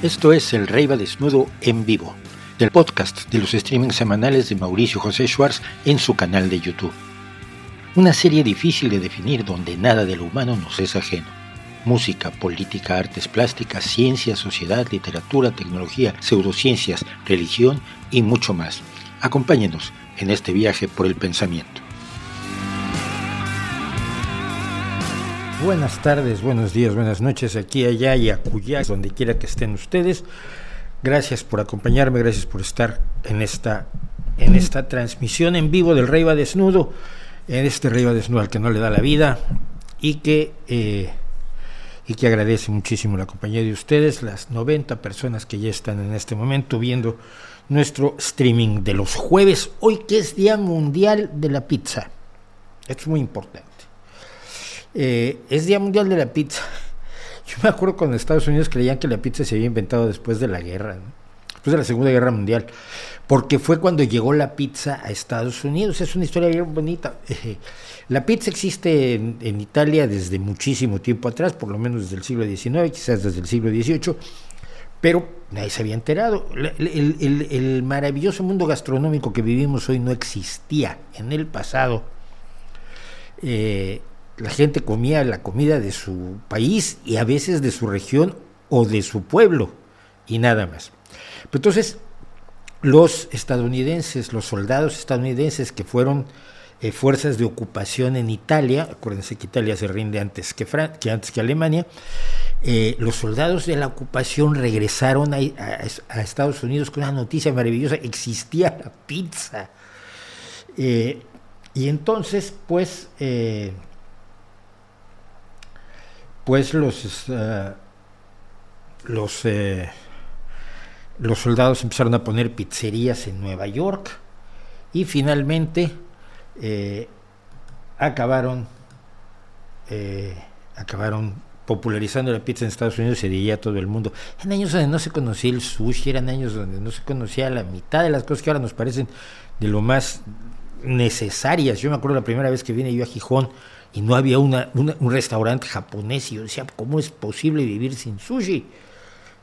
Esto es El Rey va desnudo en vivo, del podcast de los streamings semanales de Mauricio José Schwartz en su canal de YouTube. Una serie difícil de definir donde nada de lo humano nos es ajeno. Música, política, artes plásticas, ciencia, sociedad, literatura, tecnología, pseudociencias, religión y mucho más. Acompáñenos en este viaje por el pensamiento. Buenas tardes, buenos días, buenas noches, aquí, allá y acullá, donde quiera que estén ustedes. Gracias por acompañarme, gracias por estar en esta, en esta transmisión en vivo del Rey va desnudo, en este Rey va desnudo al que no le da la vida y que, eh, y que agradece muchísimo la compañía de ustedes, las 90 personas que ya están en este momento viendo nuestro streaming de los jueves, hoy que es Día Mundial de la Pizza. Esto es muy importante. Eh, es Día Mundial de la Pizza. Yo me acuerdo cuando Estados Unidos creían que la pizza se había inventado después de la guerra, después de la Segunda Guerra Mundial, porque fue cuando llegó la pizza a Estados Unidos. Es una historia bien bonita. la pizza existe en, Italia desde muchísimo tiempo atrás, por lo menos desde el siglo XIX, quizás desde el siglo XVIII, pero nadie se había enterado. el maravilloso mundo gastronómico que vivimos hoy no existía en el pasado. Eh, la gente comía la comida de su país y a veces de su región o de su pueblo y nada más. entonces, los estadounidenses, los soldados estadounidenses que fueron eh, fuerzas de ocupación en Italia, acuérdense que Italia se rinde antes que, que antes que Alemania, eh, los soldados de la ocupación regresaron a, Estados Unidos con una noticia maravillosa, existía la pizza. Eh, y entonces, pues, pues los, eh, los, eh, los soldados empezaron a poner pizzerías en Nueva York y finalmente eh, acabaron, acabaron popularizando la pizza en Estados Unidos y se diría a todo el mundo. En años donde no se conocía el sushi, eran años donde no se conocía la mitad de las cosas que ahora nos parecen de lo más necesarias. Yo me acuerdo la primera vez que vine yo a Gijón, y no había una, un restaurante japonés. Y yo decía, ¿cómo es posible vivir sin sushi?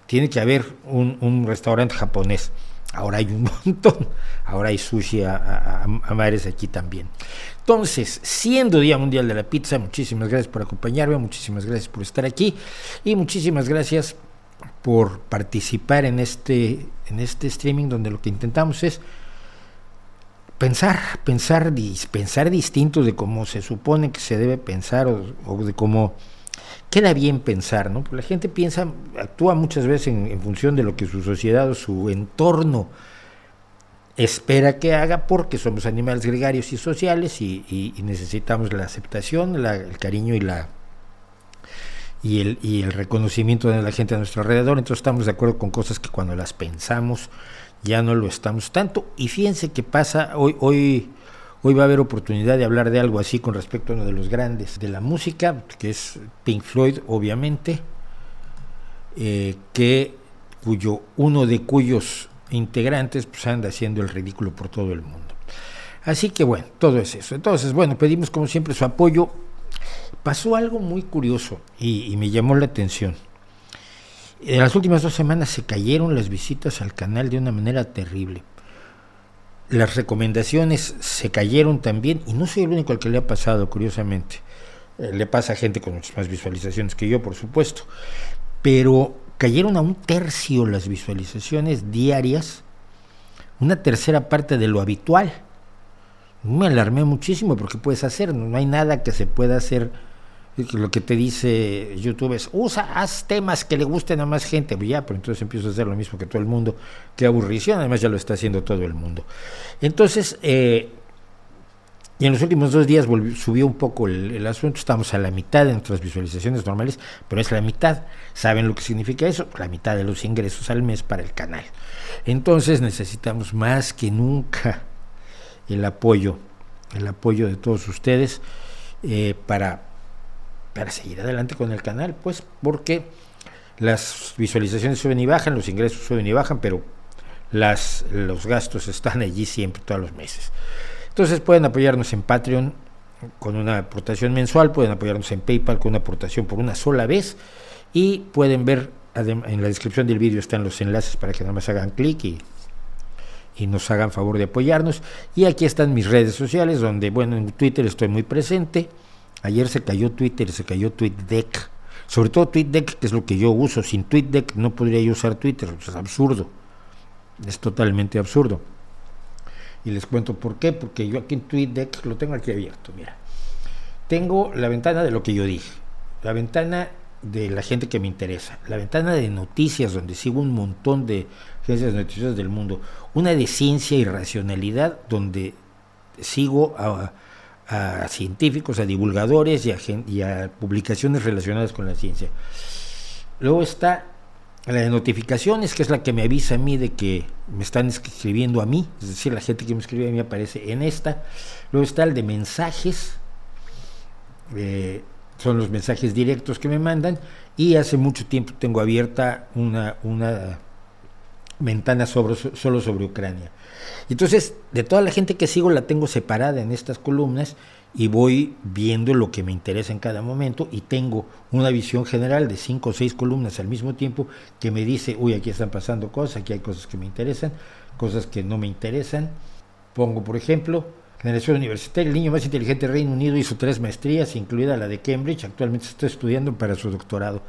Tiene que haber un, restaurante japonés. Ahora hay un montón. Ahora hay sushi a, a, mares aquí también. Entonces, siendo Día Mundial de la Pizza, muchísimas gracias por acompañarme, muchísimas gracias por estar aquí y muchísimas gracias por participar en este, en este streaming donde lo que intentamos es pensar, pensar, pensar distinto de cómo se supone que se debe pensar o, de cómo queda bien pensar, ¿no? Porque la gente piensa, actúa muchas veces en, función de lo que su sociedad o su entorno espera que haga porque somos animales gregarios y sociales y, necesitamos la aceptación, el cariño y la y el, y el reconocimiento de la gente a nuestro alrededor, entonces estamos de acuerdo con cosas que cuando las pensamos ya no lo estamos tanto. Y fíjense que pasa, hoy, hoy, hoy va a haber oportunidad de hablar de algo así con respecto a uno de los grandes de la música, que es Pink Floyd, obviamente, eh, que cuyo, uno de cuyos integrantes pues, anda haciendo el ridículo por todo el mundo. Así que bueno, todo es eso. Entonces, bueno, pedimos como siempre su apoyo. Pasó algo muy curioso y me llamó la atención. En las últimas dos semanas se cayeron las visitas al canal de una manera terrible. Las recomendaciones se cayeron también, y no soy el único al que le ha pasado, curiosamente. Eh, le pasa a gente con muchas más visualizaciones que yo, por supuesto. Pero cayeron a un tercio las visualizaciones diarias, una tercera parte de lo habitual. Me alarmé muchísimo porque puedes hacer, no hay nada que se pueda hacer lo que te dice YouTube es, usa, haz temas que le gusten a más gente. Pues ya, pero entonces empiezo a hacer lo mismo que todo el mundo. Qué aburrición, además ya lo está haciendo todo el mundo. Entonces, eh, y en los últimos dos días subió un poco el, asunto, estamos a la mitad de nuestras visualizaciones normales, pero es la mitad. ¿Saben lo que significa eso? La mitad de los ingresos al mes para el canal. Entonces necesitamos más que nunca el apoyo, el apoyo de todos ustedes eh, para para seguir adelante con el canal, pues porque las visualizaciones suben y bajan, los ingresos suben y bajan, pero las, los gastos están allí siempre, todos los meses. Entonces pueden apoyarnos en Patreon con una aportación mensual, pueden apoyarnos en PayPal con una aportación por una sola vez y pueden ver en la descripción del vídeo están los enlaces para que nada más hagan clic y, y nos hagan favor de apoyarnos. Y aquí están mis redes sociales, donde, bueno, en Twitter estoy muy presente. Ayer se cayó Twitter, se cayó TweetDeck. Sobre todo TweetDeck, que es lo que yo uso. Sin TweetDeck no podría yo usar Twitter, es absurdo. Es totalmente absurdo. Y les cuento por qué, porque yo aquí en TweetDeck lo tengo aquí abierto, mira. Tengo la ventana de lo que yo dije, la ventana de la gente que me interesa, la ventana de noticias donde sigo un montón de agencias noticiosas del mundo, una de ciencia y racionalidad donde sigo a, científicos, a divulgadores y a, y a publicaciones relacionadas con la ciencia. Luego está la de notificaciones, que es la que me avisa a mí de que me están escribiendo a mí, es decir, la gente que me escribe a mí aparece en esta. Luego está el de mensajes, eh, son los mensajes directos que me mandan, y hace mucho tiempo tengo abierta una, una ventana sobre, solo sobre Ucrania. Entonces, de toda la gente que sigo la tengo separada en estas columnas y voy viendo lo que me interesa en cada momento y tengo una visión general de cinco o seis columnas al mismo tiempo que me dice, uy, aquí están pasando cosas, aquí hay cosas que me interesan, cosas que no me interesan. Pongo, por ejemplo, Generación Universitaria, el niño más inteligente del Reino Unido hizo tres maestrías, incluida la de Cambridge, actualmente está estudiando para su doctorado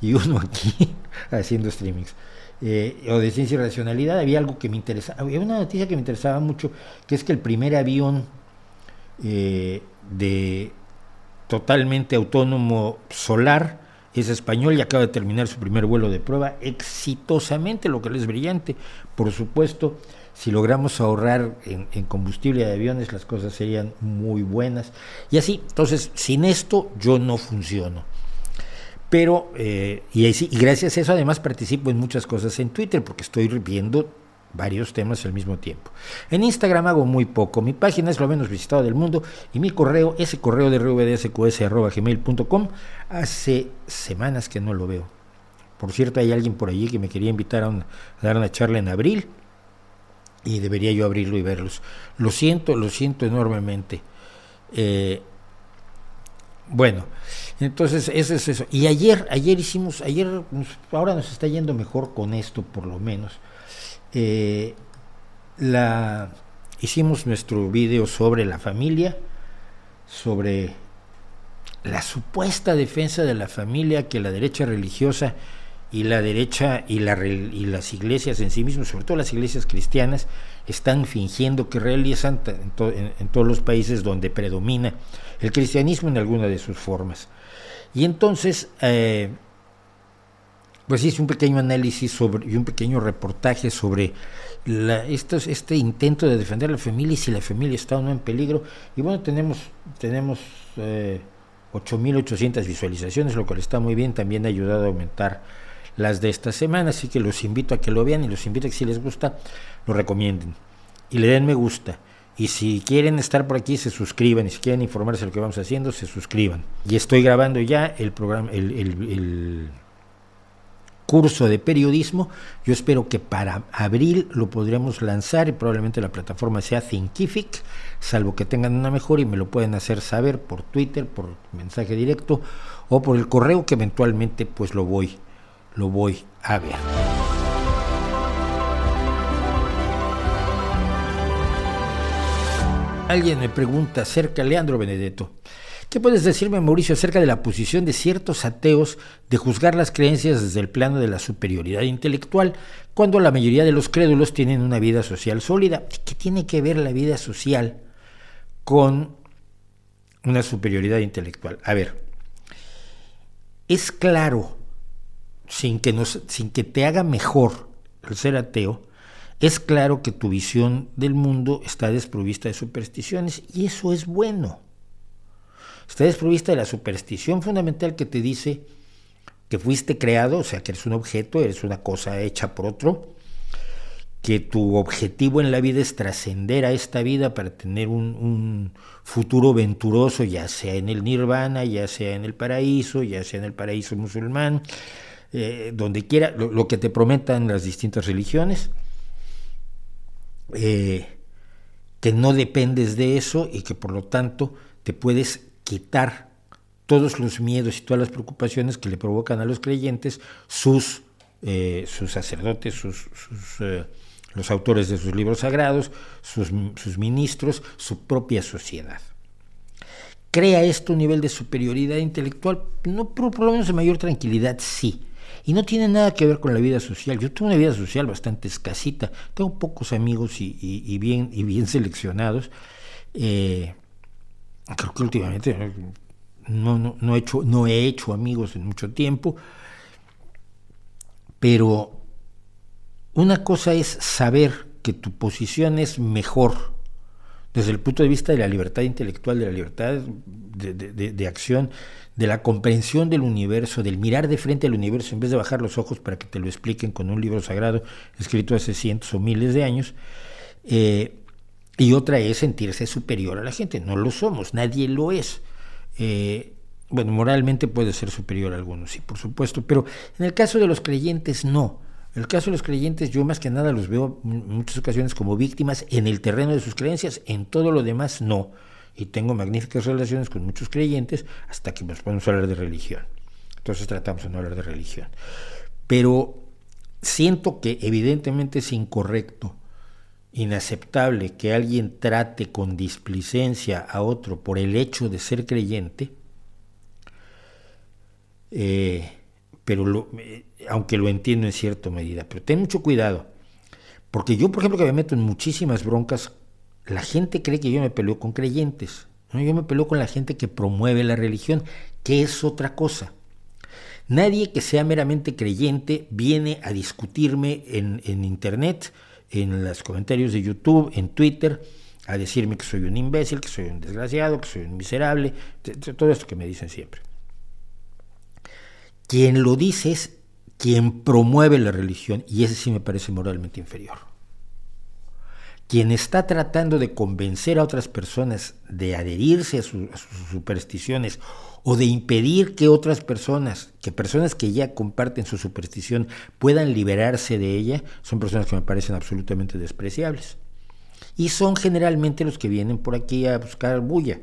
y uno aquí haciendo streamings. Eh, o de ciencia y racionalidad, había algo que me interesaba, había una noticia que me interesaba mucho, que es que el primer avión eh, de totalmente autónomo solar es español y acaba de terminar su primer vuelo de prueba exitosamente, lo que es brillante. Por supuesto, si logramos ahorrar en, en, combustible de aviones, las cosas serían muy buenas. Y así, entonces, sin esto yo no funciono. Pero, eh, y, y gracias a eso además participo en muchas cosas en Twitter, porque estoy viendo varios temas al mismo tiempo. En Instagram hago muy poco. Mi página es lo menos visitado del mundo y mi correo, ese correo de rvdsqs.gmail.com, hace semanas que no lo veo. Por cierto, hay alguien por allí que me quería invitar a, dar una charla en abril y debería yo abrirlo y verlos. Lo siento, lo siento enormemente. Eh, bueno, entonces eso es eso. Y ayer, ayer hicimos, ayer, ahora nos está yendo mejor con esto por lo menos. Eh, la, hicimos nuestro video sobre la familia, sobre la supuesta defensa de la familia que la derecha religiosa y la derecha y, la, y las iglesias en sí mismas, sobre todo las iglesias cristianas, están fingiendo que realizan en, en todos los países donde predomina el cristianismo en alguna de sus formas. Y entonces, eh, pues hice un pequeño análisis sobre, y un pequeño reportaje sobre la, este intento de defender la familia y si la familia está o no en peligro. Y bueno, tenemos, tenemos eh, 8.800 visualizaciones, lo cual está muy bien, también ha ayudado a aumentar las de esta semana, así que los invito a que lo vean y los invito a que si les gusta, lo recomienden y le den me gusta. Y si quieren estar por aquí, se suscriban. Y si quieren informarse de lo que vamos haciendo, se suscriban. Y estoy grabando ya el programa, el, curso de periodismo. Yo espero que para abril lo podremos lanzar y probablemente la plataforma sea Thinkific, salvo que tengan una mejor y me lo pueden hacer saber por Twitter, por mensaje directo o por el correo que eventualmente pues lo voy, lo voy a ver. Alguien me pregunta acerca, Leandro Benedetto, ¿qué puedes decirme, Mauricio, acerca de la posición de ciertos ateos de juzgar las creencias desde el plano de la superioridad intelectual, cuando la mayoría de los crédulos tienen una vida social sólida? ¿Qué tiene que ver la vida social con una superioridad intelectual? A ver, es claro, sin que, sin que te haga mejor el ser ateo, es claro que tu visión del mundo está desprovista de supersticiones y eso es bueno. Está desprovista de la superstición fundamental que te dice que fuiste creado, o sea, que eres un objeto, eres una cosa hecha por otro, que tu objetivo en la vida es trascender a esta vida para tener un, futuro venturoso, ya sea en el nirvana, ya sea en el paraíso, ya sea en el paraíso musulmán, eh, donde quiera, lo que te prometan las distintas religiones eh, que no dependes de eso y que por lo tanto te puedes quitar todos los miedos y todas las preocupaciones que le provocan a los creyentes sus, eh, sus sacerdotes, sus, eh, los autores de sus libros sagrados, sus, sus ministros, su propia sociedad. ¿Crea esto un nivel de superioridad intelectual? No, por, lo menos de mayor tranquilidad, sí. Y no tiene nada que ver con la vida social. Yo tengo una vida social bastante escasita. Tengo pocos amigos y, bien, y bien seleccionados. Eh, creo que últimamente no, no, he hecho, no he hecho amigos en mucho tiempo. Pero una cosa es saber que tu posición es mejor desde el punto de vista de la libertad intelectual, de la libertad de, acción, de la comprensión del universo, del mirar de frente al universo en vez de bajar los ojos para que te lo expliquen con un libro sagrado escrito hace cientos o miles de años. Eh, y otra es sentirse superior a la gente. No lo somos, nadie lo es. Eh, bueno, moralmente puede ser superior a algunos, sí, por supuesto, pero en el caso de los creyentes no. El caso de los creyentes, yo más que nada los veo en muchas ocasiones como víctimas en el terreno de sus creencias, en todo lo demás no. Y tengo magníficas relaciones con muchos creyentes hasta que nos podemos hablar de religión. Entonces tratamos de no hablar de religión. Pero siento que evidentemente es incorrecto, inaceptable que alguien trate con displicencia a otro por el hecho de ser creyente. Eh, pero lo, eh, aunque lo entiendo en cierta medida, pero ten mucho cuidado, porque yo, por ejemplo, que me meto en muchísimas broncas, la gente cree que yo me peleo con creyentes, ¿no? yo me peleo con la gente que promueve la religión, que es otra cosa. Nadie que sea meramente creyente viene a discutirme en, en internet, en los comentarios de YouTube, en Twitter, a decirme que soy un imbécil, que soy un desgraciado, que soy un miserable, todo esto que me dicen siempre. Quien lo dice es quien promueve la religión, y ese sí me parece moralmente inferior. Quien está tratando de convencer a otras personas de adherirse a, sus supersticiones o de impedir que otras personas, que personas que ya comparten su superstición, puedan liberarse de ella, son personas que me parecen absolutamente despreciables. Y son generalmente los que vienen por aquí a buscar bulla.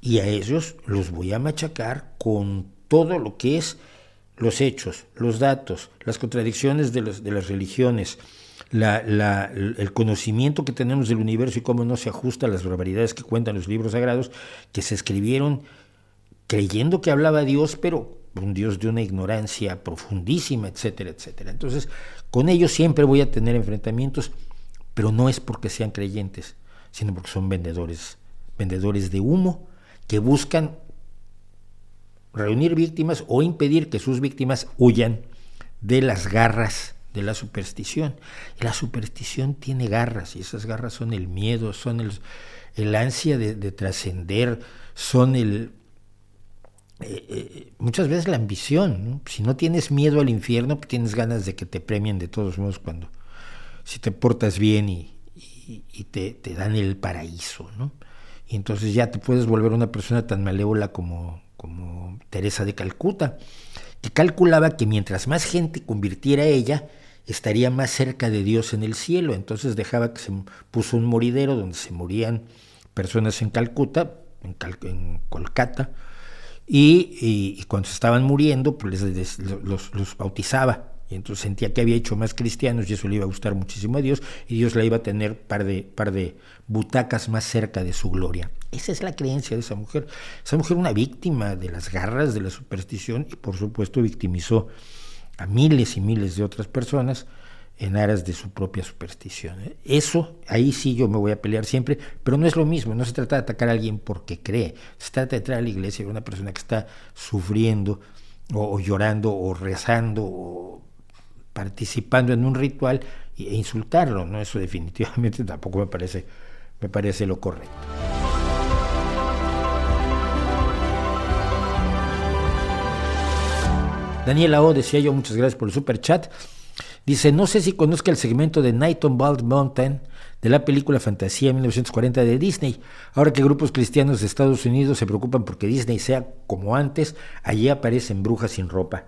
Y a ellos los voy a machacar con todo lo que es los hechos, los datos, las contradicciones de, las religiones, el conocimiento que tenemos del universo y cómo no se ajusta a las barbaridades que cuentan los libros sagrados, que se escribieron creyendo que hablaba Dios, pero un Dios de una ignorancia profundísima, etcétera, etcétera. Entonces, con ellos siempre voy a tener enfrentamientos, pero no es porque sean creyentes, sino porque son vendedores, vendedores de humo que buscan reunir víctimas o impedir que sus víctimas huyan de las garras de la superstición. La superstición tiene garras, y esas garras son el miedo, son el, el ansia de, trascender, son el... Eh, eh, muchas veces la ambición, si no tienes miedo al infierno, pues tienes ganas de que te premien de todos modos cuando, si te portas bien y, te, te, dan el paraíso, ¿no? Y entonces ya te puedes volver una persona tan malévola como, como Teresa de Calcuta, que calculaba que mientras más gente convirtiera a ella, estaría más cerca de Dios en el cielo. Entonces dejaba que se puso un moridero donde se morían personas en Calcuta, en, Kolkata, y, cuando se estaban muriendo, pues los, los bautizaba y entonces sentía que había hecho más cristianos y eso le iba a gustar muchísimo a Dios y Dios la iba a tener par de, par de butacas más cerca de su gloria. Esa es la creencia de esa mujer. Esa mujer una víctima de las garras de la superstición y por supuesto victimizó a miles y miles de otras personas en aras de su propia superstición. Eso, ahí sí yo me voy a pelear siempre, pero no es lo mismo, no se trata de atacar a alguien porque cree, se trata de traer a la iglesia a una persona que está sufriendo o, o llorando o rezando o participando en un ritual e insultarlo, ¿no? Eso definitivamente tampoco me parece, me parece lo correcto. Daniela O decía yo, muchas gracias por el super chat. Dice, no sé si conozca el segmento de Night on Bald Mountain de la película Fantasía 1940 de Disney. Ahora que grupos cristianos de Estados Unidos se preocupan porque Disney sea como antes, allí aparecen brujas sin ropa.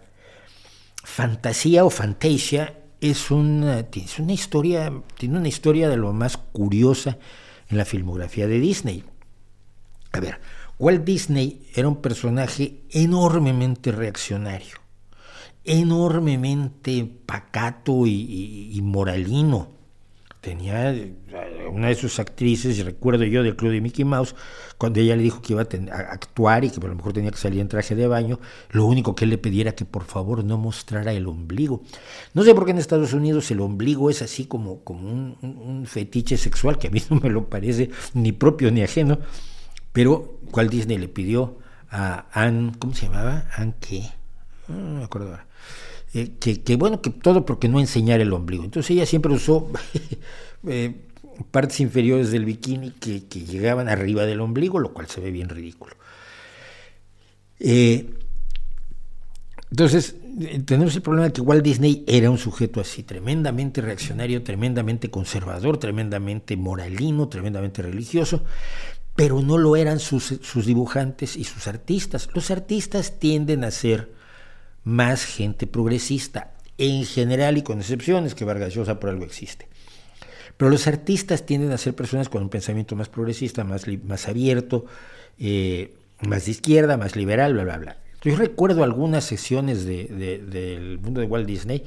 Fantasía o Fantasia es una, es una historia, tiene una historia de lo más curiosa en la filmografía de Disney. A ver, Walt Disney era un personaje enormemente reaccionario, enormemente pacato y, moralino. Tenía eh, una de sus actrices, recuerdo yo del club de Mickey Mouse, cuando ella le dijo que iba a, actuar y que a lo mejor tenía que salir en traje de baño, lo único que él le pedía era que por favor no mostrara el ombligo. No sé por qué en Estados Unidos el ombligo es así como, como un, fetiche sexual, que a mí no me lo parece ni propio ni ajeno, pero Walt Disney le pidió a Anne, ¿cómo se llamaba? Anne qué? No me acuerdo ahora. Eh, que, bueno, que todo porque no enseñar el ombligo. Entonces ella siempre usó eh, partes inferiores del bikini que, llegaban arriba del ombligo, lo cual se ve bien ridículo. Eh, entonces, tenemos el problema de que Walt Disney era un sujeto así, tremendamente reaccionario, tremendamente conservador, tremendamente moralino, tremendamente religioso, pero no lo eran sus, dibujantes y sus artistas. Los artistas tienden a ser más gente progresista, en general y con excepciones, que Vargas Llosa por algo existe. Pero los artistas tienden a ser personas con un pensamiento más progresista, más, más abierto, eh, más de izquierda, más liberal, bla, bla, bla. Yo recuerdo algunas sesiones del mundo de Walt Disney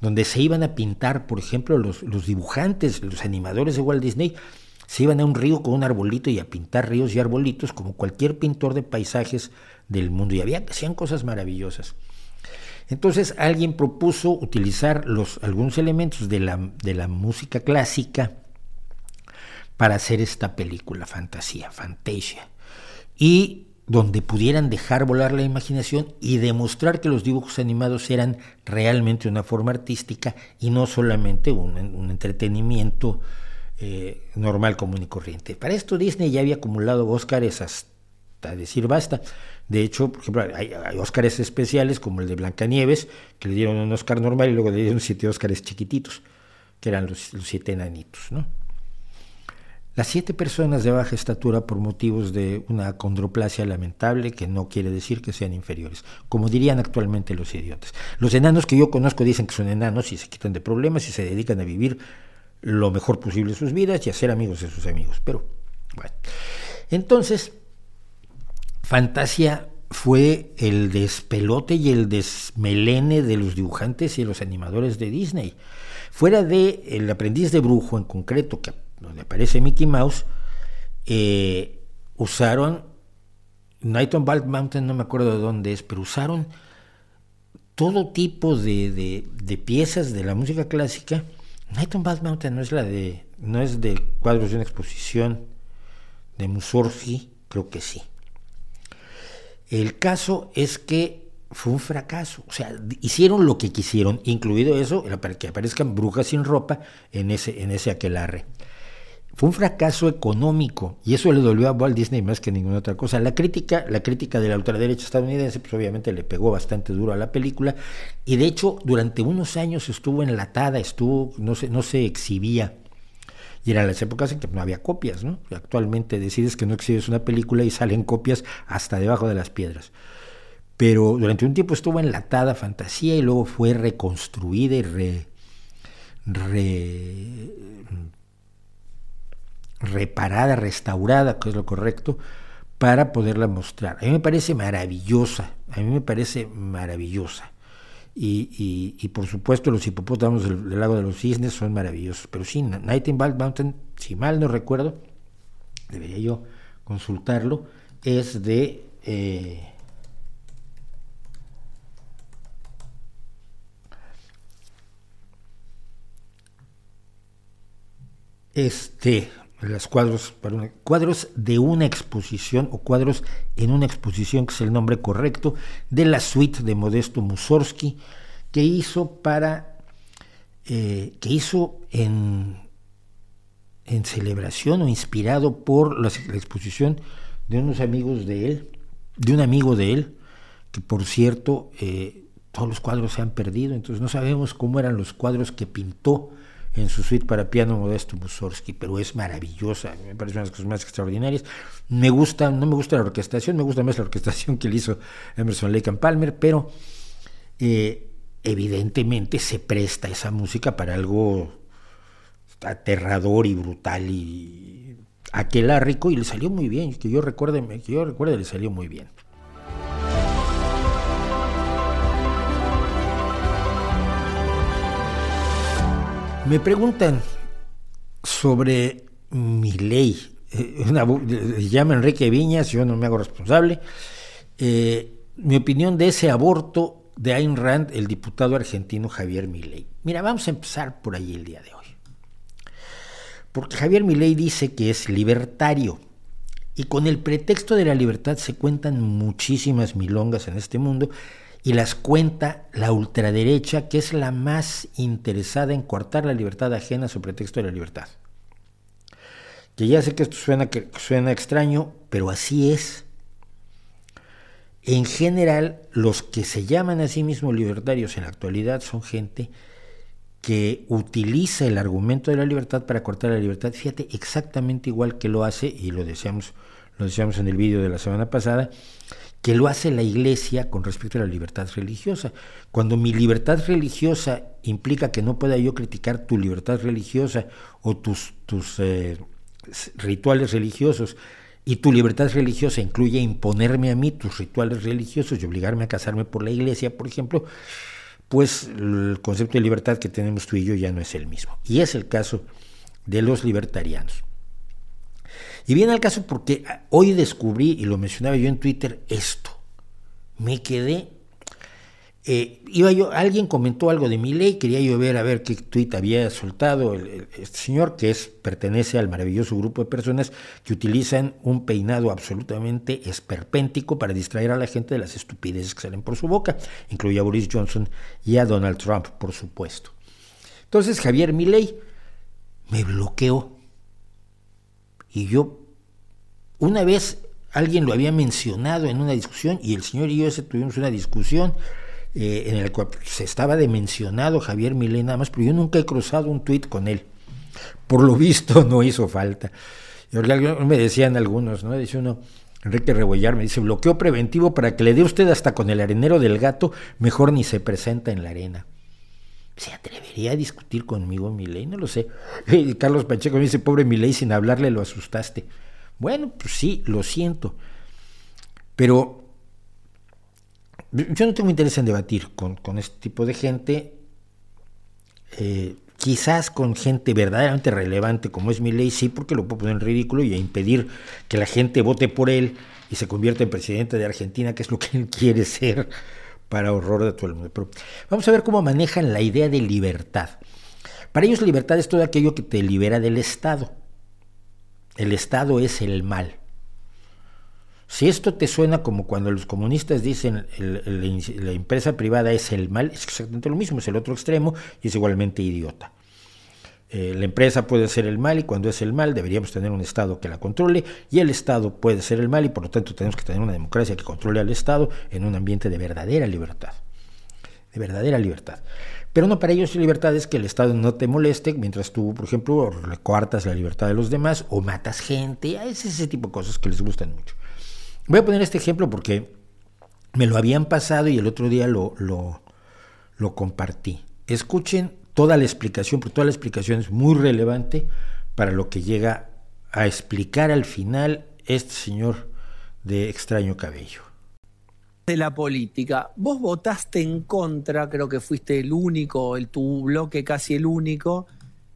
donde se iban a pintar, por ejemplo, los, los dibujantes, los animadores de Walt Disney, se iban a un río con un arbolito y a pintar ríos y arbolitos como cualquier pintor de paisajes del mundo. Y había, hacían cosas maravillosas. Entonces alguien propuso utilizar los, algunos elementos de la, de la música clásica para hacer esta película, fantasía, fantasia. Y donde pudieran dejar volar la imaginación y demostrar que los dibujos animados eran realmente una forma artística y no solamente un, entretenimiento eh, normal, común y corriente. Para esto Disney ya había acumulado Óscares hasta decir basta. De hecho, por ejemplo, hay, Óscares especiales como el de Blancanieves, que le dieron un Óscar normal y luego le dieron siete Óscares chiquititos, que eran los, siete enanitos. ¿no? Las siete personas de baja estatura por motivos de una condroplasia lamentable, que no quiere decir que sean inferiores, como dirían actualmente los idiotas. Los enanos que yo conozco dicen que son enanos y se quitan de problemas y se dedican a vivir lo mejor posible sus vidas y hacer amigos de sus amigos. Pero bueno, entonces, Fantasia fue el despelote y el desmelene de los dibujantes y los animadores de Disney. Fuera de El aprendiz de brujo en concreto, que donde aparece Mickey Mouse, eh, usaron Night on Bald Mountain, no me acuerdo de dónde es, pero usaron todo tipo de, de piezas de la música clásica Night on Bald Mountain no es la de, no es de cuadros de una exposición de Mussorgsky, creo que sí. El caso es que fue un fracaso, o sea, hicieron lo que quisieron, incluido eso, para que aparezcan brujas sin ropa en ese, en ese aquelarre. Fue un fracaso económico y eso le dolió a Walt Disney más que ninguna otra cosa. La crítica, la crítica de la ultraderecha estadounidense, pues obviamente le pegó bastante duro a la película y de hecho durante unos años estuvo enlatada, estuvo, no se, no se exhibía. Y eran las épocas en que no había copias, ¿no? Actualmente decides que no exhibes una película y salen copias hasta debajo de las piedras. Pero durante un tiempo estuvo enlatada fantasía y luego fue reconstruida y re, re reparada, restaurada, que es lo correcto, para poderla mostrar. A mí me parece maravillosa, a mí me parece maravillosa. Y, y, por supuesto los hipopótamos del, lago de los cisnes son maravillosos. Pero sí, Nightingale Mountain, si mal no recuerdo, debería yo consultarlo, es de... Eh, este los cuadros, cuadros de una exposición o cuadros en una exposición, que es el nombre correcto, de la suite de Modesto Mussorgsky, que hizo para, eh, que hizo en, en celebración o inspirado por la, exposición de unos amigos de él, de un amigo de él, que por cierto, eh, todos los cuadros se han perdido, entonces no sabemos cómo eran los cuadros que pintó en su suite para piano Modesto Mussorgsky, pero es maravillosa, me parece una de las cosas más extraordinarias. Me gusta, no me gusta la orquestación, me gusta más la orquestación que le hizo Emerson Lake and Palmer, pero eh, evidentemente se presta esa música para algo aterrador y brutal y aquelárrico y le salió muy bien, que yo recuerde, que yo recuerde le salió muy bien. Me preguntan sobre mi ley. Eh, una, llama Enrique Viñas, yo no me hago responsable. Eh, mi opinión de ese aborto de Ayn Rand, el diputado argentino Javier Milei. Mira, vamos a empezar por ahí el día de hoy. Porque Javier Milei dice que es libertario. Y con el pretexto de la libertad se cuentan muchísimas milongas en este mundo y las cuenta la ultraderecha, que es la más interesada en coartar la libertad ajena sobre pretexto de la libertad. Que ya sé que esto suena, que suena extraño, pero así es. En general, los que se llaman a sí mismos libertarios en la actualidad son gente que utiliza el argumento de la libertad para cortar la libertad, fíjate, exactamente igual que lo hace, y lo decíamos, lo decíamos en el vídeo de la semana pasada, que lo hace la iglesia con respecto a la libertad religiosa. Cuando mi libertad religiosa implica que no pueda yo criticar tu libertad religiosa o tus, tus eh, rituales religiosos, y tu libertad religiosa incluye imponerme a mí tus rituales religiosos y obligarme a casarme por la iglesia, por ejemplo, pues el concepto de libertad que tenemos tú y yo ya no es el mismo. Y es el caso de los libertarianos. Y viene al caso porque hoy descubrí, y lo mencionaba yo en Twitter, esto. Me quedé eh, iba yo, alguien comentó algo de mi ley, quería yo ver a ver qué tuit había soltado el, este señor, que es, pertenece al maravilloso grupo de personas que utilizan un peinado absolutamente esperpéntico para distraer a la gente de las estupideces que salen por su boca, incluye a Boris Johnson y a Donald Trump, por supuesto. Entonces Javier Milei me bloqueó. Y yo, una vez alguien lo había mencionado en una discusión y el señor y yo tuvimos una discusión eh, en el cual se estaba de mencionado Javier Milei nada más, pero yo nunca he cruzado un tuit con él. Por lo visto no hizo falta. Me decían algunos, ¿no? Dice uno, Enrique Rebollar me dice, bloqueo preventivo para que le dé usted hasta con el arenero del gato, mejor ni se presenta en la arena. ¿Se atrevería a discutir conmigo Milei? No lo sé. Carlos Pacheco me dice, pobre Milei, sin hablarle lo asustaste. Bueno, pues sí, lo siento. Pero yo no tengo interés en debatir con, este tipo de gente, eh, quizás con gente verdaderamente relevante como es mi ley, sí, porque lo puedo poner en ridículo y a impedir que la gente vote por él y se convierta en presidente de Argentina, que es lo que él quiere ser para horror de todo el mundo. Pero vamos a ver cómo manejan la idea de libertad. Para ellos libertad es todo aquello que te libera del Estado. El Estado es el mal. Si esto te suena como cuando los comunistas dicen la empresa privada es el mal, es exactamente lo mismo, es el otro extremo y es igualmente idiota. Eh, la empresa puede ser el mal y cuando es el mal deberíamos tener un Estado que la controle y el Estado puede ser el mal y por lo tanto tenemos que tener una democracia que controle al Estado en un ambiente de verdadera libertad. De verdadera libertad. Pero no para ellos libertad es que el Estado no te moleste mientras tú, por ejemplo, recortas la libertad de los demás o matas gente. Es ese tipo de cosas que les gustan mucho. Voy a poner este ejemplo porque me lo habían pasado y el otro día lo, lo, compartí. Escuchen toda la explicación, porque toda la explicación es muy relevante para lo que llega a explicar al final este señor de extraño cabello. De la política, vos votaste en contra, creo que fuiste el único, el tu bloque casi el único,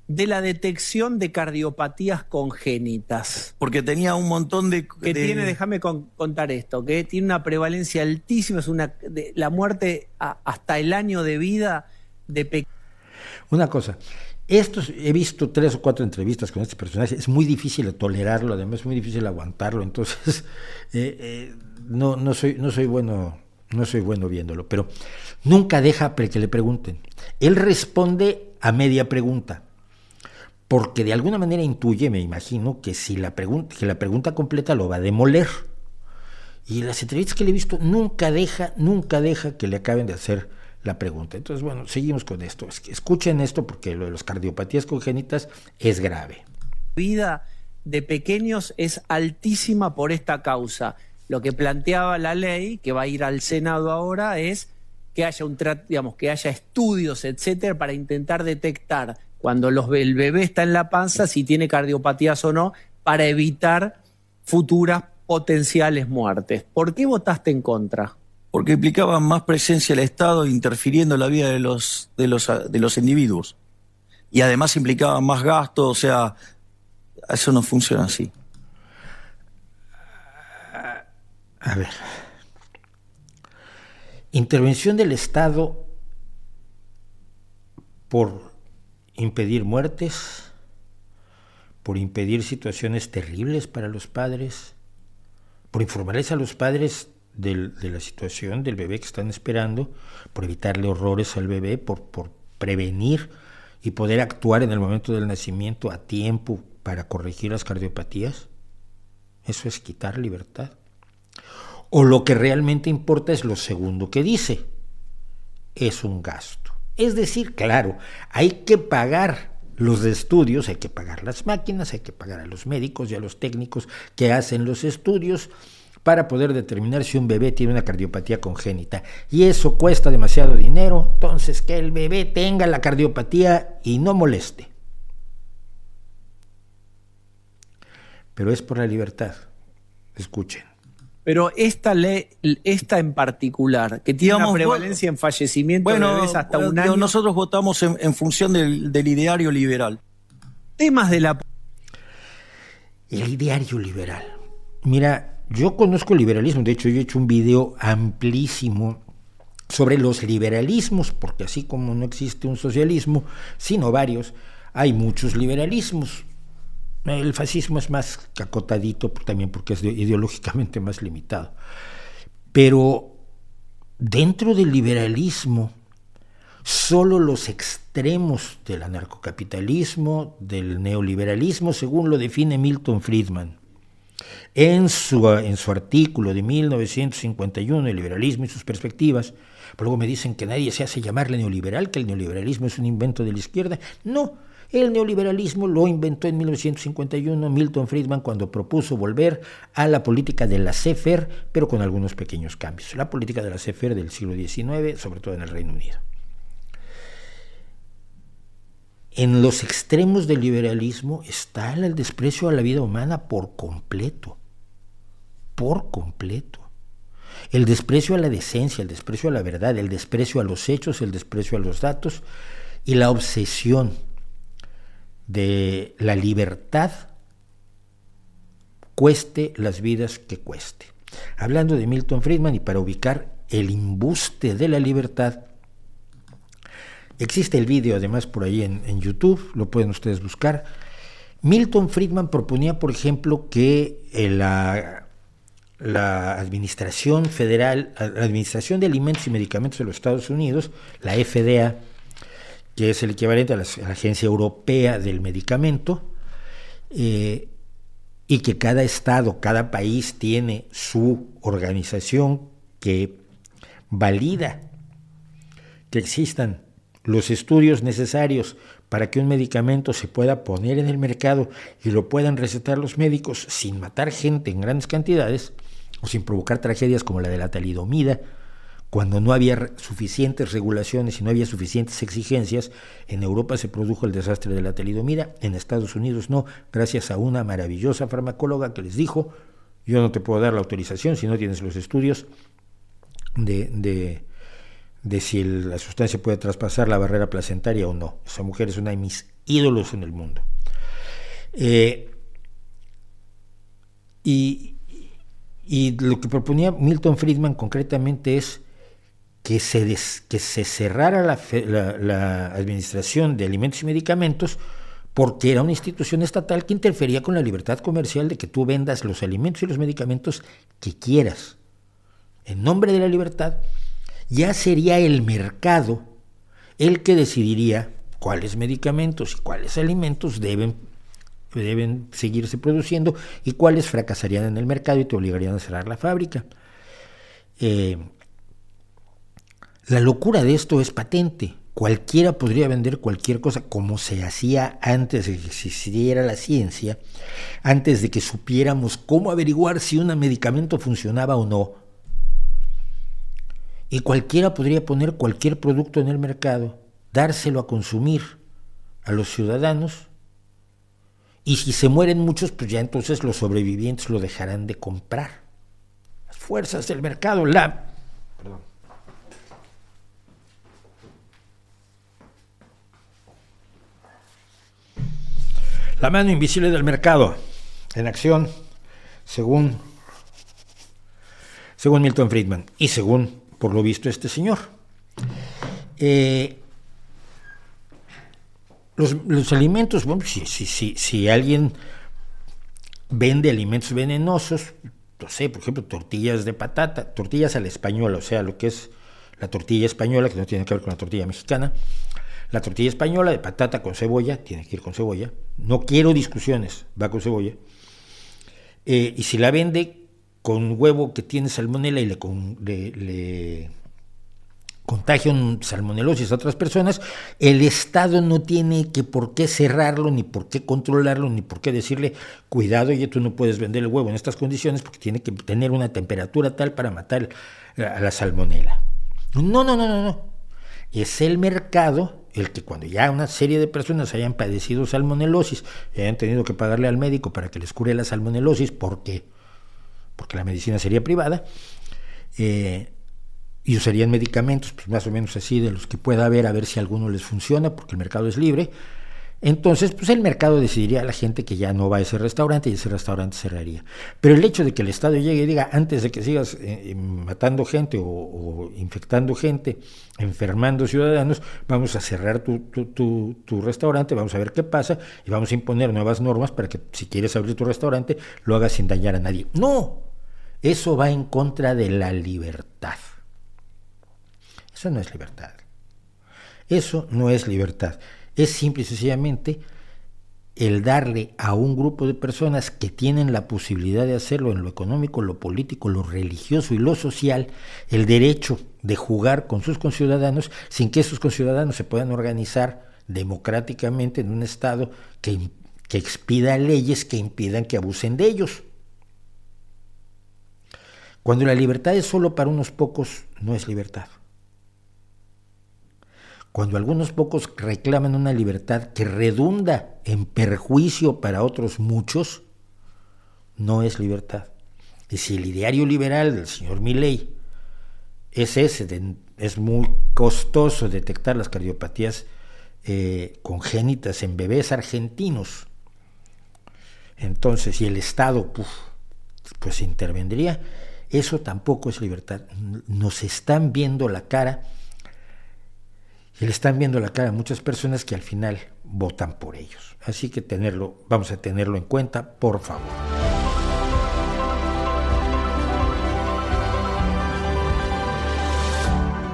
de la detección de cardiopatías congénitas. Porque tenía un montón de... Que tiene, déjame contar esto, que tiene una prevalencia altísima, es una de, la muerte hasta el año de vida de Una cosa, estos, he visto tres o cuatro entrevistas con este personaje, es muy difícil tolerarlo, además es muy difícil aguantarlo, entonces eh, eh, no, no, soy, no soy bueno no soy bueno viéndolo, pero nunca deja que le pregunten. Él responde a media pregunta porque de alguna manera intuye, me imagino, que si la pregunta, que la pregunta completa lo va a demoler. Y las entrevistas que le he visto nunca deja, nunca deja que le acaben de hacer la pregunta. Entonces, bueno, seguimos con esto. Escuchen esto porque lo de las cardiopatías congénitas es grave. La vida de pequeños es altísima por esta causa. Lo que planteaba la ley, que va a ir al Senado ahora, es que haya un digamos, que haya estudios, etcétera, para intentar detectar cuando los, el bebé está en la panza, si tiene cardiopatías o no, para evitar futuras potenciales muertes. ¿Por qué votaste en contra? Porque implicaba más presencia del Estado interfiriendo en la vida de los, de los, de los individuos. Y además implicaba más gasto, o sea, eso no funciona así. A ver. Intervención del Estado por impedir muertes, por impedir situaciones terribles para los padres, por informarles a los padres de la situación del bebé que están esperando, por evitarle horrores al bebé, por, prevenir y poder actuar en el momento del nacimiento a tiempo para corregir las cardiopatías. Eso es quitar libertad. O lo que realmente importa es lo segundo que dice. Es un gasto. Es decir, claro, hay que pagar los estudios, hay que pagar las máquinas, hay que pagar a los médicos y a los técnicos que hacen los estudios para poder determinar si un bebé tiene una cardiopatía congénita. Y eso cuesta demasiado dinero, entonces que el bebé tenga la cardiopatía y no moleste. Pero es por la libertad. Escuchen. Pero esta ley, esta en particular, que tiene una prevalencia en fallecimiento de bebés hasta un año. Nosotros votamos en, función del, del, ideario liberal. Temas de la. El ideario liberal. Mira, yo conozco el liberalismo, de hecho, yo he hecho un video amplísimo sobre los liberalismos, porque así como no existe un socialismo, sino varios, hay muchos liberalismos. El fascismo es más acotadito también porque es ideológicamente más limitado. Pero dentro del liberalismo, solo los extremos del anarcocapitalismo, del neoliberalismo, según lo define Milton Friedman, en su, en su artículo de 1951, El liberalismo y sus perspectivas, luego me dicen que nadie se hace llamarle neoliberal, que el neoliberalismo es un invento de la izquierda. No, el neoliberalismo lo inventó en 1951 Milton Friedman cuando propuso volver a la política de la CFR, pero con algunos pequeños cambios. La política de la CFR del siglo XIX, sobre todo en el Reino Unido. En los extremos del liberalismo está el desprecio a la vida humana por completo, por completo. El desprecio a la decencia, el desprecio a la verdad, el desprecio a los hechos, el desprecio a los datos y la obsesión de la libertad, cueste las vidas que cueste. Hablando de Milton Friedman y para ubicar el imbuste de la libertad, existe el vídeo además por ahí en, YouTube, lo pueden ustedes buscar. Milton Friedman proponía, por ejemplo, que eh, la, Administración Federal, la Administración de Alimentos y Medicamentos de los Estados Unidos, la FDA, que es el equivalente a la, Agencia Europea del Medicamento, eh, y que cada estado, cada país tiene su organización que valida que existan los estudios necesarios para que un medicamento se pueda poner en el mercado y lo puedan recetar los médicos sin matar gente en grandes cantidades o sin provocar tragedias como la de la talidomida, cuando no había suficientes regulaciones y no había suficientes exigencias, en Europa se produjo el desastre de la talidomida, en Estados Unidos no, gracias a una maravillosa farmacóloga que les dijo, yo no te puedo dar la autorización si no tienes los estudios de, de, si la sustancia puede traspasar la barrera placentaria o no. Esa mujer es una de mis ídolos en el mundo. Eh, y, y lo que proponía Milton Friedman concretamente es que se, que se cerrara la, Administración de Alimentos y Medicamentos porque era una institución estatal que interfería con la libertad comercial de que tú vendas los alimentos y los medicamentos que quieras. En nombre de la libertad, ya sería el mercado el que decidiría cuáles medicamentos y cuáles alimentos deben, deben seguirse produciendo y cuáles fracasarían en el mercado y te obligarían a cerrar la fábrica. Eh, la locura de esto es patente. Cualquiera podría vender cualquier cosa como se hacía antes de que existiera la ciencia, antes de que supiéramos cómo averiguar si un medicamento funcionaba o no. Y cualquiera podría poner cualquier producto en el mercado, dárselo a consumir a los ciudadanos Y si se mueren muchos, pues ya entonces los sobrevivientes lo dejarán de comprar. Las fuerzas del mercado, la... Perdón. La mano invisible del mercado, en acción, según, según Milton Friedman y según, por lo visto, este señor. Eh, los, alimentos, bueno, si, si, si, si alguien vende alimentos venenosos, no sé, por ejemplo, tortillas de patata, tortillas a la española, o sea, lo que es la tortilla española, que no tiene que ver con la tortilla mexicana, la tortilla española de patata con cebolla, tiene que ir con cebolla, no quiero discusiones, va con cebolla, eh, y si la vende con huevo que tiene salmonela y le, contagian salmonelosis a otras personas, el Estado no tiene que por qué cerrarlo, ni por qué controlarlo, ni por qué decirle, cuidado, oye, tú no puedes vender el huevo en estas condiciones porque tiene que tener una temperatura tal para matar a la salmonela. No, no, no, no, no. Es el mercado el que cuando ya una serie de personas hayan padecido salmonelosis hayan tenido que pagarle al médico para que les cure la salmonelosis, porque porque la medicina sería privada, eh, y usarían medicamentos, pues más o menos así, de los que pueda haber, a ver si alguno les funciona, porque el mercado es libre. Entonces, pues el mercado decidiría a la gente que ya no va a ese restaurante y ese restaurante cerraría. Pero el hecho de que el Estado llegue y diga, antes de que sigas eh, eh, matando gente o, infectando gente, enfermando ciudadanos, vamos a cerrar tu, tu, tu, restaurante, vamos a ver qué pasa y vamos a imponer nuevas normas para que si quieres abrir tu restaurante, lo hagas sin dañar a nadie. No, eso va en contra de la libertad. Eso no es libertad. Eso no es libertad. Es simple y sencillamente el darle a un grupo de personas que tienen la posibilidad de hacerlo en lo económico, lo político, lo religioso y lo social, el derecho de jugar con sus conciudadanos sin que esos conciudadanos se puedan organizar democráticamente en un Estado que, que expida leyes que impidan que abusen de ellos. Cuando la libertad es solo para unos pocos, no es libertad. Cuando algunos pocos reclaman una libertad que redunda en perjuicio para otros muchos, no es libertad. Y si el ideario liberal del señor Milley es ese, es muy costoso detectar las cardiopatías eh, congénitas en bebés argentinos, entonces si el Estado pues intervendría, eso tampoco es libertad. Nos están viendo la cara y le están viendo la cara a muchas personas que al final votan por ellos. Así que tenerlo, vamos a tenerlo en cuenta, por favor.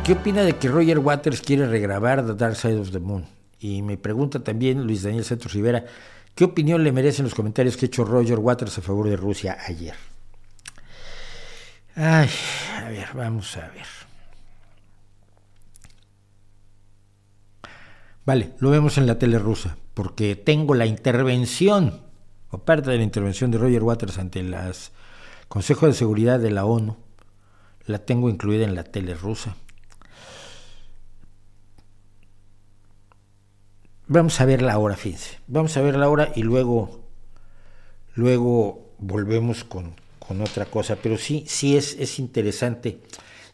¿Qué opina de que Roger Waters quiere regrabar The Dark Side of the Moon? Y me pregunta también Luis Daniel Santos Rivera, ¿qué opinión le merecen los comentarios que ha hecho Roger Waters a favor de Rusia ayer? Ay, a ver, vamos a ver. Vale, lo vemos en la tele rusa, porque tengo la intervención, o parte de la intervención de Roger Waters ante el Consejo de Seguridad de la ONU, la tengo incluida en la tele rusa. Vamos a verla ahora, fíjense. Vamos a verla ahora y luego, luego volvemos con, con otra cosa. Pero sí, sí es, es interesante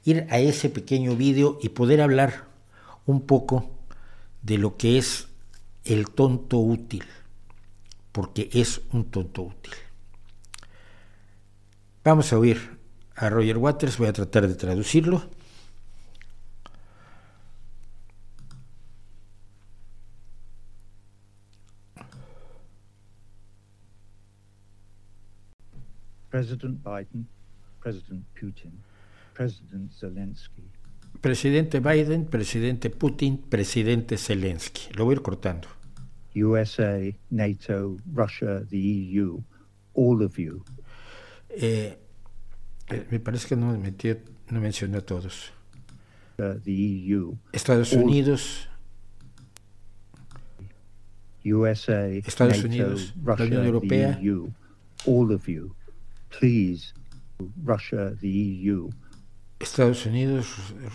ir a ese pequeño vídeo y poder hablar un poco de lo que es el tonto útil, porque es un tonto útil. Vamos a oír a Roger Waters, voy a tratar de traducirlo. President Biden, President Putin, President Zelensky, Presidente Biden, presidente Putin, presidente Zelensky. Lo voy a ir cortando. USA, NATO, Russia, the EU, all of you. Eh, eh, me parece que no, metió, no mencioné a todos. Uh, the EU, Estados Unidos. USA, Estados NATO, Unidos, Russia, la Unión Europea. the EU, all of you. Please, Russia, the EU. Estados Unidos,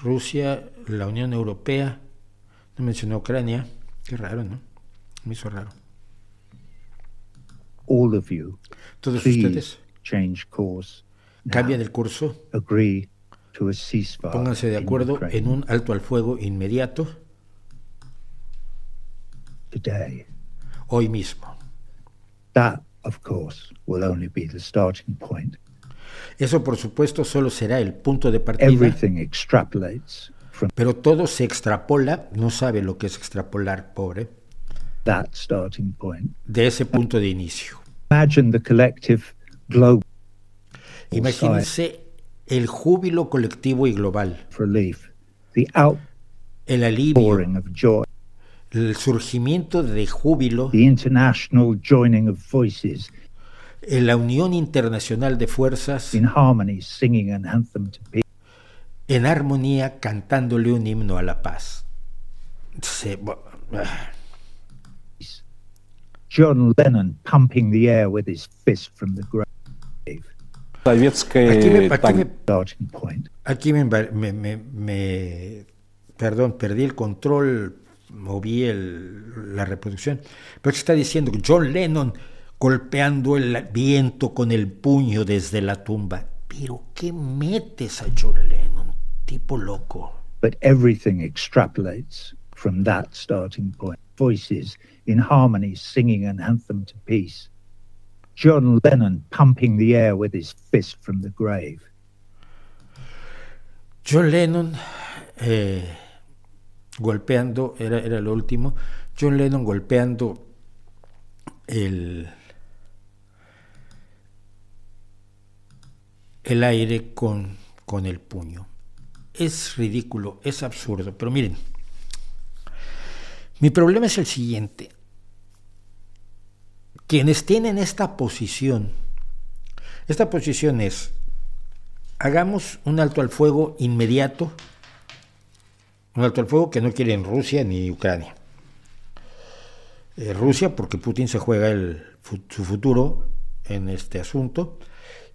Rusia, la Unión Europea, no mencionó Ucrania, qué raro, ¿no? Me hizo raro. all of you, Todos ustedes change course. cambien el curso, Agree to a ceasefire. pónganse de acuerdo en un alto al fuego inmediato today. hoy mismo. That, of course, will only be the starting point. Eso, por supuesto, solo será el punto de partida, Everything extrapolates from pero todo se extrapola, no sabe lo que es extrapolar, pobre, that starting point. de ese punto de inicio. Imagine the collective global Imagínense el júbilo colectivo y global, relief, the el alivio, outpouring of joy, el surgimiento de júbilo, The international joining of voices, la unión internacional de fuerzas, in harmony, singing an anthem to peace. en armonía cantándole un himno a la paz. Se... Ah. John Lennon pumping the air with his fist from the grave. Aquí me, aquí me, me, me perdón, perdí el control moví el- la reproducción, pero está diciendo John Lennon golpeando el viento con el puño desde la tumba. Pero ¿qué metes a John Lennon? Tipo loco. But everything extrapolates from that starting point. Voices in harmony, singing an anthem to peace. John Lennon pumping the air with his fist from the grave. John Lennon eh, golpeando, era, era lo último, John Lennon golpeando el, el aire con, con el puño. Es ridículo, es absurdo, pero miren, mi problema es el siguiente. Quienes tienen esta posición, esta posición es, hagamos un alto al fuego inmediato, un alto al fuego que no quieren Rusia ni Ucrania. Eh, Rusia porque Putin se juega su futuro en este asunto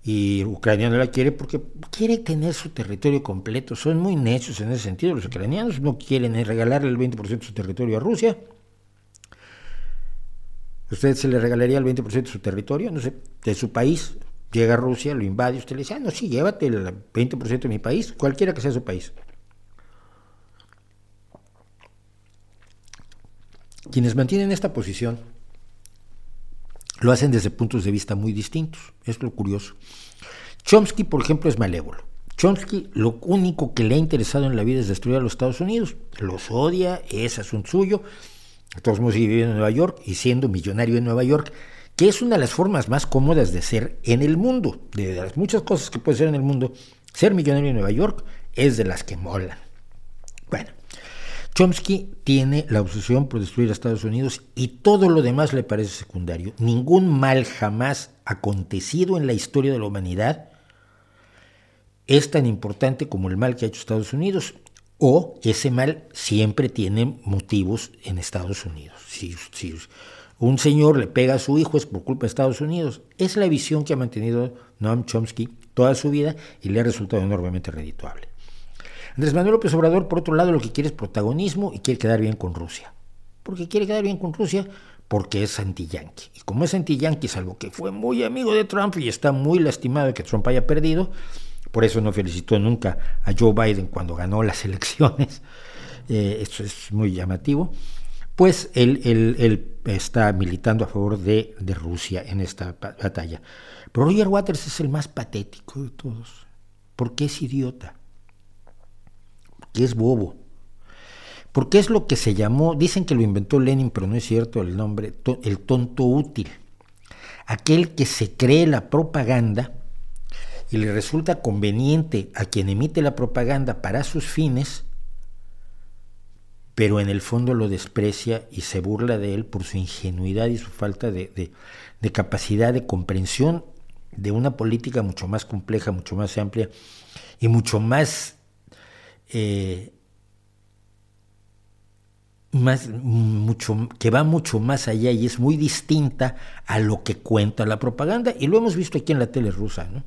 y Ucrania no la quiere porque quiere tener su territorio completo. Son muy necios en ese sentido. Los ucranianos no quieren regalarle el 20% de su territorio a Rusia. ¿Usted se le regalaría el 20% de su territorio? No sé, de su país. Llega Rusia, lo invade, usted le dice, ah, no, sí, llévate el 20% de mi país, cualquiera que sea su país. Quienes mantienen esta posición lo hacen desde puntos de vista muy distintos. Es lo curioso. Chomsky, por ejemplo, es malévolo. Chomsky lo único que le ha interesado en la vida es destruir a los Estados Unidos. Los odia, es asunto suyo. Todos modos viviendo en Nueva York y siendo millonario en Nueva York, que es una de las formas más cómodas de ser en el mundo. De las muchas cosas que puede ser en el mundo, ser millonario en Nueva York es de las que molan. Chomsky tiene la obsesión por destruir a Estados Unidos y todo lo demás le parece secundario. Ningún mal jamás acontecido en la historia de la humanidad es tan importante como el mal que ha hecho Estados Unidos o ese mal siempre tiene motivos en Estados Unidos. Si, si un señor le pega a su hijo es por culpa de Estados Unidos. Es la visión que ha mantenido Noam Chomsky toda su vida y le ha resultado enormemente redituable. Andrés Manuel López Obrador, por otro lado, lo que quiere es protagonismo y quiere quedar bien con Rusia. Porque quiere quedar bien con Rusia porque es anti-yanqui. Y como es anti-yanqui, salvo que fue muy amigo de Trump y está muy lastimado de que Trump haya perdido, por eso no felicitó nunca a Joe Biden cuando ganó las elecciones, eh, eso es muy llamativo, pues él está militando a favor de, de Rusia en esta batalla. Pero Roger Waters es el más patético de todos, porque es idiota es bobo. Porque es lo que se llamó, dicen que lo inventó Lenin, pero no es cierto el nombre, el tonto útil. Aquel que se cree la propaganda y le resulta conveniente a quien emite la propaganda para sus fines, pero en el fondo lo desprecia y se burla de él por su ingenuidad y su falta de, de capacidad de comprensión de una política mucho más compleja, mucho más amplia y mucho más eh, más, mucho, que va mucho más allá y es muy distinta a lo que cuenta la propaganda, y lo hemos visto aquí en la tele rusa. ¿no?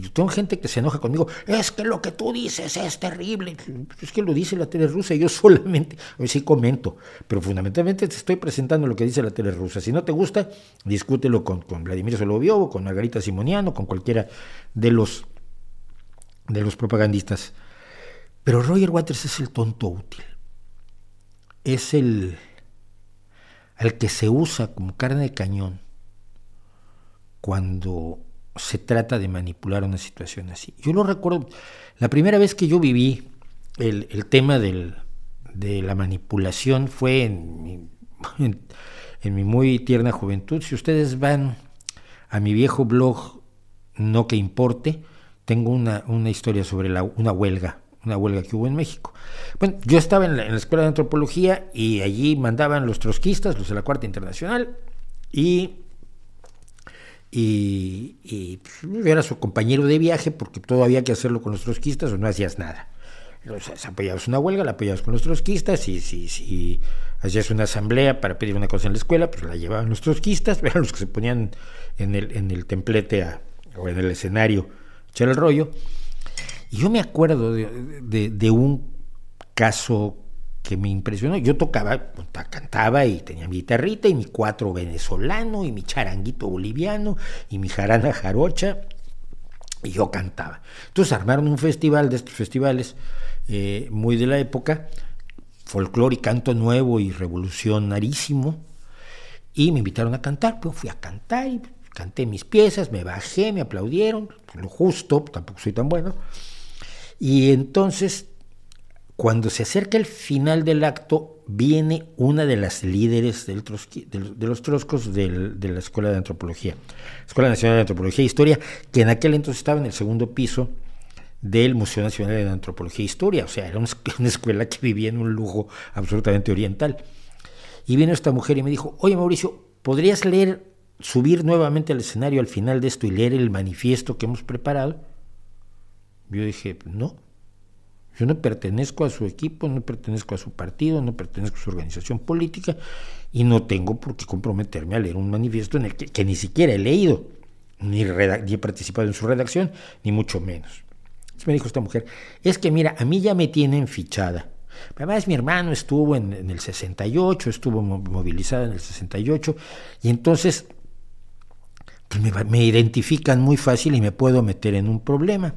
Yo tengo gente que se enoja conmigo, es que lo que tú dices es terrible. Es que lo dice la tele rusa y yo solamente, sí comento, pero fundamentalmente te estoy presentando lo que dice la tele rusa. Si no te gusta, discútelo con, con Vladimir Solovyov, con Margarita Simoniano, con cualquiera de los, de los propagandistas. Pero Roger Waters es el tonto útil. Es el, el que se usa como carne de cañón cuando se trata de manipular una situación así. Yo lo recuerdo, la primera vez que yo viví el, tema del, de la manipulación fue en mi, en, mi, muy tierna juventud. Si ustedes van a mi viejo blog, no que importe, tengo una, una historia sobre la, una huelga, una huelga que hubo en México. Bueno, yo estaba en la, escuela de antropología y allí mandaban los trotskistas, los de la Cuarta Internacional, y y, y pues, era su compañero de viaje porque todo había que hacerlo con los trotskistas o no hacías nada. O sea, apoyabas una huelga, la apoyabas con los trotskistas y si, si hacías una asamblea para pedir una cosa en la escuela, pues la llevaban los trotskistas, eran los que se ponían en el, en el templete o en el escenario echar el rollo. Y yo me acuerdo de, un caso que me impresionó. Yo tocaba, cantaba y tenía mi guitarrita y mi cuatro venezolano y mi charanguito boliviano y mi jarana jarocha y yo cantaba. Entonces armaron un festival de estos festivales eh, muy de la época, folclore y canto nuevo y revolucionarísimo y me invitaron a cantar. Pues fui a cantar y canté mis piezas, me bajé, me aplaudieron, lo justo, tampoco soy tan bueno. Y entonces cuando se acerca el final del acto, viene una de las líderes del de, los troscos de la Escuela de Antropología, Escuela Nacional de Antropología e Historia, que en aquel entonces estaba en el segundo piso del Museo Nacional de Antropología e Historia, o sea, era una, escuela que vivía en un lujo absolutamente oriental. Y vino esta mujer y me dijo, oye Mauricio, ¿podrías leer, subir nuevamente al escenario al final de esto y leer el manifiesto que hemos preparado? Yo dije, no, yo no pertenezco a su equipo, no pertenezco a su partido, no pertenezco a su organización política y no tengo por qué comprometerme a leer un manifiesto en el que, ni siquiera he leído, ni, he participado en su redacción, ni mucho menos. Entonces me dijo esta mujer, es que mira, a mí ya me tienen fichada. Además, mi hermano estuvo en, el 68, estuvo movilizado en el 68, y entonces pues me identifican muy fácil y me puedo meter en un problema.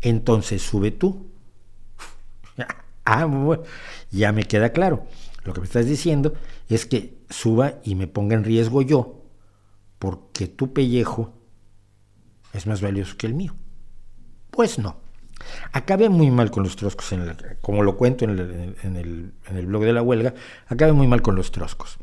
Entonces sube tú ah, ya me queda claro. Lo que me estás diciendo es que suba y me ponga en riesgo yo, porque tu pellejo es más valioso que el mío. Pues no. Acabé muy mal con los troscos, como lo cuento en el, en el blog de la huelga, acabé muy mal con los troscos.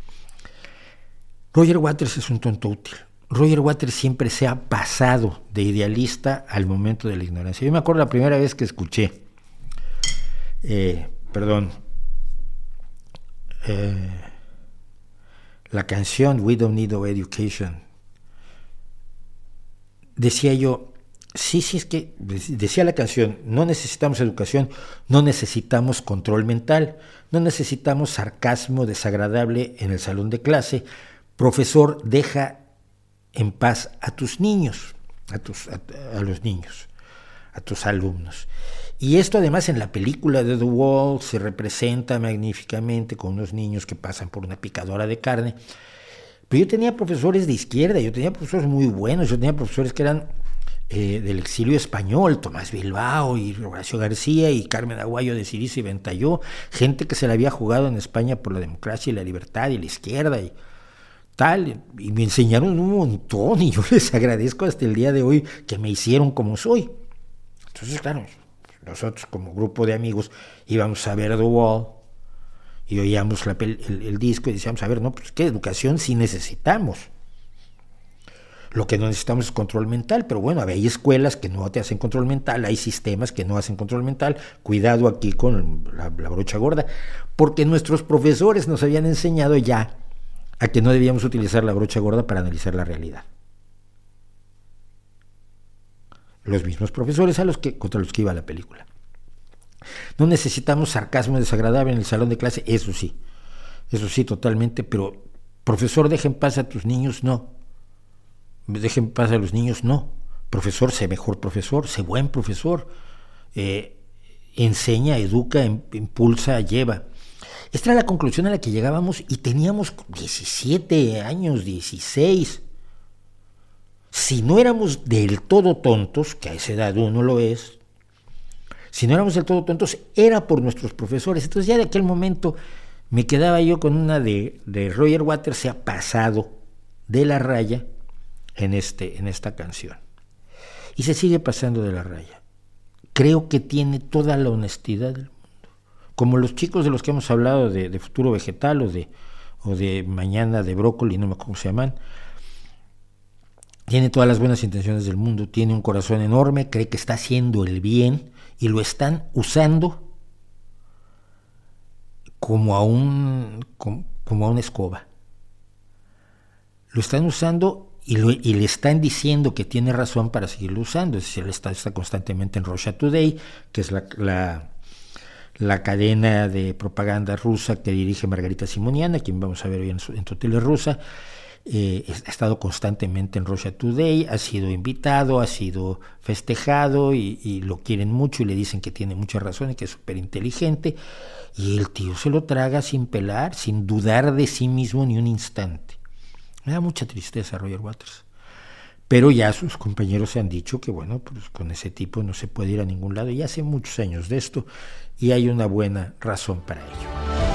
Roger Waters es un tonto útil. Roger Waters siempre se ha pasado de idealista al momento de la ignorancia. Yo me acuerdo la primera vez que escuché eh, perdón, eh, la canción We Don't Need No Education, decía yo, sí, sí, es que decía la canción, no necesitamos educación, no necesitamos control mental, no necesitamos sarcasmo desagradable en el salón de clase. Profesor, deja en paz a tus niños, a, tus, a los niños, a tus alumnos. Y esto además en la película de The Wall se representa magníficamente con unos niños que pasan por una picadora de carne. Pero yo tenía profesores de izquierda, yo tenía profesores muy buenos, yo tenía profesores que eran eh, del exilio español, Tomás Bilbao y Horacio García y Carmen Aguayo de Ciricia y Ventayó, gente que se la había jugado en España por la democracia y la libertad y la izquierda y tal, y me enseñaron un montón y yo les agradezco hasta el día de hoy que me hicieron como soy. Entonces, claro, nosotros como grupo de amigos íbamos a ver The Wall y oíamos el, disco y decíamos, a ver, no, pues qué educación sí necesitamos. Lo que no necesitamos es control mental, pero bueno, hay escuelas que no te hacen control mental, hay sistemas que no hacen control mental. Cuidado aquí con la, la brocha gorda, porque nuestros profesores nos habían enseñado ya a que no debíamos utilizar la brocha gorda para analizar la realidad. los mismos profesores a los que, contra los que iba la película. No necesitamos sarcasmo desagradable en el salón de clase, eso sí, eso sí, totalmente, pero profesor, dejen paz a tus niños, no. Dejen paz a los niños, no. profesor, sé mejor profesor, sé buen profesor, eh, enseña, educa, em, impulsa, lleva. Esta era la conclusión a la que llegábamos y teníamos 17 años, 16. Si no éramos del todo tontos, que a esa edad uno lo es, si no éramos del todo tontos, era por nuestros profesores. Entonces ya de aquel momento me quedaba yo con una de, de Roger Waters, se ha pasado de la raya en, este, en esta canción. Y se sigue pasando de la raya. Creo que tiene toda la honestidad del. Como los chicos de los que hemos hablado de, futuro vegetal o de, mañana de brócoli, no me acuerdo cómo se llaman, tiene todas las buenas intenciones del mundo, tiene un corazón enorme, cree que está haciendo el bien y lo están usando como a, un, como, a una escoba. Lo están usando y, le están diciendo que tiene razón para seguirlo usando. Es decir, él está, constantemente en Russia Today, que es la, cadena de propaganda rusa que dirige Margarita Simoniana, quien vamos a ver hoy en, su, en rusa. Eh, ha estado constantemente en Russia Today, ha sido invitado, ha sido festejado y, lo quieren mucho y le dicen que tiene mucha razón y que es súper inteligente. Y el tío se lo traga sin pelar, sin dudar de sí mismo ni un instante. Me da mucha tristeza Roger Waters. Pero ya sus compañeros se han dicho que, bueno, pues con ese tipo no se puede ir a ningún lado. Y hace muchos años de esto y hay una buena razón para ello.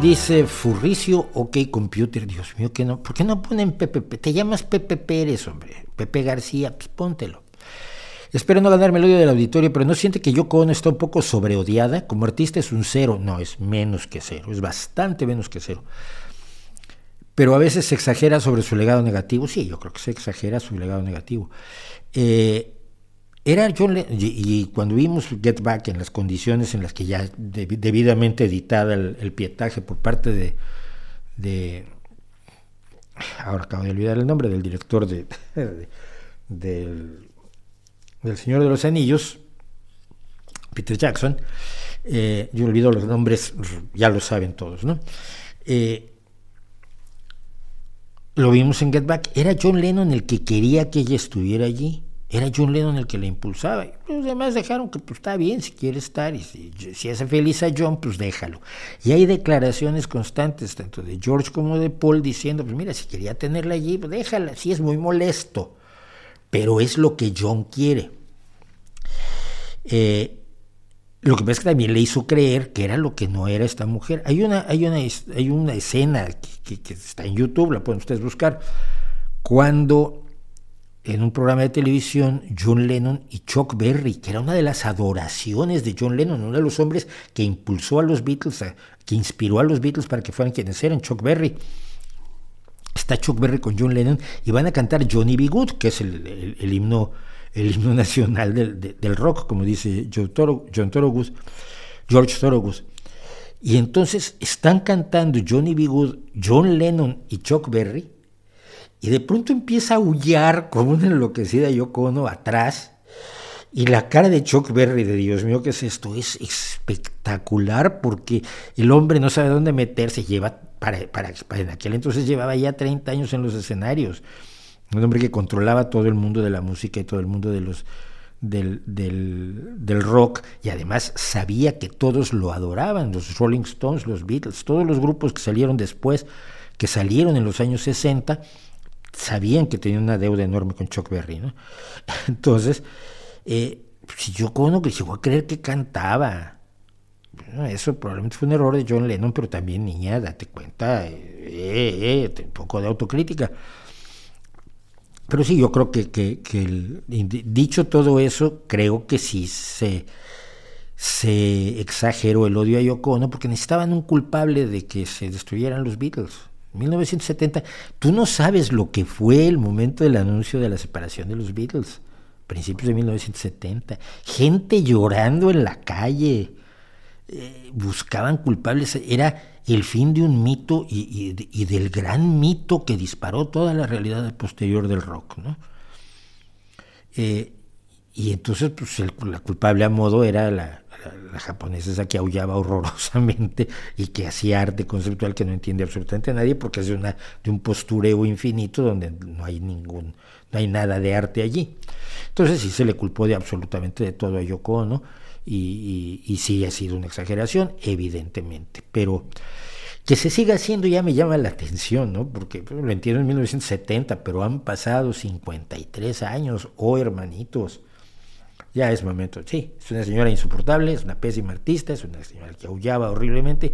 Dice Furricio, ok computer, Dios mío, que no, ¿por qué no ponen Pepe? Te llamas Pepe Pérez, hombre, Pepe García, pues póntelo. Espero no ganarme el odio del auditorio, pero ¿no siente que Yoko Ono está un poco sobreodiada? Como artista es un cero, no, es menos que cero, es bastante menos que cero. Pero a veces se exagera sobre su legado negativo, sí, yo creo que se exagera su legado negativo. Eh, era John y, cuando vimos Get Back en las condiciones en las que ya debidamente editada el, pietaje por parte de, de, ahora acabo de olvidar el nombre del director de, del, del Señor de los Anillos, Peter Jackson, eh, yo olvido los nombres, ya lo saben todos, ¿no? Eh, lo vimos en Get Back, era John Lennon el que quería que ella estuviera allí era John Lennon el que la impulsaba. Y los demás dejaron que pues está bien si quiere estar y si, hace feliz a John, pues déjalo. Y hay declaraciones constantes, tanto de George como de Paul, diciendo, pues mira, si quería tenerla allí, pues déjala, sí es muy molesto, pero es lo que John quiere. Eh, lo que pasa es que también le hizo creer que era lo que no era esta mujer. Hay una, hay una, hay una escena que, que está en YouTube, la pueden ustedes buscar, cuando en un programa de televisión John Lennon y Chuck Berry, que era una de las adoraciones de John Lennon, uno de los hombres que impulsó a los Beatles, que inspiró a los Beatles para que fueran quienes eran, Chuck Berry. Está Chuck Berry con John Lennon y van a cantar Johnny B. Good, que es el, himno, el himno nacional del, rock, como dice John, Toro, Thorogood, George Thorogood. Y entonces están cantando Johnny B. Good, John Lennon y Chuck Berry y de pronto empieza a aullar como una enloquecida Yoko Ono atrás. Y la cara de Chuck Berry, de Dios mío, ¿qué es esto? Es espectacular porque el hombre no sabe dónde meterse. Lleva, para, para, en aquel entonces llevaba ya 30 años en los escenarios. Un hombre que controlaba todo el mundo de la música y todo el mundo de los, del, del, rock y además sabía que todos lo adoraban, los Rolling Stones, los Beatles, todos los grupos que salieron después, que salieron en los años 60 sabían que tenía una deuda enorme con Chuck Berry, ¿no? Entonces, eh, si yo cono que llegó a creer que cantaba. eso probablemente fue un error de John Lennon, pero también, niña, date cuenta, eh, eh, un poco de autocrítica. Pero sí, yo creo que, dicho todo eso, creo que sí se, se exageró el odio a Yoko Ono porque necesitaban un culpable de que se destruyeran los Beatles. 1970, tú no sabes lo que fue el momento del anuncio de la separación de los Beatles, principios de 1970, gente llorando en la calle, eh, buscaban culpables, era el fin de un mito y, del gran mito que disparó toda la realidad posterior del rock. ¿no? Eh, y entonces pues, la culpable a modo era la, la, japonesa esa que aullaba horrorosamente y que hacía arte conceptual que no entiende absolutamente nadie porque es de, una, de un postureo infinito donde no hay ningún, no hay nada de arte allí. Entonces sí se le culpó de absolutamente de todo a Yoko Ono y, y, y sí ha sido una exageración, evidentemente, pero que se siga haciendo ya me llama la atención, ¿no? Porque pues, lo entiendo en 1970, pero han pasado 53 años, oh hermanitos. Ya es momento, sí, es una señora insoportable, es una pésima artista, es una señora que aullaba horriblemente,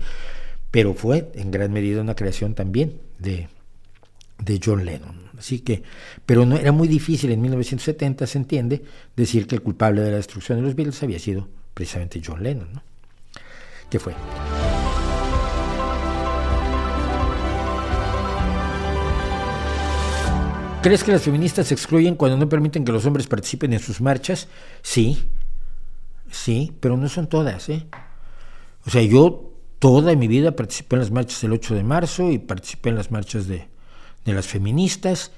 pero fue en gran medida una creación también de, de John Lennon. Así que, pero no era muy difícil en 1970, se entiende, decir que el culpable de la destrucción de los Beatles había sido precisamente John Lennon, ¿no? ¿Qué fue? ¿Crees que las feministas se excluyen cuando no permiten que los hombres participen en sus marchas? Sí, sí, pero no son todas. ¿eh? O sea, yo toda mi vida participé en las marchas del 8 de marzo y participé en las marchas de, de las feministas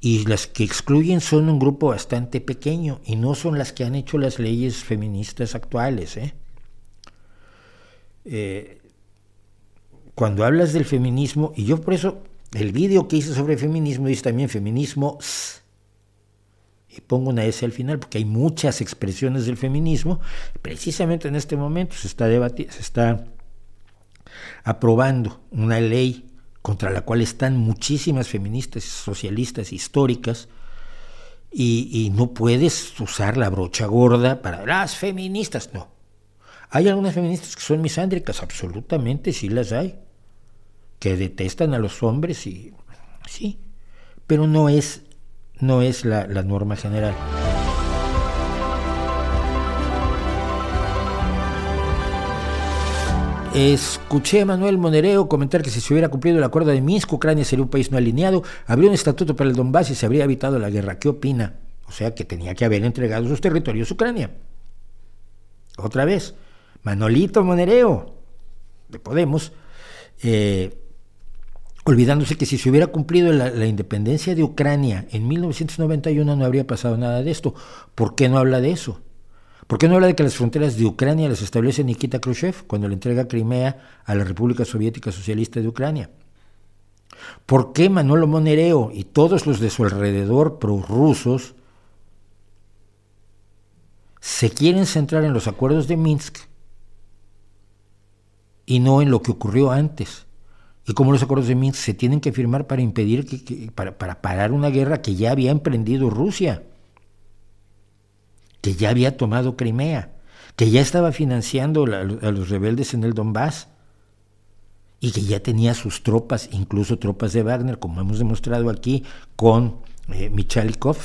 y las que excluyen son un grupo bastante pequeño y no son las que han hecho las leyes feministas actuales. ¿eh? Eh, cuando hablas del feminismo, y yo por eso el vídeo que hice sobre feminismo dice también feminismo y pongo una S al final porque hay muchas expresiones del feminismo. Precisamente en este momento se está debatiendo, se está aprobando una ley contra la cual están muchísimas feministas, socialistas, históricas, y, y, no puedes usar la brocha gorda para las feministas, no. Hay algunas feministas que son misándricas, absolutamente, sí las hay que detestan a los hombres y sí, pero no es, no es la, norma general. Escuché a Manuel Monereo comentar que si se hubiera cumplido el acuerdo de Minsk, Ucrania sería un país no alineado, habría un estatuto para el Donbass y se habría evitado la guerra. ¿Qué opina? O sea que tenía que haber entregado sus territorios Ucrania. Otra vez, Manolito Monereo, de Podemos, eh, olvidándose que si se hubiera cumplido la, independencia de Ucrania en 1991 no habría pasado nada de esto. ¿Por qué no habla de eso? ¿Por qué no habla de que las fronteras de Ucrania las establece Nikita Khrushchev cuando le entrega Crimea a la República Soviética Socialista de Ucrania? ¿Por qué Manolo Monereo y todos los de su alrededor prorrusos se quieren centrar en los acuerdos de Minsk y no en lo que ocurrió antes? Y cómo los acuerdos de Minsk se tienen que firmar para impedir que, para, para, parar una guerra que ya había emprendido Rusia, que ya había tomado Crimea, que ya estaba financiando a los rebeldes en el Donbass y que ya tenía sus tropas, incluso tropas de Wagner, como hemos demostrado aquí con eh, Michalikov,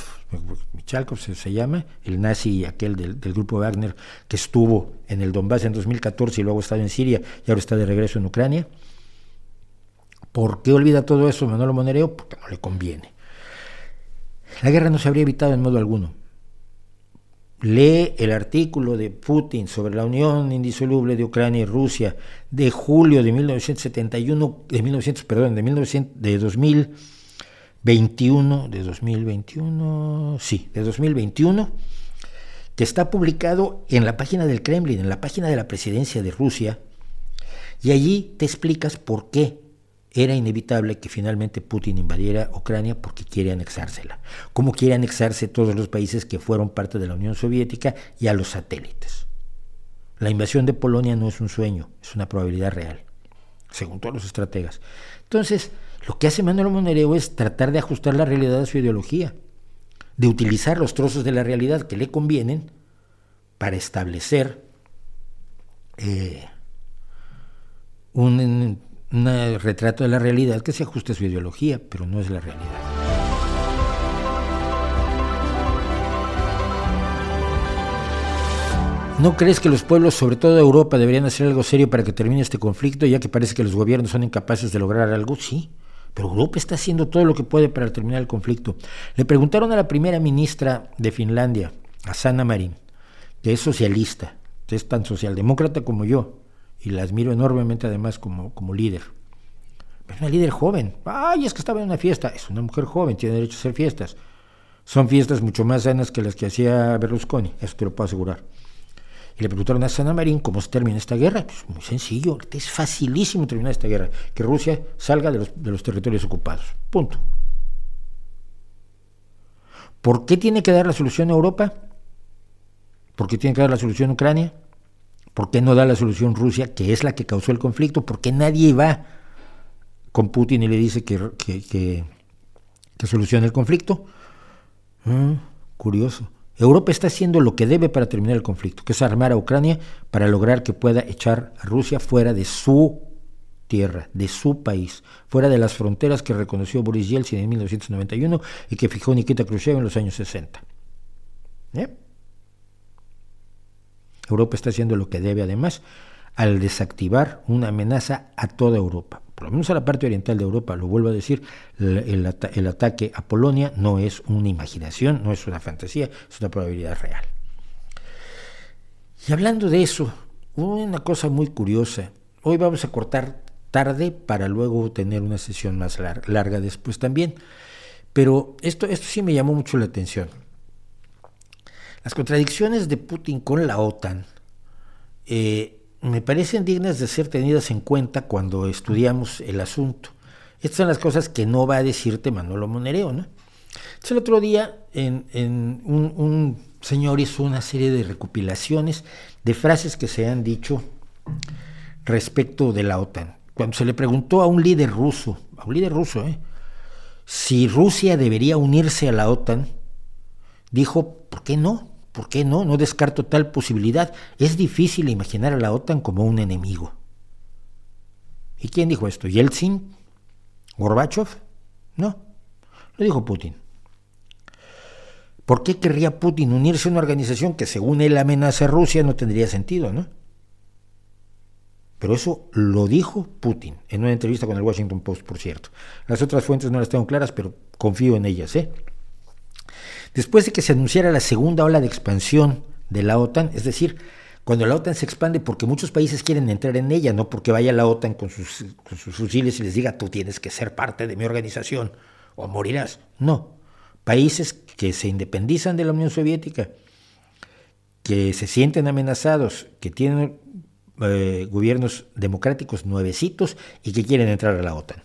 Michalkov se, llama, el nazi aquel del, del, grupo Wagner que estuvo en el Donbass en 2014 y luego ha estado en Siria y ahora está de regreso en Ucrania ¿Por qué olvida todo eso Manuel Monereo? Porque no le conviene. La guerra no se habría evitado en modo alguno. Lee el artículo de Putin sobre la unión indisoluble de Ucrania y Rusia de julio de 1971, de 1900, perdón, de, 1900, de 2021, de 2021, sí, de 2021, que está publicado en la página del Kremlin, en la página de la presidencia de Rusia, y allí te explicas por qué era inevitable que finalmente Putin invadiera Ucrania porque quiere anexársela, como quiere anexarse todos los países que fueron parte de la Unión Soviética y a los satélites. La invasión de Polonia no es un sueño, es una probabilidad real, según todos los estrategas. Entonces, lo que hace Manuel Monereo es tratar de ajustar la realidad a su ideología, de utilizar los trozos de la realidad que le convienen para establecer eh, un un retrato de la realidad que se ajuste a su ideología, pero no es la realidad. ¿No crees que los pueblos, sobre todo de Europa, deberían hacer algo serio para que termine este conflicto, ya que parece que los gobiernos son incapaces de lograr algo? Sí, pero Europa está haciendo todo lo que puede para terminar el conflicto. Le preguntaron a la primera ministra de Finlandia, a Sanna Marin, que es socialista, que es tan socialdemócrata como yo, y la admiro enormemente además como, como líder. Es una líder joven. Ay, es que estaba en una fiesta. Es una mujer joven, tiene derecho a hacer fiestas. Son fiestas mucho más sanas que las que hacía Berlusconi, eso te lo puedo asegurar. Y le preguntaron a Sana Marín cómo se termina esta guerra. Pues muy sencillo, es facilísimo terminar esta guerra, que Rusia salga de los, de los territorios ocupados. Punto. ¿Por qué tiene que dar la solución a Europa? ¿Por qué tiene que dar la solución a Ucrania? ¿Por qué no da la solución Rusia, que es la que causó el conflicto? ¿Por qué nadie va con Putin y le dice que, que, que, solucione el conflicto? Mm, curioso. Europa está haciendo lo que debe para terminar el conflicto, que es armar a Ucrania para lograr que pueda echar a Rusia fuera de su tierra, de su país, fuera de las fronteras que reconoció Boris Yeltsin en 1991 y que fijó Nikita Khrushchev en los años 60. ¿Eh? Europa está haciendo lo que debe además al desactivar una amenaza a toda Europa, por lo menos a la parte oriental de Europa, lo vuelvo a decir, el, ataque a Polonia no es una imaginación, no es una fantasía, es una probabilidad real. Y hablando de eso, una cosa muy curiosa, hoy vamos a cortar tarde para luego tener una sesión más larga, después también. Pero esto, esto sí me llamó mucho la atención. Las contradicciones de Putin con la OTAN eh, me parecen dignas de ser tenidas en cuenta cuando estudiamos el asunto. Estas son las cosas que no va a decirte Manolo Monereo, ¿no? el otro día en, un, un, señor hizo una serie de recopilaciones de frases que se han dicho respecto de la OTAN cuando se le preguntó a un líder ruso, a un líder ruso, ¿eh? si Rusia debería unirse a la OTAN, dijo, ¿por qué no? ¿Por qué no? No descarto tal posibilidad. Es difícil imaginar a la OTAN como un enemigo. ¿Y quién dijo esto? ¿Yeltsin? ¿Gorbachev? No, lo dijo Putin. ¿Por qué querría Putin unirse a una organización que según él amenaza a Rusia no tendría sentido, no? Pero eso lo dijo Putin en una entrevista con el Washington Post, por cierto. Las otras fuentes no las tengo claras, pero confío en ellas. ¿eh? Después de que se anunciara la segunda ola de expansión de la OTAN, es decir, cuando la OTAN se expande porque muchos países quieren entrar en ella, no porque vaya la OTAN con sus, fusiles y les diga tú tienes que ser parte de mi organización o morirás. No, países que se independizan de la Unión Soviética, que se sienten amenazados, que tienen eh, gobiernos democráticos nuevecitos y que quieren entrar a la OTAN.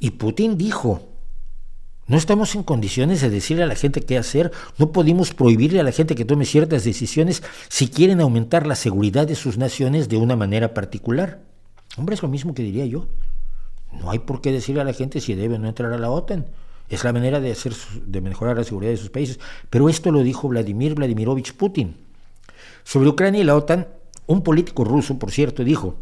Y Putin dijo, no estamos en condiciones de decirle a la gente qué hacer, no podemos prohibirle a la gente que tome ciertas decisiones si quieren aumentar la seguridad de sus naciones de una manera particular. Hombre, es lo mismo que diría yo. No hay por qué decirle a la gente si debe o no entrar a la OTAN. Es la manera de, hacer, de mejorar la seguridad de sus países. Pero esto lo dijo Vladimir Vladimirovich Putin. Sobre Ucrania y la OTAN, un político ruso, por cierto, dijo,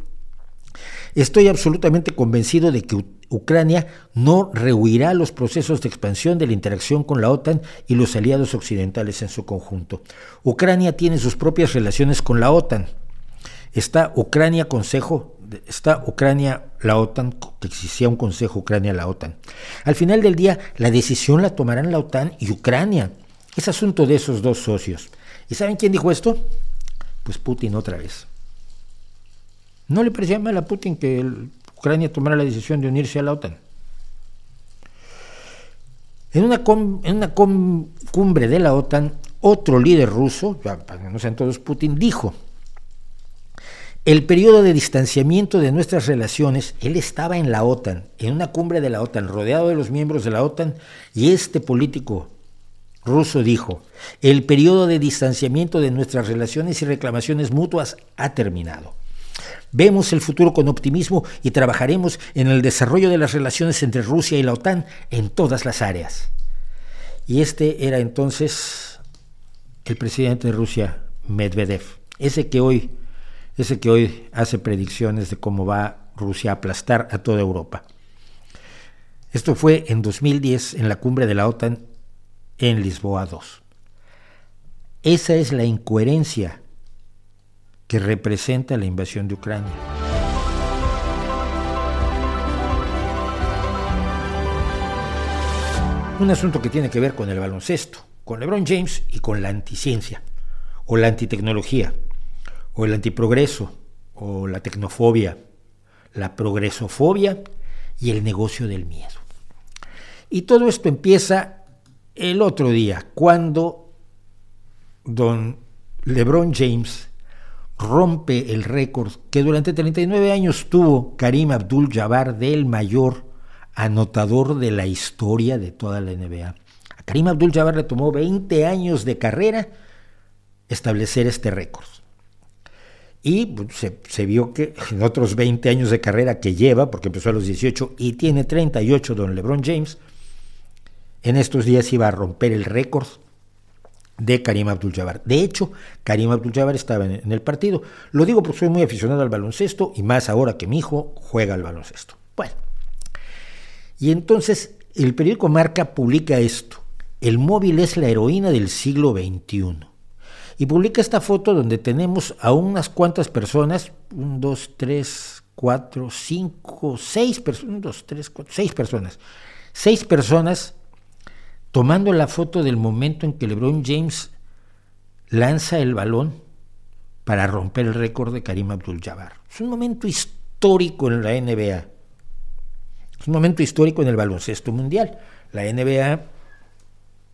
estoy absolutamente convencido de que Ucrania no rehuirá los procesos de expansión de la interacción con la OTAN y los aliados occidentales en su conjunto. Ucrania tiene sus propias relaciones con la OTAN. Está Ucrania Consejo, está Ucrania la OTAN, que existía un Consejo Ucrania la OTAN. Al final del día, la decisión la tomarán la OTAN y Ucrania. Es asunto de esos dos socios. ¿Y saben quién dijo esto? pues Putin otra vez. ¿No le parecía mal a Putin que Ucrania tomara la decisión de unirse a la OTAN? En una, cumbre de la OTAN, otro líder ruso, ya para que no sean todos Putin, dijo, el periodo de distanciamiento de nuestras relaciones, él estaba en la OTAN, en una cumbre de la OTAN, rodeado de los miembros de la OTAN, y este político ruso dijo, el periodo de distanciamiento de nuestras relaciones y reclamaciones mutuas ha terminado. Vemos el futuro con optimismo y trabajaremos en el desarrollo de las relaciones entre Rusia y la OTAN en todas las áreas. Y este era entonces el presidente de Rusia, Medvedev, ese que hoy, ese que hoy hace predicciones de cómo va Rusia a aplastar a toda Europa. Esto fue en 2010 en la cumbre de la OTAN en Lisboa II. Esa es la incoherencia que representa la invasión de Ucrania. Un asunto que tiene que ver con el baloncesto, con LeBron James y con la anticiencia, o la antitecnología, o el antiprogreso, o la tecnofobia, la progresofobia y el negocio del miedo. Y todo esto empieza el otro día, cuando don LeBron James rompe el récord que durante 39 años tuvo Karim Abdul-Jabbar del mayor anotador de la historia de toda la NBA. A Karim Abdul-Jabbar le tomó 20 años de carrera establecer este récord. Y pues, se, se, vio que en otros 20 años de carrera que lleva, porque empezó a los 18 y tiene 38 don LeBron James, en estos días iba a romper el récord de Karim Abdul-Jabbar. De hecho, Karim Abdul-Jabbar estaba en, el partido. Lo digo porque soy muy aficionado al baloncesto y más ahora que mi hijo juega al baloncesto. Bueno, y entonces el periódico Marca publica esto. El móvil es la heroína del siglo XXI. Y publica esta foto donde tenemos a unas cuantas personas, un, dos, tres, cuatro, cinco, seis personas, un, dos, tres, cuatro, seis personas. Seis personas tomando la foto del momento en que LeBron James lanza el balón para romper el récord de Karim Abdul-Jabbar. Es un momento histórico en la NBA. Es un momento histórico en el baloncesto mundial. La NBA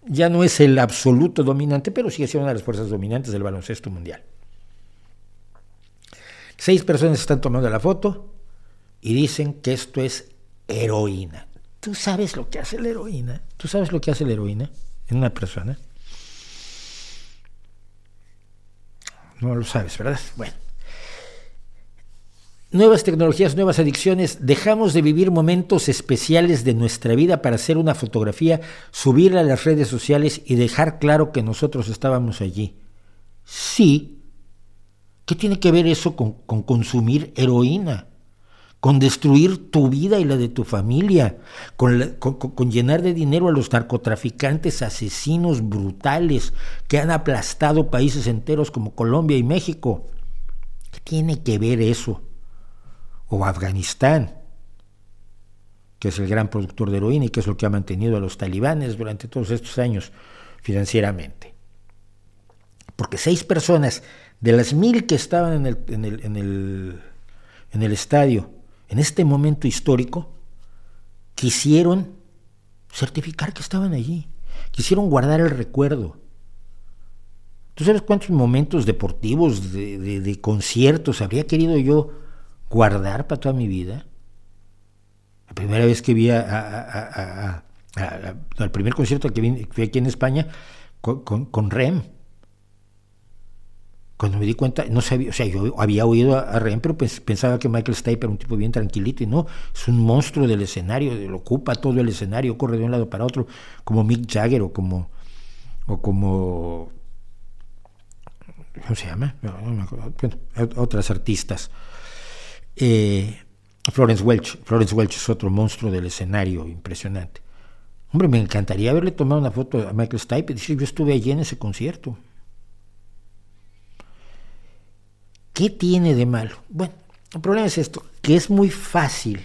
ya no es el absoluto dominante, pero sigue siendo una de las fuerzas dominantes del baloncesto mundial. Seis personas están tomando la foto y dicen que esto es heroína. ¿Tú sabes lo que hace la heroína? ¿Tú sabes lo que hace la heroína en una persona? No lo sabes, ¿verdad? Bueno. Nuevas tecnologías, nuevas adicciones. Dejamos de vivir momentos especiales de nuestra vida para hacer una fotografía, subirla a las redes sociales y dejar claro que nosotros estábamos allí. Sí. ¿Qué tiene que ver eso con, con consumir heroína? Con destruir tu vida y la de tu familia, con, llenar de dinero a los narcotraficantes asesinos brutales que han aplastado países enteros como Colombia y México. ¿Qué tiene que ver eso? O Afganistán, que es el gran productor de heroína y que es lo que ha mantenido a los talibanes durante todos estos años financieramente. Porque seis personas de las mil que estaban en el, estadio en este momento histórico, quisieron certificar que estaban allí, quisieron guardar el recuerdo. ¿Tú sabes cuántos momentos deportivos, de, conciertos habría querido yo guardar para toda mi vida? La primera vez que vi al primer concierto que vi, aquí en España con Rem, cuando me di cuenta, no sabía, o sea, yo había oído a, Ren, pero pensaba que Michael Stipe era un tipo bien tranquilito y no, es un monstruo del escenario, lo ocupa todo el escenario, corre de un lado para otro, como Mick Jagger o como, o como, ¿cómo se llama? otras artistas. Eh, Florence Welch, Florence Welch es otro monstruo del escenario impresionante. Hombre, me encantaría haberle tomado una foto a Michael Stipe y decir, yo estuve allí en ese concierto. ¿Qué tiene de malo? Bueno, el problema es esto, que es muy fácil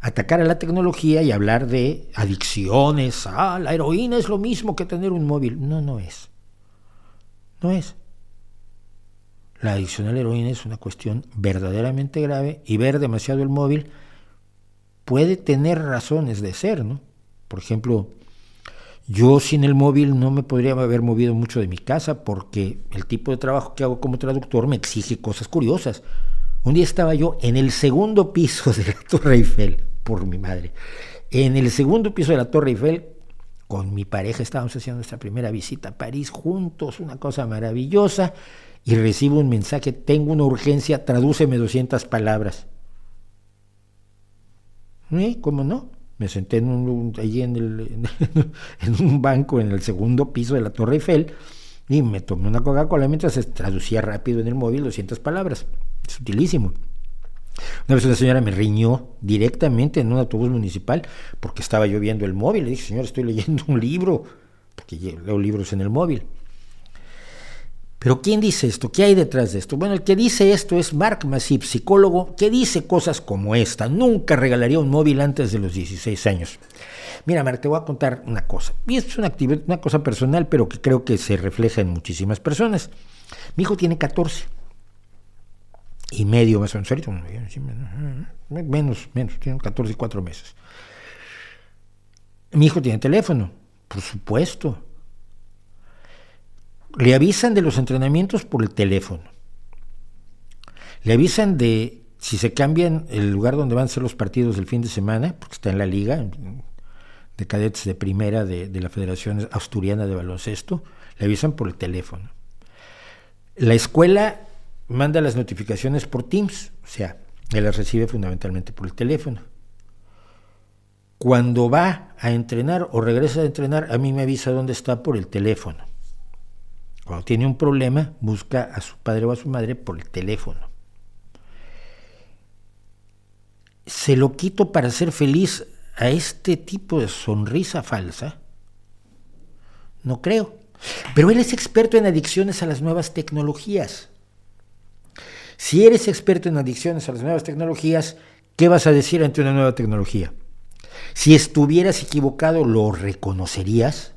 atacar a la tecnología y hablar de adicciones. Ah, la heroína es lo mismo que tener un móvil. No, no es. No es. La adicción a la heroína es una cuestión verdaderamente grave y ver demasiado el móvil puede tener razones de ser, ¿no? Por ejemplo, yo sin el móvil no me podría haber movido mucho de mi casa porque el tipo de trabajo que hago como traductor me exige cosas curiosas. Un día estaba yo en el segundo piso de la Torre Eiffel, por mi madre, en el segundo piso de la Torre Eiffel, con mi pareja estábamos haciendo nuestra primera visita a París juntos, una cosa maravillosa, y recibo un mensaje, tengo una urgencia, tradúceme 200 palabras. ¿Eh? ¿Cómo no? Me senté en un, allí en, el, en un banco en el segundo piso de la Torre Eiffel y me tomé una Coca-Cola mientras se traducía rápido en el móvil 200 palabras. Es utilísimo. Una vez una señora me riñó directamente en un autobús municipal porque estaba yo viendo el móvil. Le dije, señor, estoy leyendo un libro, porque leo libros en el móvil. Pero ¿quién dice esto? ¿Qué hay detrás de esto? Bueno, el que dice esto es Mark Masip, psicólogo, que dice cosas como esta. Nunca regalaría un móvil antes de los 16 años. Mira, Mark, te voy a contar una cosa. Y esto es una, una cosa personal, pero que creo que se refleja en muchísimas personas. Mi hijo tiene 14 y medio más o menos, menos, menos, tiene 14 y 4 meses. Mi hijo tiene teléfono, por supuesto le avisan de los entrenamientos por el teléfono. Le avisan de si se cambian el lugar donde van a ser los partidos del fin de semana, porque está en la liga de cadetes de primera de, de la Federación Asturiana de Baloncesto, le avisan por el teléfono. La escuela manda las notificaciones por Teams, o sea, él las recibe fundamentalmente por el teléfono. Cuando va a entrenar o regresa a entrenar, a mí me avisa dónde está por el teléfono. Cuando tiene un problema, busca a su padre o a su madre por el teléfono. Se lo quito para ser feliz a este tipo de sonrisa falsa. No creo. Pero él es experto en adicciones a las nuevas tecnologías. Si eres experto en adicciones a las nuevas tecnologías, ¿qué vas a decir ante una nueva tecnología? Si estuvieras equivocado, ¿lo reconocerías?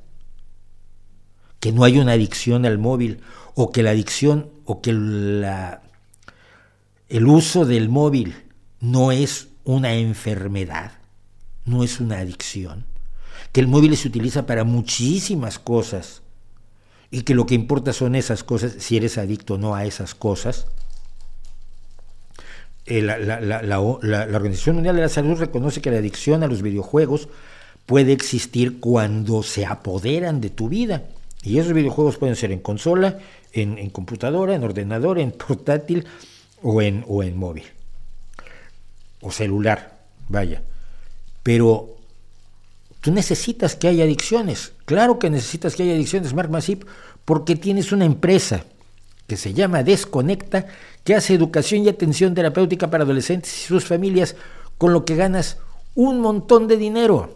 Que no hay una adicción al móvil o que la adicción o que la, el uso del móvil no es una enfermedad, no es una adicción, que el móvil se utiliza para muchísimas cosas y que lo que importa son esas cosas, si eres adicto o no a esas cosas. Eh, la, la, Organización Mundial de la Salud reconoce que la adicción a los videojuegos puede existir cuando se apoderan de tu vida. Y esos videojuegos pueden ser en consola, en, en computadora, en ordenador, en portátil o en, o en móvil. O celular, vaya. Pero Tú necesitas que haya adicciones. Claro que necesitas que haya adicciones, Mark Masip, porque tienes una empresa que se llama Desconecta, que hace educación y atención terapéutica para adolescentes y sus familias, con lo que ganas un montón de dinero.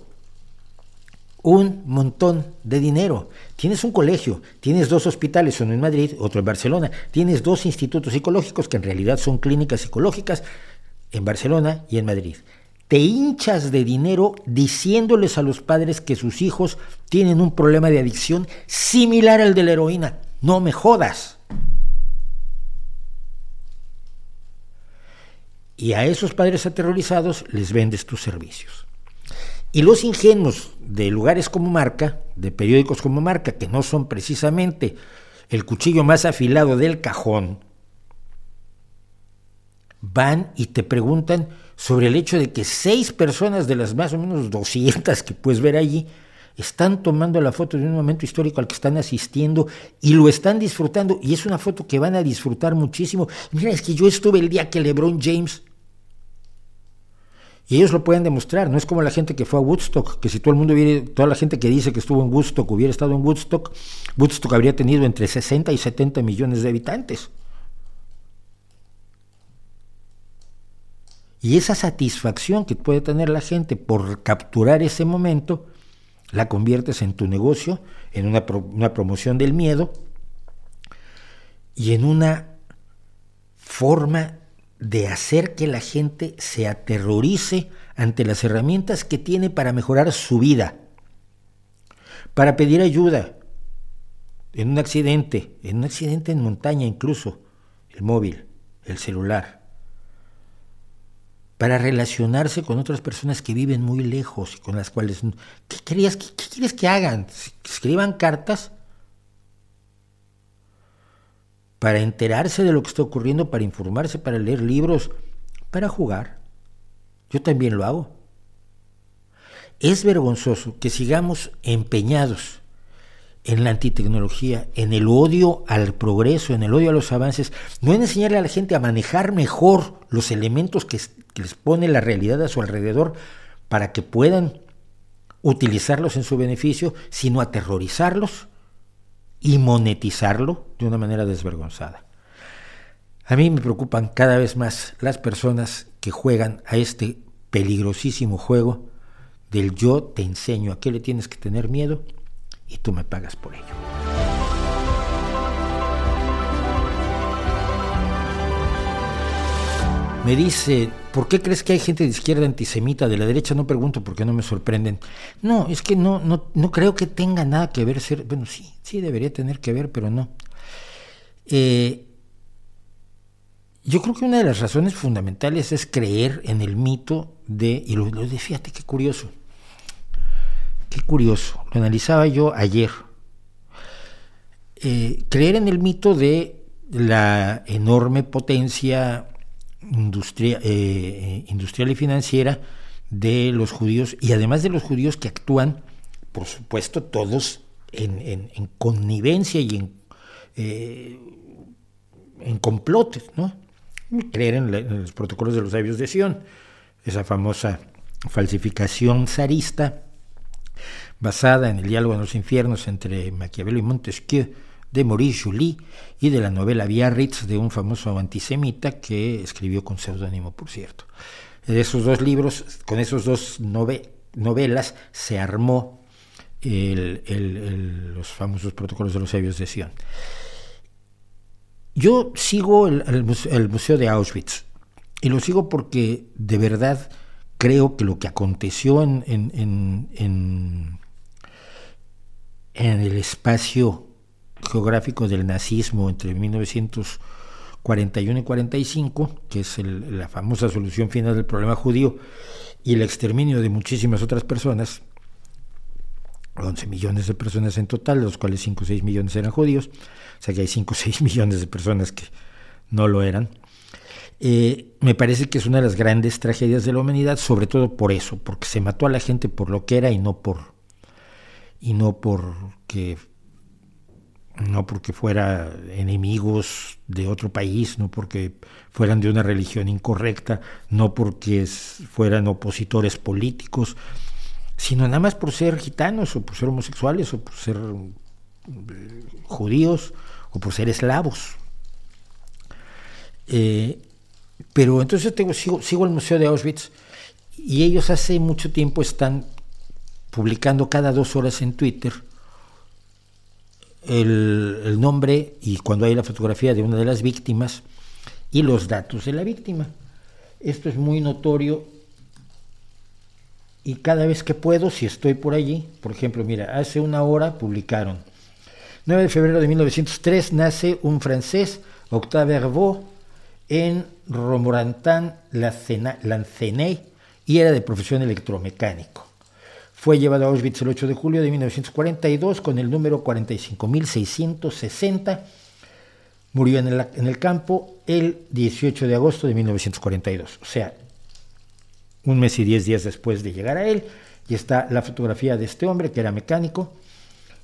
Un montón de dinero. Tienes un colegio, tienes dos hospitales, uno en Madrid, otro en Barcelona, tienes dos institutos psicológicos que en realidad son clínicas psicológicas en Barcelona y en Madrid te hinchas de dinero diciéndoles a los padres que sus hijos tienen un problema de adicción similar al de la heroína. No me jodas. Y a esos padres aterrorizados les vendes tus servicios. Y los ingenuos de lugares como Marca, de periódicos como Marca, que no son precisamente el cuchillo más afilado del cajón, van y te preguntan, sobre el hecho de que seis personas de las más o menos 200 que puedes ver allí están tomando la foto de un momento histórico al que están asistiendo y lo están disfrutando y es una foto que van a disfrutar muchísimo. Mira, es que yo estuve el día que LeBron James y ellos lo pueden demostrar, no es como la gente que fue a Woodstock, que si todo el mundo hubiera, toda la gente que dice que estuvo en Woodstock hubiera estado en Woodstock, Woodstock habría tenido entre 60 y 70 millones de habitantes. Y esa satisfacción que puede tener la gente por capturar ese momento, la conviertes en tu negocio, en una, una promoción del miedo y en una forma de hacer que la gente se aterrorice ante las herramientas que tiene para mejorar su vida, para pedir ayuda en un accidente, en un accidente en montaña incluso, el móvil, el celular para relacionarse con otras personas que viven muy lejos y con las cuales... ¿Qué, querías, qué, quieres que hagan? ¿Que escriban cartas? Para enterarse de lo que está ocurriendo, para informarse, para leer libros, para jugar. Yo también lo hago. Es vergonzoso que sigamos empeñados en la antitecnología, en el odio al progreso, en el odio a los avances, no en enseñarle a la gente a manejar mejor los elementos que, les pone la realidad a su alrededor para que puedan utilizarlos en su beneficio, sino aterrorizarlos y monetizarlo de una manera desvergonzada. A mí me preocupan cada vez más las personas que juegan a este peligrosísimo juego del yo te enseño a qué le tienes que tener miedo y tú me pagas por ello. Me dice, ¿por qué crees que hay gente de izquierda antisemita? De la derecha no pregunto porque no me sorprenden. No, es que no, no, no creo que tenga nada que ver ser. Bueno, sí, sí debería tener que ver, pero no. Eh, yo creo que una de las razones fundamentales es creer en el mito de, y lo, lo fíjate qué curioso, Qué curioso, lo analizaba yo ayer. Eh, creer en el mito de la enorme potencia industria, eh, industrial y financiera de los judíos y además de los judíos que actúan, por supuesto, todos en, connivencia y en, eh, en complotes, ¿no? Creer en, los protocolos de los sabios de Sion, esa famosa falsificación zarista basada en el diálogo en los infiernos entre Maquiavelo y Montesquieu de Maurice Joly y de la novela Biarritz de un famoso antisemita que escribió con seudónimo, por cierto. De esos dos libros, con esos dos novelas, se armó los famosos protocolos de los sabios de Sion. Yo sigo el, Museo de Auschwitz y lo sigo porque de verdad creo que lo que aconteció en, en, en, en el espacio geográfico del nazismo entre 1941 y 45, que es la famosa solución final del problema judío, y el exterminio de muchísimas otras personas, 11 millones de personas en total, de los cuales 5 o 6 millones eran judíos, o sea que hay 5 o 6 millones de personas que no lo eran. Eh, me parece que es una de las grandes tragedias de la humanidad, sobre todo por eso, porque se mató a la gente por lo que era y no por y no porque no porque fuera enemigos de otro país, no porque fueran de una religión incorrecta, no porque fueran opositores políticos, sino nada más por ser gitanos o por ser homosexuales o por ser eh, judíos o por ser eslavos. Eh, pero entonces tengo, sigo, sigo el Museo de Auschwitz y ellos hace mucho tiempo están publicando cada dos horas en Twitter el, nombre y cuando hay la fotografía de una de las víctimas y los datos de la víctima. Esto es muy notorio y cada vez que puedo, si estoy por allí, por ejemplo, mira, hace una hora publicaron, 9 de febrero de 1903 nace un francés, Octave Herbeau, en Romorantin-Lanceney y era de profesión electromecánico. Fue llevado a Auschwitz el 8 de julio de 1942 con el número 45.660. Murió en el, en el campo el 18 de agosto de 1942, o sea, un mes y diez días después de llegar a él. Y está la fotografía de este hombre que era mecánico,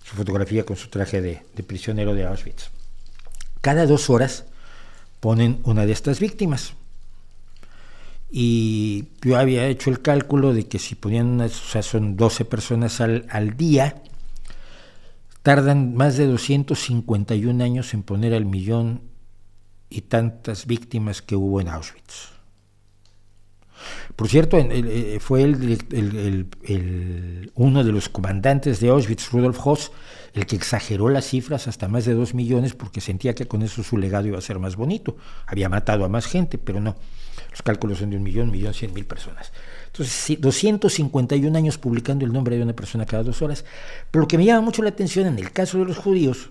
su fotografía con su traje de, de prisionero de Auschwitz. Cada dos horas ponen una de estas víctimas y yo había hecho el cálculo de que si ponían, o sea, son 12 personas al, al día, tardan más de 251 años en poner al millón y tantas víctimas que hubo en Auschwitz. Por cierto, eh, fue uno de los comandantes de Auschwitz, Rudolf Hoss, el que exageró las cifras hasta más de 2 millones porque sentía que con eso su legado iba a ser más bonito. Había matado a más gente, pero no. Los cálculos son de un millón, millón cien mil personas. Entonces, 251 años publicando el nombre de una persona cada dos horas. Pero lo que me llama mucho la atención en el caso de los judíos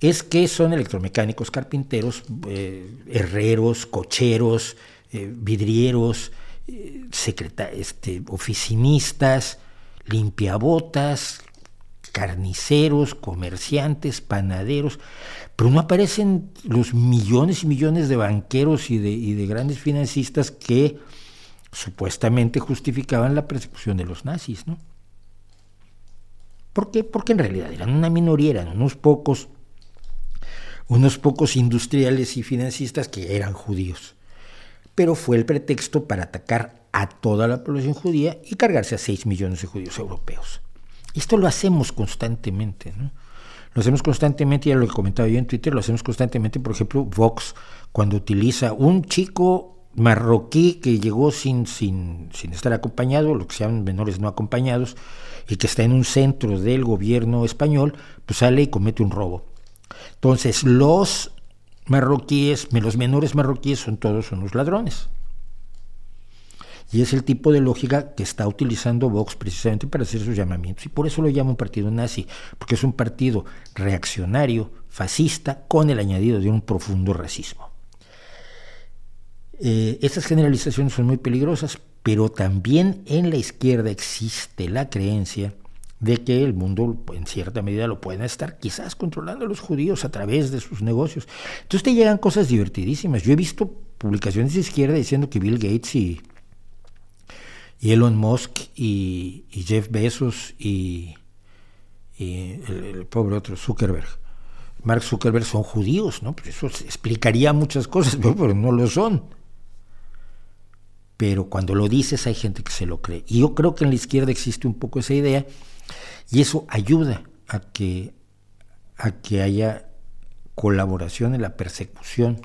es que son electromecánicos, carpinteros, eh, herreros, cocheros, eh, vidrieros, eh, este, oficinistas, limpiabotas, carniceros, comerciantes, panaderos, pero no aparecen los millones y millones de banqueros y de, grandes financistas que supuestamente justificaban la persecución de los nazis, ¿no? ¿Por qué? Porque en realidad eran una minoría, eran unos pocos, unos pocos industriales y financistas que eran judíos. Pero fue el pretexto para atacar a toda la población judía y cargarse a 6 millones de judíos europeos. Esto lo hacemos constantemente, ¿no? Lo hacemos constantemente, ya lo he comentado yo en Twitter, lo hacemos constantemente, por ejemplo, Vox, cuando utiliza un chico marroquí que llegó sin, sin, sin estar acompañado, lo que se llaman menores no acompañados, y que está en un centro del gobierno español, pues sale y comete un robo. Entonces, los marroquíes, los menores marroquíes son todos unos ladrones. Y es el tipo de lógica que está utilizando Vox precisamente para hacer sus llamamientos. Y por eso lo llama un partido nazi, porque es un partido reaccionario, fascista, con el añadido de un profundo racismo. Eh, estas generalizaciones son muy peligrosas, pero también en la izquierda existe la creencia de que el mundo en cierta medida lo pueden estar quizás controlando los judíos a través de sus negocios. Entonces te llegan cosas divertidísimas. Yo he visto publicaciones de izquierda diciendo que Bill Gates y, Elon Musk y, Jeff Bezos y, el, pobre otro Zuckerberg, Mark Zuckerberg son judíos, ¿no? Pues eso explicaría muchas cosas, pero no lo son pero cuando lo dices hay gente que se lo cree. Y yo creo que en la izquierda existe un poco esa idea y eso ayuda a que, a que haya colaboración en la persecución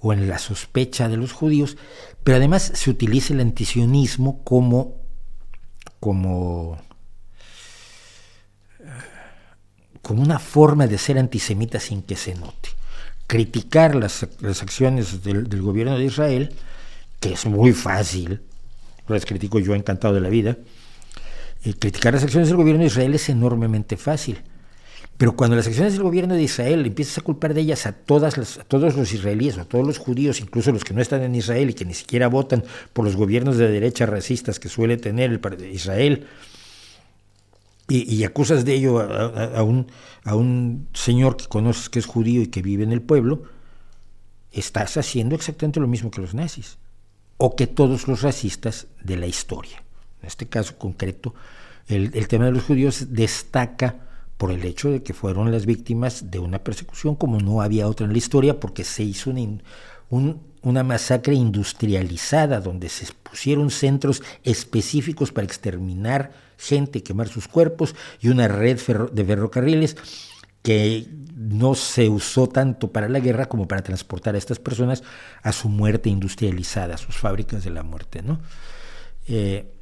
o en la sospecha de los judíos, pero además se utiliza el antisionismo como, como, como una forma de ser antisemita sin que se note. Criticar las, acciones del, del, gobierno de Israel, que es muy fácil, las critico yo encantado de la vida, eh, criticar las acciones del gobierno de Israel es enormemente fácil. Pero cuando las acciones del gobierno de Israel empiezas a culpar de ellas a, todas a todos los israelíes, a todos los judíos, incluso los que no están en Israel y que ni siquiera votan por los gobiernos de derecha racistas que suele tener el, Israel, y, acusas de ello a, un, a un señor que conoces que es judío y que vive en el pueblo, estás haciendo exactamente lo mismo que los nazis o que todos los racistas de la historia. En este caso concreto, el, tema de los judíos destaca por el hecho de que fueron las víctimas de una persecución como no había otra en la historia, porque se hizo una masacre industrializada, donde se pusieron centros específicos para exterminar gente, quemar sus cuerpos, y una red de ferrocarriles que no se usó tanto para la guerra como para transportar a estas personas a su muerte industrializada, a sus fábricas de la muerte. ¿no? Eh,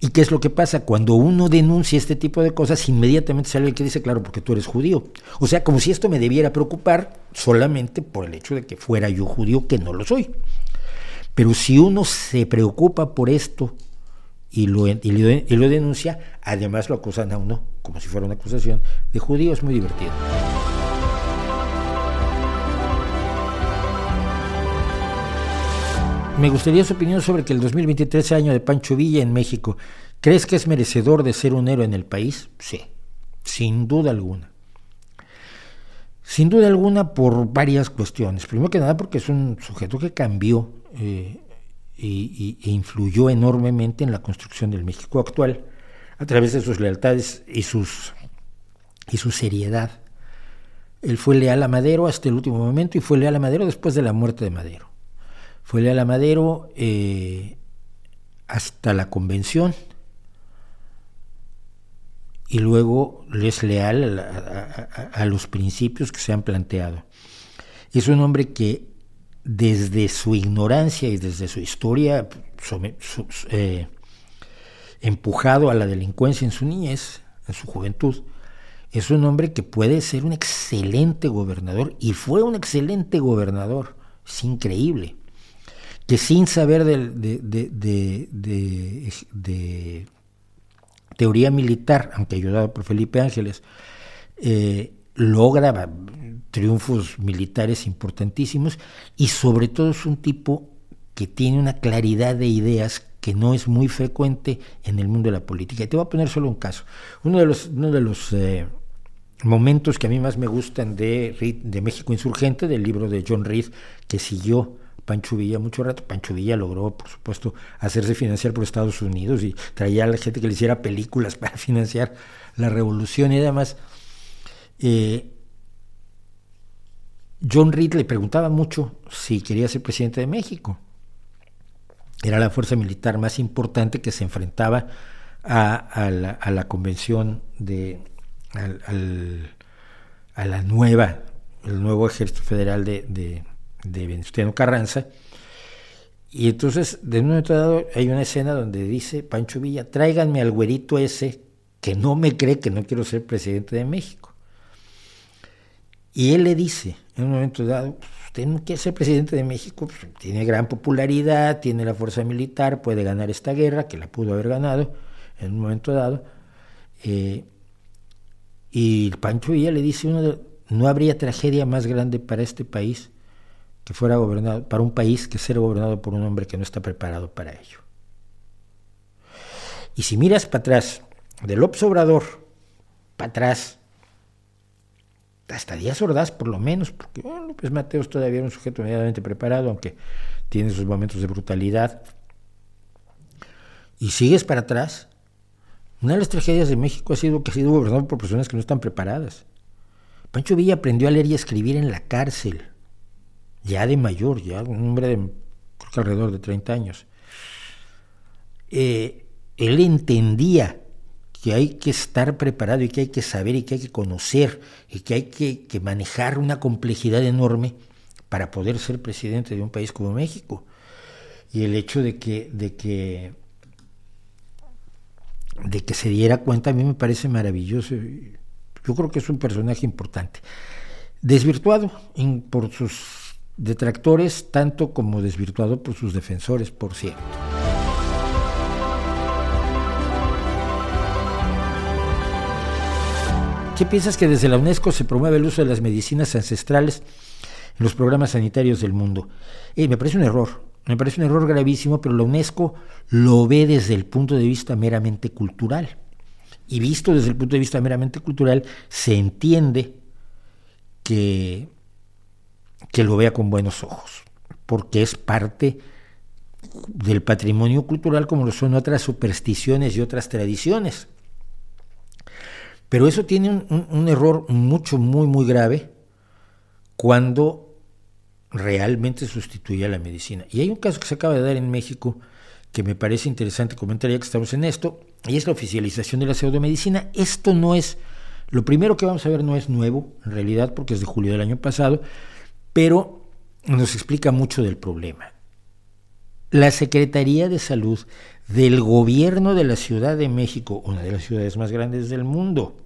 ¿Y qué es lo que pasa? Cuando uno denuncia este tipo de cosas, inmediatamente sale el que dice, claro, porque tú eres judío. O sea, como si esto me debiera preocupar solamente por el hecho de que fuera yo judío, que no lo soy. Pero si uno se preocupa por esto y lo, y lo, denuncia, además lo acusan a uno, como si fuera una acusación de judío, es muy divertido. Me gustaría su opinión sobre que el 2023 año de Pancho Villa en México. ¿Crees que es merecedor de ser un héroe en el país? Sí, sin duda alguna. Sin duda alguna por varias cuestiones. Primero que nada porque es un sujeto que cambió eh, y, e influyó enormemente en la construcción del México actual a través de sus lealtades y, sus, y su seriedad. Él fue leal a Madero hasta el último momento y fue leal a Madero después de la muerte de Madero. Fue leal a Madero eh, hasta la convención y luego es leal a, los principios que se han planteado. Es un hombre que desde su ignorancia y desde su historia, eh, empujado a la delincuencia en su niñez, en su juventud, es un hombre que puede ser un excelente gobernador y fue un excelente gobernador. Es increíble que sin saber de, teoría militar, aunque ayudado por Felipe Ángeles, eh, logra triunfos militares importantísimos y sobre todo es un tipo que tiene una claridad de ideas que no es muy frecuente en el mundo de la política. Y te voy a poner solo un caso. Uno de los, eh, momentos que a mí más me gustan de México Insurgente, del libro de John Reed, que siguió Pancho Villa mucho rato. Pancho Villa logró, por supuesto, hacerse financiar por Estados Unidos y traía a la gente que le hiciera películas para financiar la revolución y además eh, John Reed le preguntaba mucho si quería ser presidente de México. Era la fuerza militar más importante que se enfrentaba a, la, convención de a la nueva, el nuevo ejército federal de de Venustiano Carranza. Y entonces, de un momento dado, hay una escena donde dice Pancho Villa, tráiganme al güerito ese que no me cree que no quiero ser presidente de México. Y él le dice, en un momento dado, usted no quiere ser presidente de México, pues, tiene gran popularidad, tiene la fuerza militar, puede ganar esta guerra, que la pudo haber ganado en un momento dado. Eh, y Pancho Villa le dice, uno no habría tragedia más grande para este país que fuera gobernado, para un país que ser gobernado por un hombre que no está preparado para ello. Y si miras para atrás, del López Obrador para atrás, hasta Díaz Ordaz por lo menos, porque bueno, López Mateos todavía era un sujeto medianamente preparado, aunque tiene sus momentos de brutalidad. Y sigues para atrás. Una de las tragedias de México ha sido que ha sido gobernado por personas que no están preparadas. Pancho Villa aprendió a leer y escribir en la cárcel, ya de mayor, ya un hombre de creo que alrededor de 30 años. Eh, él entendía que hay que estar preparado y que hay que saber y que hay que conocer y que hay que, manejar una complejidad enorme para poder ser presidente de un país como México. Y el hecho de que, de que, de que se diera cuenta a mí me parece maravilloso. Yo creo que es un personaje importante. Desvirtuado por sus detractores, tanto como desvirtuado por sus defensores, por cierto. ¿Qué piensas que desde la UNESCO se promueve el uso de las medicinas ancestrales en los programas sanitarios del mundo? Eh, me parece un error, me parece un error gravísimo, pero la UNESCO lo ve desde el punto de vista meramente cultural. Y visto desde el punto de vista meramente cultural, se entiende que, que lo vea con buenos ojos, porque es parte del patrimonio cultural como lo son otras supersticiones y otras tradiciones. Pero eso tiene un, error mucho, muy, muy grave cuando realmente sustituye a la medicina. Y hay un caso que se acaba de dar en México que me parece interesante comentar ya que estamos en esto, y es la oficialización de la pseudomedicina. Esto no es, lo primero que vamos a ver no es nuevo, en realidad, porque es de julio del año pasado, pero nos explica mucho del problema. La Secretaría de Salud del gobierno de la Ciudad de México, una de las ciudades más grandes del mundo,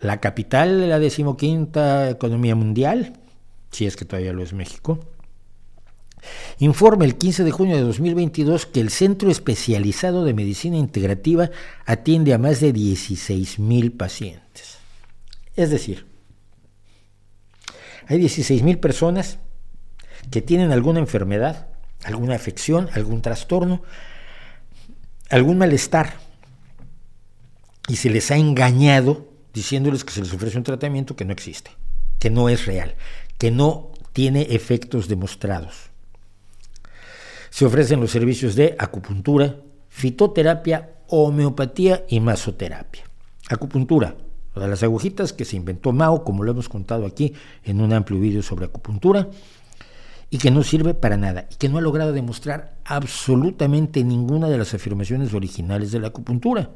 la capital de la decimoquinta economía mundial, si es que todavía lo es México, informa el 15 de junio de 2022 que el Centro Especializado de Medicina Integrativa atiende a más de 16 mil pacientes. Es decir, hay 16 mil personas que tienen alguna enfermedad, alguna afección, algún trastorno, algún malestar y se les ha engañado diciéndoles que se les ofrece un tratamiento que no existe, que no es real, que no tiene efectos demostrados. Se ofrecen los servicios de acupuntura, fitoterapia, homeopatía y masoterapia. Acupuntura, de las agujitas que se inventó Mao, como lo hemos contado aquí en un amplio vídeo sobre acupuntura, y que no sirve para nada y que no ha logrado demostrar absolutamente ninguna de las afirmaciones originales de la acupuntura.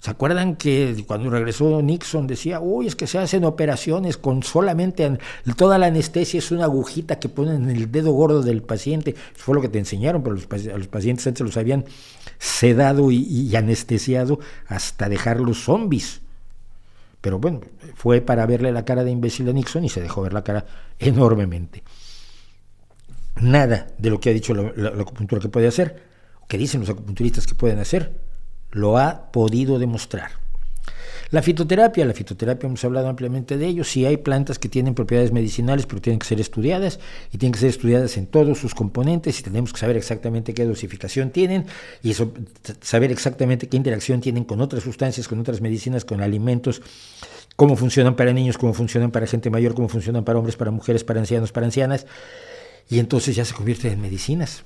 ¿Se acuerdan que cuando regresó Nixon decía, uy, es que se hacen operaciones con solamente toda la anestesia es una agujita que ponen en el dedo gordo del paciente? Eso fue lo que te enseñaron, pero los, a los pacientes antes los habían sedado y, y anestesiado hasta dejarlos zombies. Pero bueno, fue para verle la cara de imbécil a Nixon y se dejó ver la cara enormemente nada de lo que ha dicho la, acupuntura que puede hacer, que dicen los acupunturistas que pueden hacer, lo ha podido demostrar. La fitoterapia, la fitoterapia hemos hablado ampliamente de ello, sí hay plantas que tienen propiedades medicinales, pero tienen que ser estudiadas y tienen que ser estudiadas en todos sus componentes y tenemos que saber exactamente qué dosificación tienen y saber exactamente qué interacción tienen con otras sustancias, con otras medicinas, con alimentos, cómo funcionan para niños, cómo funcionan para gente mayor, cómo funcionan para hombres, para mujeres, para ancianos, para ancianas y entonces ya se convierte en medicinas.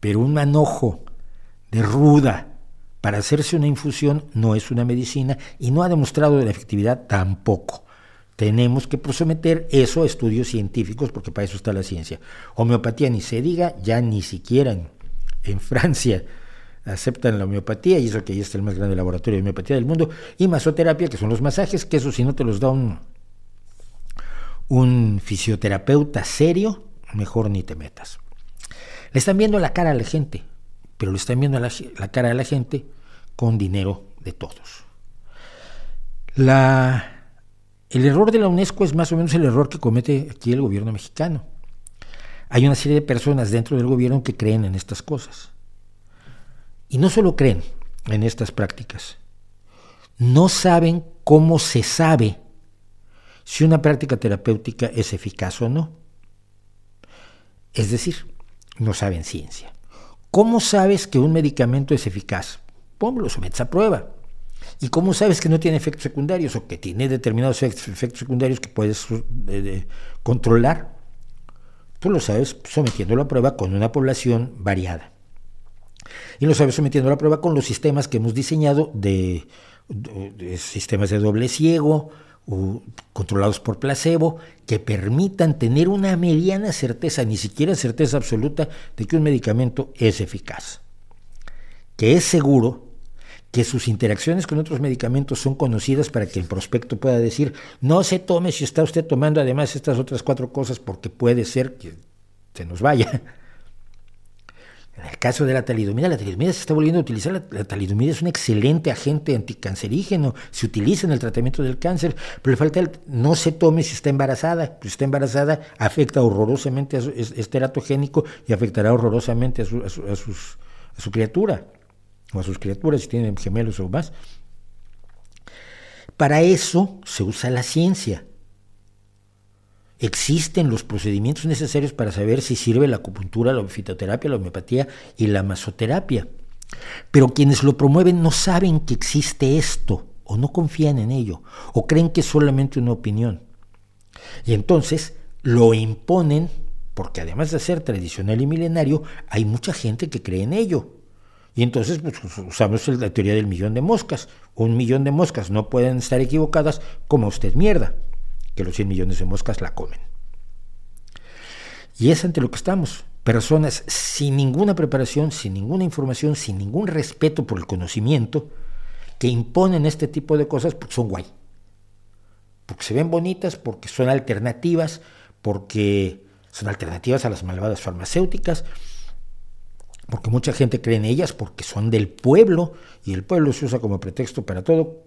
Pero un manojo de ruda para hacerse una infusión no es una medicina y no ha demostrado la efectividad tampoco. Tenemos que someter eso a estudios científicos porque para eso está la ciencia. Homeopatía ni se diga, ya ni siquiera en, Francia aceptan la homeopatía y eso que ahí está el más grande laboratorio de homeopatía del mundo. Y masoterapia, que son los masajes, que eso si no te los da un, un fisioterapeuta serio, mejor ni te metas. Le están viendo la cara a la gente, pero le están viendo la, cara a la gente con dinero de todos. La, el error de la UNESCO es más o menos el error que comete aquí el gobierno mexicano. Hay una serie de personas dentro del gobierno que creen en estas cosas. Y no solo creen en estas prácticas, no saben cómo se sabe si una práctica terapéutica es eficaz o no. Es decir, no saben ciencia. ¿Cómo sabes que un medicamento es eficaz? Ponlo, lo sometes a prueba. ¿Y cómo sabes que no tiene efectos secundarios o que tiene determinados efectos secundarios que puedes eh, controlar? Tú lo sabes sometiendo la prueba con una población variada. Y lo sabes sometiendo la prueba con los sistemas que hemos diseñado de, sistemas de doble ciego, controlados por placebo, que permitan tener una mediana certeza, ni siquiera certeza absoluta, de que un medicamento es eficaz, que es seguro, que sus interacciones con otros medicamentos son conocidas para que el prospecto pueda decir, no se tome si está usted tomando además estas otras cuatro cosas porque puede ser que se nos vaya. En el caso de la talidomida, la talidomida se está volviendo a utilizar. La, talidomida es un excelente agente anticancerígeno. Se utiliza en el tratamiento del cáncer, pero falta no se tome si está embarazada. Si está embarazada, afecta horrorosamente, a su, es, teratogénico y afectará horrorosamente a su criatura o a sus criaturas si tienen gemelos o más. Para eso se usa la ciencia. Existen los procedimientos necesarios para saber si sirve la acupuntura, la fitoterapia, la homeopatía y la masoterapia. Pero quienes lo promueven no saben que existe esto, o no confían en ello, o creen que es solamente una opinión. Y entonces lo imponen, porque además de ser tradicional y milenario, hay mucha gente que cree en ello. Y entonces pues, usamos la teoría del millón de moscas. Un millón de moscas no pueden estar equivocadas como usted mierda que los 100 millones de moscas la comen. Y es ante lo que estamos. Personas sin ninguna preparación, sin ninguna información, sin ningún respeto por el conocimiento, que imponen este tipo de cosas porque son guay. Porque se ven bonitas, porque son alternativas, porque son alternativas a las malvadas farmacéuticas, porque mucha gente cree en ellas, porque son del pueblo, y el pueblo se usa como pretexto para todo,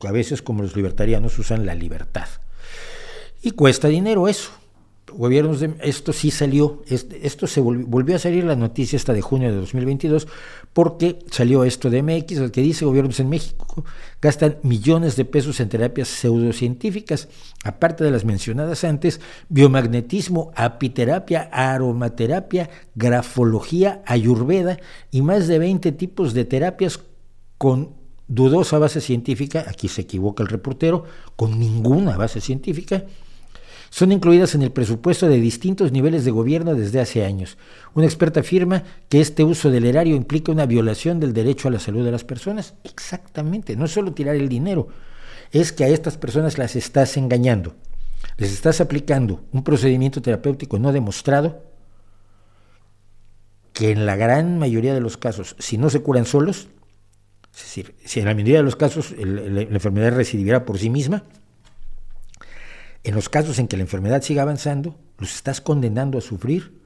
a veces como los libertarianos usan la libertad. Y cuesta dinero eso. Gobiernos de, esto sí salió, esto se volvió, a salir la noticia esta de junio de 2022 porque salió esto de MX, el que dice gobiernos en México. Gastan millones de pesos en terapias pseudocientíficas, aparte de las mencionadas antes, biomagnetismo, apiterapia, aromaterapia, grafología, ayurveda y más de 20 tipos de terapias con dudosa base científica, aquí se equivoca el reportero, con ninguna base científica, son incluidas en el presupuesto de distintos niveles de gobierno desde hace años. Una experta afirma que este uso del erario implica una violación del derecho a la salud de las personas. Exactamente, no es solo tirar el dinero, es que a estas personas las estás engañando. Les estás aplicando un procedimiento terapéutico no demostrado que en la gran mayoría de los casos, si no se curan solos, es decir, si en la mayoría de los casos la enfermedad recibiera por sí misma, en los casos en que la enfermedad siga avanzando, los estás condenando a sufrir,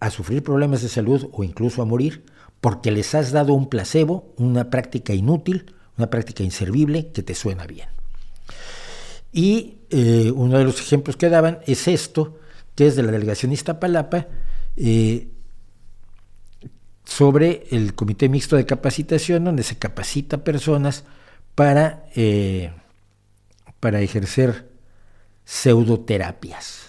a sufrir problemas de salud o incluso a morir, porque les has dado un placebo, una práctica inútil, una práctica inservible que te suena bien. Y eh, uno de los ejemplos que daban es esto, que es de la delegación Iztapalapa, eh, sobre el Comité Mixto de Capacitación, donde se capacita personas para, eh, para ejercer pseudoterapias.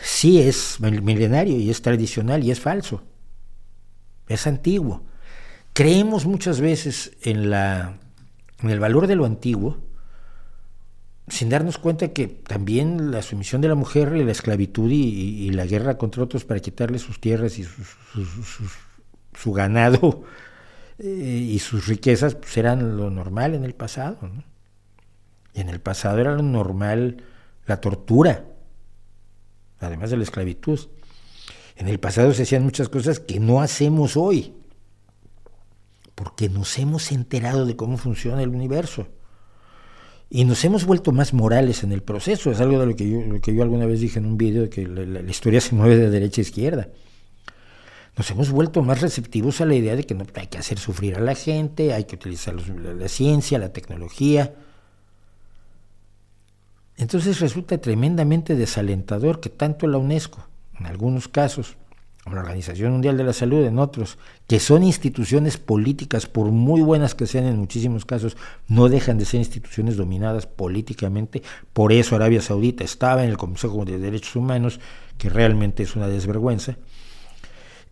Sí es milenario y es tradicional y es falso. Es antiguo. Creemos muchas veces en, la, en el valor de lo antiguo sin darnos cuenta que también la sumisión de la mujer y la esclavitud y, la guerra contra otros para quitarle sus tierras y su ganado eh, y sus riquezas pues eran lo normal en el pasado. ¿no? Y en el pasado era lo normal la tortura, además de la esclavitud. En el pasado se hacían muchas cosas que no hacemos hoy, porque nos hemos enterado de cómo funciona el universo. Y nos hemos vuelto más morales en el proceso. Es algo de lo que yo, lo alguna vez dije en un video, que la, historia se mueve de derecha a izquierda. Nos hemos vuelto más receptivos a la idea de que no hay que hacer sufrir a la gente, hay que utilizar la ciencia, la tecnología, entonces resulta tremendamente desalentador que tanto la UNESCO, en algunos casos, o la Organización Mundial de la Salud en otros, que son instituciones políticas, por muy buenas que sean en muchísimos casos, no dejan de ser instituciones dominadas políticamente. Por eso Arabia Saudita estaba en el Consejo de Derechos Humanos, que realmente es una desvergüenza.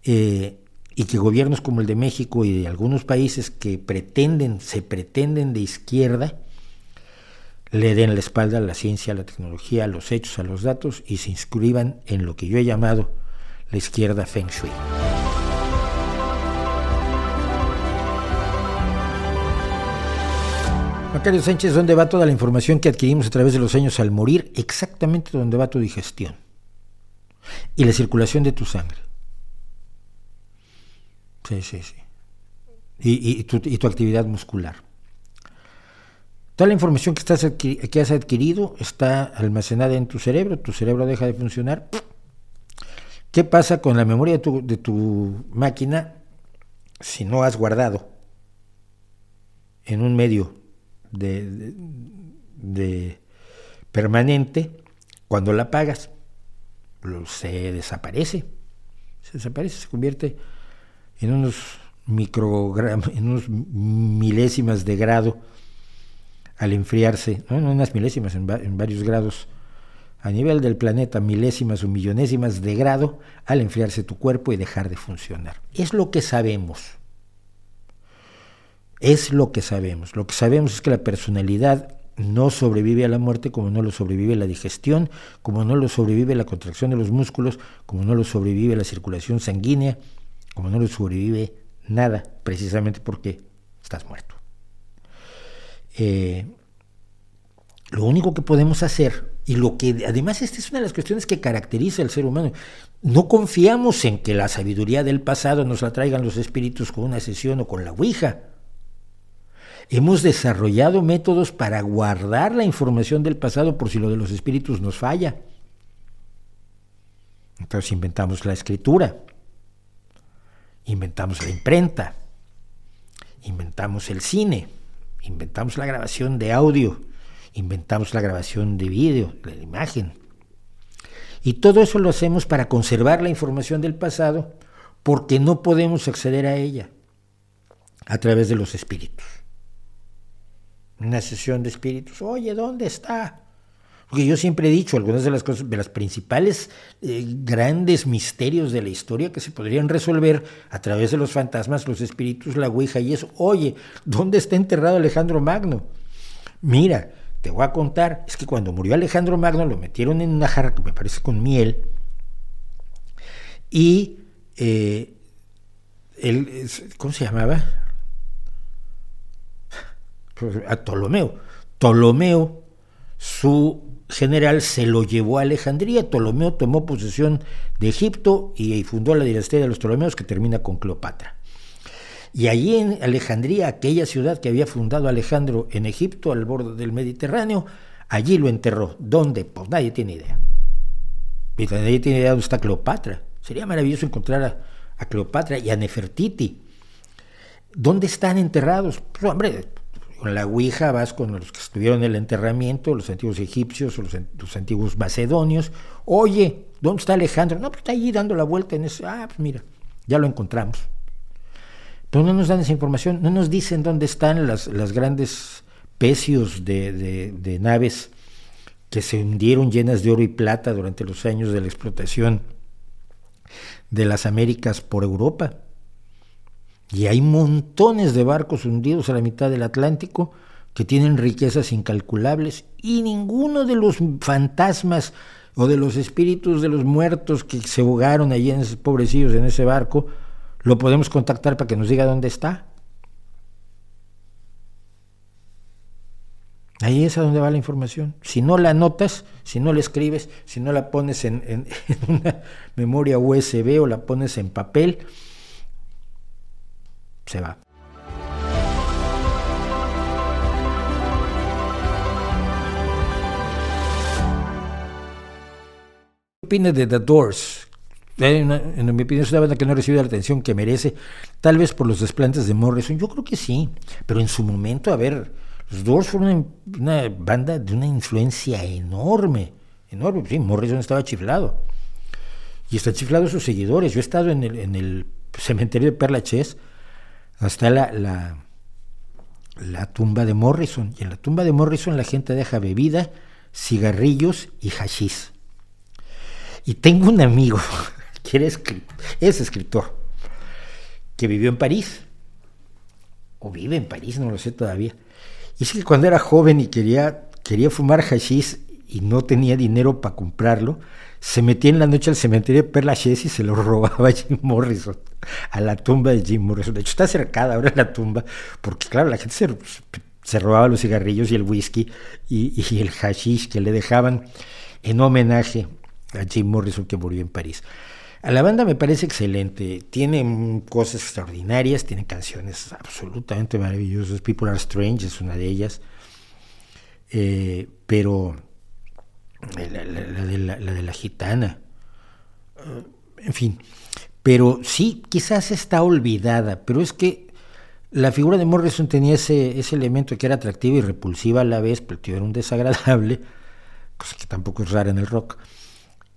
Eh, y que gobiernos como el de México y de algunos países que pretenden, se pretenden de izquierda, le den la espalda a la ciencia, a la tecnología, a los hechos, a los datos y se inscriban en lo que yo he llamado la izquierda Feng Shui. Macario Sánchez, ¿dónde va toda la información que adquirimos a través de los años al morir? Exactamente donde va tu digestión y la circulación de tu sangre. Sí, sí, sí. Y, y tu, actividad muscular. Toda la información que, estás que has adquirido está almacenada en tu cerebro, tu cerebro deja de funcionar. ¿Qué pasa con la memoria de tu, de tu máquina si no has guardado en un medio de, de, permanente, cuando la apagas, se desaparece. Se desaparece, se convierte en unos microgramas, en unos milésimas de grado al enfriarse, no en unas milésimas, en, en varios grados a nivel del planeta, milésimas o millonésimas de grado al enfriarse tu cuerpo y dejar de funcionar. Es lo que sabemos. Es lo que sabemos. Lo que sabemos es que la personalidad no sobrevive a la muerte como no lo sobrevive la digestión, como no lo sobrevive la contracción de los músculos, como no lo sobrevive la circulación sanguínea, como no lo sobrevive nada, precisamente porque estás muerto. Eh, lo único que podemos hacer, y lo que además esta es una de las cuestiones que caracteriza al ser humano, no confiamos en que la sabiduría del pasado nos la traigan los espíritus con una sesión o con la Ouija. Hemos desarrollado métodos para guardar la información del pasado por si lo de los espíritus nos falla. Entonces inventamos la escritura, inventamos la imprenta, inventamos el cine, inventamos la grabación de audio, inventamos la grabación de vídeo, de la imagen. Y todo eso lo hacemos para conservar la información del pasado porque no podemos acceder a ella a través de los espíritus una sesión de espíritus, oye, ¿dónde está? Porque yo siempre he dicho, algunas de las cosas, de las principales eh, grandes misterios de la historia que se podrían resolver a través de los fantasmas, los espíritus, la Ouija y eso, oye, ¿dónde está enterrado Alejandro Magno? Mira, te voy a contar, es que cuando murió Alejandro Magno lo metieron en una jarra, que me parece con miel, y eh, ¿cómo se llamaba? a Ptolomeo. Ptolomeo, su general, se lo llevó a Alejandría. Ptolomeo tomó posesión de Egipto y fundó la dinastía de los Ptolomeos que termina con Cleopatra. Y allí en Alejandría, aquella ciudad que había fundado Alejandro en Egipto, al borde del Mediterráneo, allí lo enterró. ¿Dónde? Pues nadie tiene idea. Nadie tiene idea dónde está Cleopatra. Sería maravilloso encontrar a, a Cleopatra y a Nefertiti. ¿Dónde están enterrados? Pues, hombre, con la Ouija vas con los que estuvieron en el enterramiento, los antiguos egipcios o los, antiguos macedonios. Oye, ¿dónde está Alejandro? No, pues está allí dando la vuelta en ese. Ah, pues mira, ya lo encontramos. Pero no nos dan esa información, no nos dicen dónde están las, grandes pecios de naves que se hundieron llenas de oro y plata durante los años de la explotación de las Américas por Europa. Y hay montones de barcos hundidos a la mitad del Atlántico que tienen riquezas incalculables y ninguno de los fantasmas o de los espíritus de los muertos que se ahogaron allí en esos pobrecillos en ese barco, lo podemos contactar para que nos diga dónde está. Ahí es a donde va la información. Si no la anotas, si no la escribes, si no la pones en, en una memoria USB o la pones en papel, se va. ¿Qué opinas de The Doors? en mi opinión es una banda que no recibe la atención que merece, tal vez por los desplantes de Morrison, yo creo que sí, pero en su momento, a ver, los Doors fueron una, banda de una influencia enorme, enorme, sí, Morrison estaba chiflado, y están chiflados sus seguidores, yo he estado en el, en el cementerio de Perla Chess, hasta la, la, la tumba de Morrison. Y en la tumba de Morrison la gente deja bebida, cigarrillos y hashish. Y tengo un amigo que es escritor, que vivió en París, o vive en París, no lo sé todavía. Y es que cuando era joven y quería, quería fumar hashish y no tenía dinero para comprarlo, se metía en la noche al cementerio de Père y se lo robaba a Jim Morrison, a la tumba de Jim Morrison. De hecho, está cercada ahora la tumba, porque claro, la gente se, robaba los cigarrillos y el whisky y, y, el hashish que le dejaban en homenaje a Jim Morrison que murió en París. A la banda me parece excelente, tiene cosas extraordinarias, tiene canciones absolutamente maravillosas. People Are Strange es una de ellas, eh, pero la, de la, gitana, eh, en fin. Pero sí, quizás está olvidada, pero es que la figura de Morrison tenía ese, ese elemento que era atractiva y repulsiva a la vez, pero era un desagradable, cosa que tampoco es rara en el rock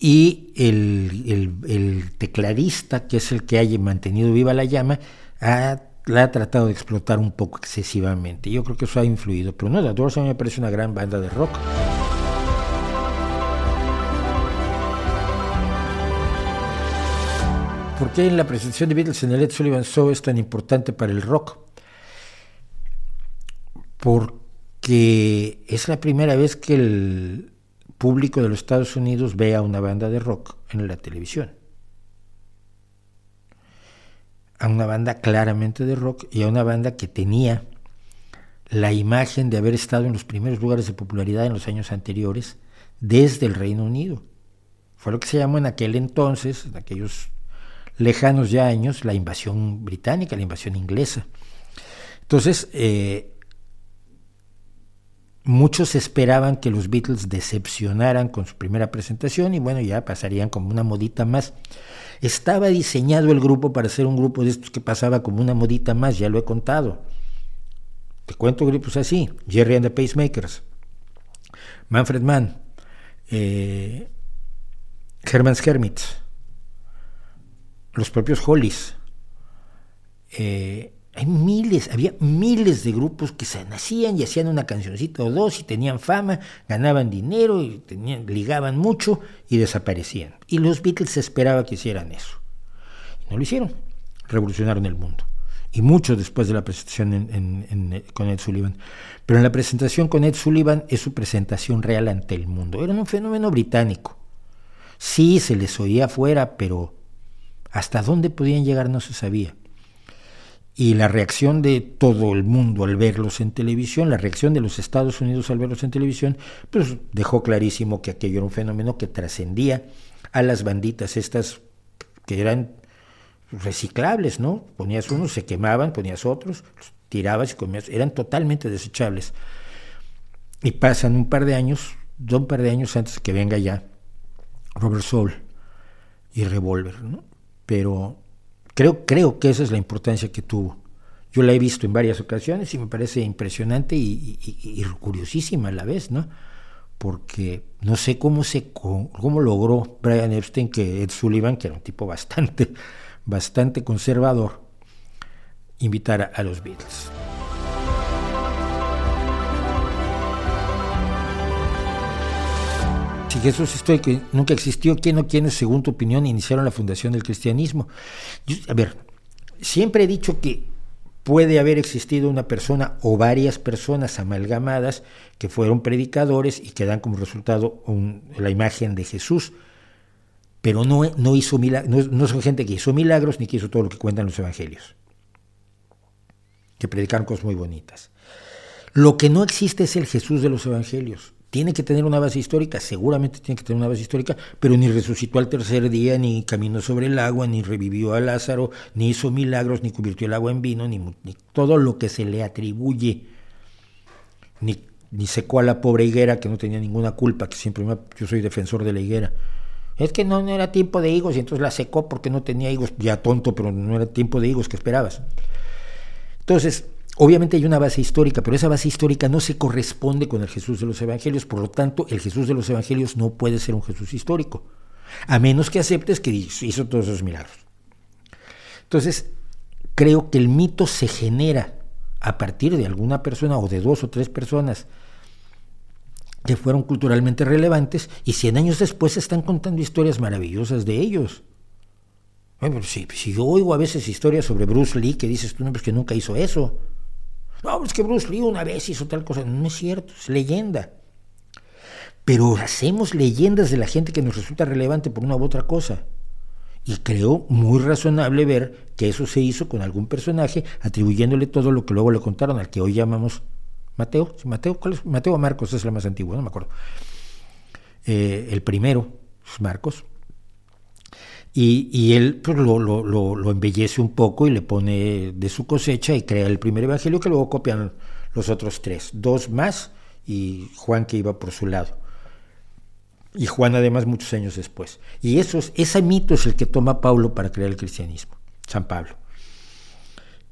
y el, tecladista, que es el que haya mantenido viva la llama, ha, la ha tratado de explotar un poco excesivamente. Yo creo que eso ha influido, pero no, The Doors a mí me parece una gran banda de rock. ¿Por qué la presentación de Beatles en el Ed Sullivan Show es tan importante para el rock? Porque es la primera vez que el, público de los Estados Unidos ve a una banda de rock en la televisión. A una banda claramente de rock y a una banda que tenía la imagen de haber estado en los primeros lugares de popularidad en los años anteriores desde el Reino Unido. Fue lo que se llamó en aquel entonces, en aquellos lejanos ya años, la invasión británica, la invasión inglesa. Entonces, eh, Muchos esperaban que los Beatles decepcionaran con su primera presentación y bueno, ya pasarían como una modita más. Estaba diseñado el grupo para ser un grupo de estos que pasaba como una modita más, ya lo he contado. Te cuento grupos así, Jerry and the Pacemakers, Manfred Mann, eh, Herman's los propios Hollies, eh, hay miles, había miles de grupos que se nacían y hacían una cancioncita o dos y tenían fama, ganaban dinero y ligaban mucho y desaparecían. Y los Beatles esperaba que hicieran eso. Y no lo hicieron, revolucionaron el mundo. Y mucho después de la presentación con Ed Sullivan. Pero en la presentación con Ed Sullivan es su presentación real ante el mundo. Era un fenómeno británico. Sí, se les oía afuera, pero hasta dónde podían llegar no se sabía y la reacción de todo el mundo al verlos en televisión, la reacción de los Estados Unidos al verlos en televisión, pues dejó clarísimo que aquello era un fenómeno que trascendía a las banditas estas que eran reciclables, ¿no? Ponías unos, se quemaban, ponías otros, tirabas y comías, eran totalmente desechables. Y pasan un par de años, dos par de años antes que venga ya Robert Soul y Revolver, ¿no? Pero Creo, creo que esa es la importancia que tuvo. Yo la he visto en varias ocasiones y me parece impresionante y, curiosísima a la vez, ¿no? Porque no sé cómo se cómo logró Brian Epstein que Ed Sullivan, que era un tipo bastante, bastante conservador, invitara a los Beatles. Si Jesús que nunca existió, ¿quién o quiénes, según tu opinión, iniciaron la fundación del cristianismo? a ver, siempre he dicho que puede haber existido una persona o varias personas amalgamadas que fueron predicadores y que dan como resultado la imagen de Jesús, pero no, no, hizo no son gente que hizo milagros ni que hizo todo lo que cuentan los evangelios, que predicaron cosas muy bonitas. Lo que no existe es el Jesús de los evangelios. Tiene que tener una base histórica, seguramente tiene que tener una base histórica, pero ni resucitó al tercer día, ni caminó sobre el agua, ni revivió a Lázaro, ni hizo milagros, ni convirtió el agua en vino, ni, todo lo que se le atribuye, ni, secó a la pobre higuera que no tenía ninguna culpa, que siempre yo soy defensor de la higuera. Es que no, no era tiempo de higos y entonces la secó porque no tenía higos, ya tonto, pero no era tiempo de higos que esperabas. Entonces, Obviamente hay una base histórica, pero esa base histórica no se corresponde con el Jesús de los Evangelios, por lo tanto el Jesús de los Evangelios no puede ser un Jesús histórico, a menos que aceptes que hizo todos esos milagros. Entonces, creo que el mito se genera a partir de alguna persona o de dos o tres personas que fueron culturalmente relevantes y cien años después se están contando historias maravillosas de ellos. Bueno, si, si yo oigo a veces historias sobre Bruce Lee que dices tú, no, pues que nunca hizo eso. No, es que Bruce Lee una vez hizo tal cosa. No es cierto, es leyenda. Pero hacemos leyendas de la gente que nos resulta relevante por una u otra cosa. Y creo muy razonable ver que eso se hizo con algún personaje, atribuyéndole todo lo que luego le contaron al que hoy llamamos Mateo. Mateo, ¿cuál es? Mateo Marcos es la más antigua, no me acuerdo. Eh, el primero Marcos. Y, y él pues, lo, lo, lo, lo, embellece un poco y le pone de su cosecha y crea el primer evangelio que luego copian los otros tres, dos más y Juan que iba por su lado. Y Juan además muchos años después. Y eso es, ese mito es el que toma Pablo para crear el cristianismo, San Pablo.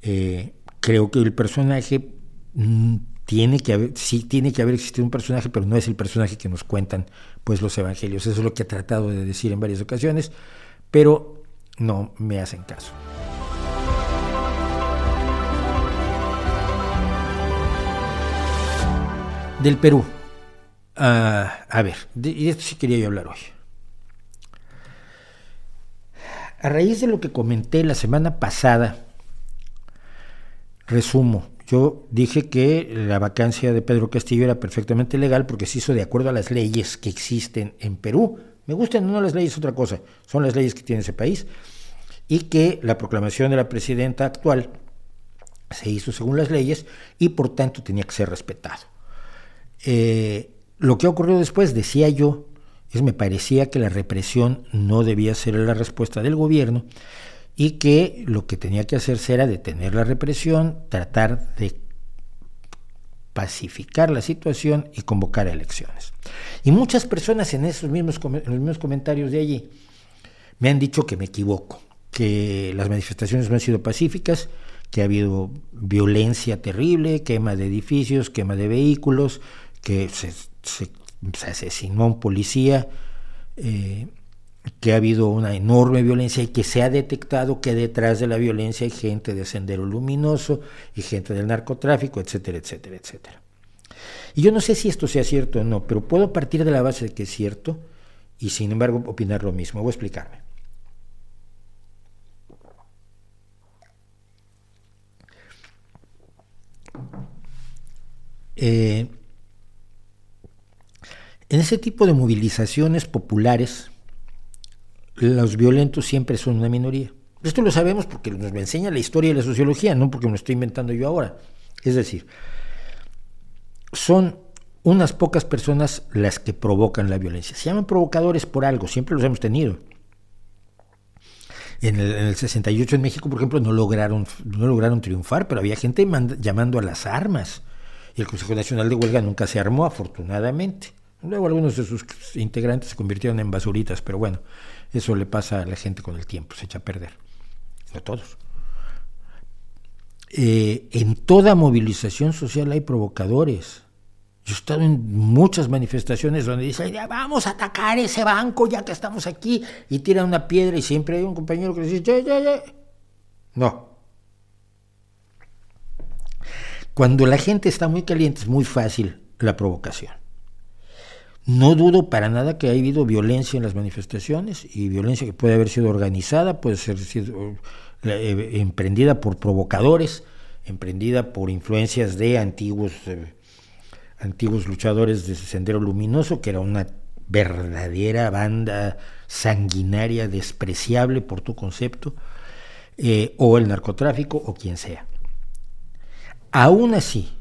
Eh, creo que el personaje mm, tiene que haber, sí tiene que haber existido un personaje, pero no es el personaje que nos cuentan pues los evangelios. Eso es lo que he tratado de decir en varias ocasiones, pero no me hacen caso. Del Perú. Uh, a ver, de, de esto sí quería yo hablar hoy. A raíz de lo que comenté la semana pasada, resumo, yo dije que la vacancia de Pedro Castillo era perfectamente legal porque se hizo de acuerdo a las leyes que existen en Perú. Me gustan no las leyes, otra cosa, son las leyes que tiene ese país. Y que la proclamación de la presidenta actual se hizo según las leyes y por tanto tenía que ser respetado. Eh, lo que ocurrió después, decía yo, es me parecía que la represión no debía ser la respuesta del gobierno y que lo que tenía que hacerse era detener la represión, tratar de pacificar la situación y convocar elecciones. Y muchas personas en esos mismos, los mismos comentarios de allí me han dicho que me equivoco, que las manifestaciones no han sido pacíficas, que ha habido violencia terrible, quema de edificios, quema de vehículos, que se asesinó a un policía, eh, que ha habido una enorme violencia y que se ha detectado que detrás de la violencia hay gente de Sendero Luminoso y gente del narcotráfico, etcétera, etcétera, etcétera. Y yo no sé si esto sea cierto o no, pero puedo partir de la base de que es cierto y sin embargo opinar lo mismo. Voy a explicarme. Eh, en ese tipo de movilizaciones populares, los violentos siempre son una minoría. Esto lo sabemos porque nos lo enseña la historia y la sociología, no porque me lo estoy inventando yo ahora. Es decir, son unas pocas personas las que provocan la violencia. Se llaman provocadores por algo, siempre los hemos tenido. En el, en el 68 en México, por ejemplo, no lograron, no lograron triunfar, pero había gente llamando a las armas. Y el Consejo Nacional de Huelga nunca se armó, afortunadamente. Luego algunos de sus integrantes se convirtieron en basuritas, pero bueno, eso le pasa a la gente con el tiempo, se echa a perder. No todos. Eh, en toda movilización social hay provocadores. Yo he estado en muchas manifestaciones donde dicen, vamos a atacar ese banco ya que estamos aquí, y tiran una piedra y siempre hay un compañero que dice, ya, ya, ya. No. Cuando la gente está muy caliente es muy fácil la provocación. No dudo para nada que haya habido violencia en las manifestaciones y violencia que puede haber sido organizada, puede ser sido, eh, emprendida por provocadores, emprendida por influencias de antiguos, eh, antiguos luchadores de Sendero Luminoso, que era una verdadera banda sanguinaria, despreciable por tu concepto, eh, o el narcotráfico o quien sea. Aún así,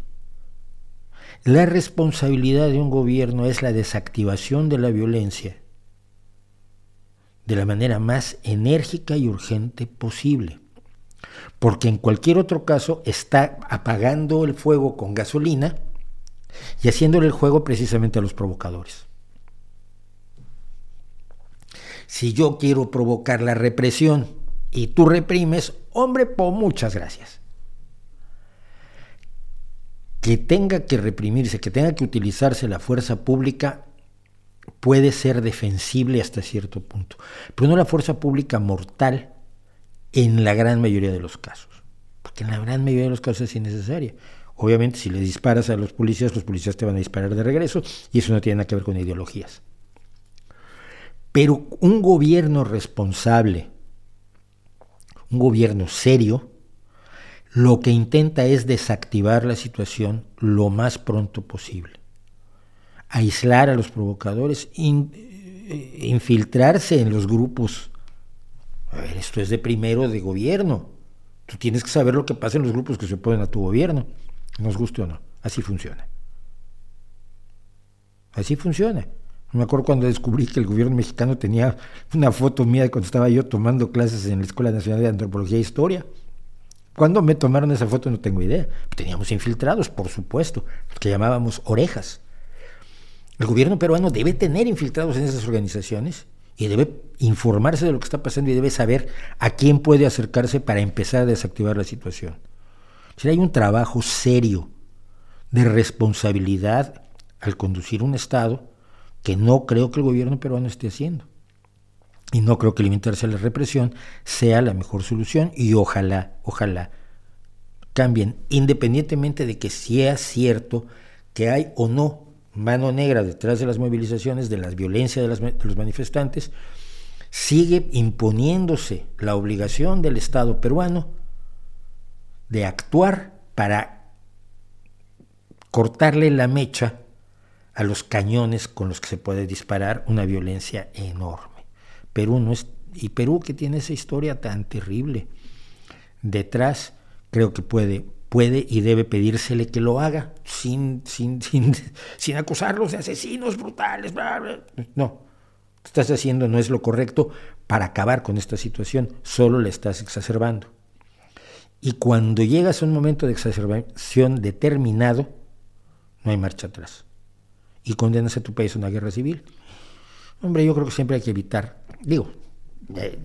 la responsabilidad de un gobierno es la desactivación de la violencia de la manera más enérgica y urgente posible. Porque en cualquier otro caso está apagando el fuego con gasolina y haciéndole el juego precisamente a los provocadores. Si yo quiero provocar la represión y tú reprimes, hombre, pues muchas gracias que tenga que reprimirse, que tenga que utilizarse la fuerza pública, puede ser defensible hasta cierto punto, pero no la fuerza pública mortal en la gran mayoría de los casos, porque en la gran mayoría de los casos es innecesaria. Obviamente, si le disparas a los policías, los policías te van a disparar de regreso y eso no tiene nada que ver con ideologías. Pero un gobierno responsable un gobierno serio, lo que intenta es desactivar la situación lo más pronto posible, aislar a los provocadores, eh, infiltrarse en los grupos. A ver, esto es de primero de gobierno. Tú tienes que saber lo que pasa en los grupos que se oponen a tu gobierno, nos guste o no. Así funciona. Así funciona. Me acuerdo cuando descubrí que el gobierno mexicano tenía una foto mía cuando estaba yo tomando clases en la Escuela Nacional de Antropología e Historia. ¿Cuándo me tomaron esa foto? No tengo idea. Teníamos infiltrados, por supuesto, que llamábamos orejas. El gobierno peruano debe tener infiltrados en esas organizaciones y debe informarse de lo que está pasando y debe saber a quién puede acercarse para empezar a desactivar la situación. Si hay un trabajo serio de responsabilidad al conducir un Estado que no creo que el gobierno peruano esté haciendo. Y no creo que limitarse a la represión sea la mejor solución y ojalá, ojalá cambien, independientemente de que sea cierto que hay o no mano negra detrás de las movilizaciones, de la violencia de, de los manifestantes, sigue imponiéndose la obligación del Estado peruano de actuar para cortarle la mecha a los cañones con los que se puede disparar una violencia enorme. Perú no es y Perú que tiene esa historia tan terrible detrás, creo que puede puede y debe pedírsele que lo haga sin sin sin, sin acusarlos de asesinos brutales. No, lo que estás haciendo no es lo correcto para acabar con esta situación, solo la estás exacerbando. Y cuando llegas a un momento de exacerbación determinado, no hay marcha atrás y condenas a tu país a una guerra civil. Hombre, yo creo que siempre hay que evitar, digo, eh,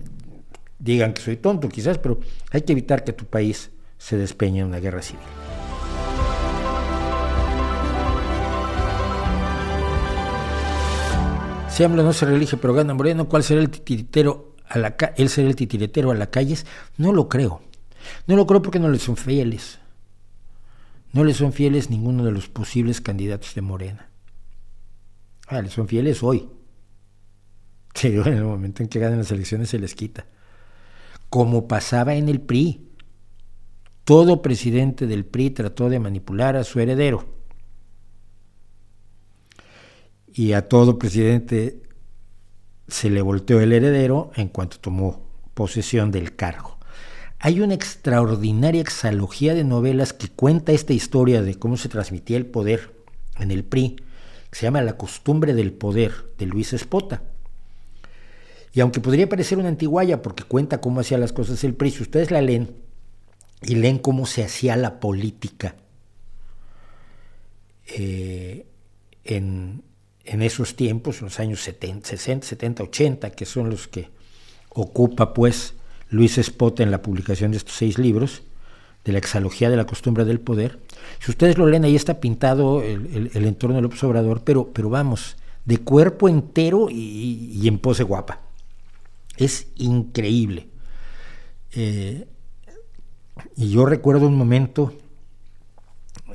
digan que soy tonto quizás, pero hay que evitar que tu país se despeñe en una guerra civil. Si AMLO no se reelige pero gana Moreno, ¿cuál será el titiritero a la él será el titiritero a la calle? No lo creo. No lo creo porque no le son fieles. No le son fieles ninguno de los posibles candidatos de Morena. Ah, son fieles hoy. Pero en el momento en que ganan las elecciones se les quita. Como pasaba en el PRI. Todo presidente del PRI trató de manipular a su heredero. Y a todo presidente se le volteó el heredero en cuanto tomó posesión del cargo. Hay una extraordinaria exalogía de novelas que cuenta esta historia de cómo se transmitía el poder en el PRI se llama La costumbre del poder, de Luis Espota. Y aunque podría parecer una antiguaya porque cuenta cómo hacía las cosas el PRI, si ustedes la leen y leen cómo se hacía la política eh, en, en, esos tiempos, en los años 70, 60, 70, 80, que son los que ocupa pues Luis Espota en la publicación de estos seis libros, de la exalogía de la costumbre del poder. Si ustedes lo leen, ahí está pintado el, entorno del observador, pero, pero vamos, de cuerpo entero y, en pose guapa. Es increíble. Eh, y yo recuerdo un momento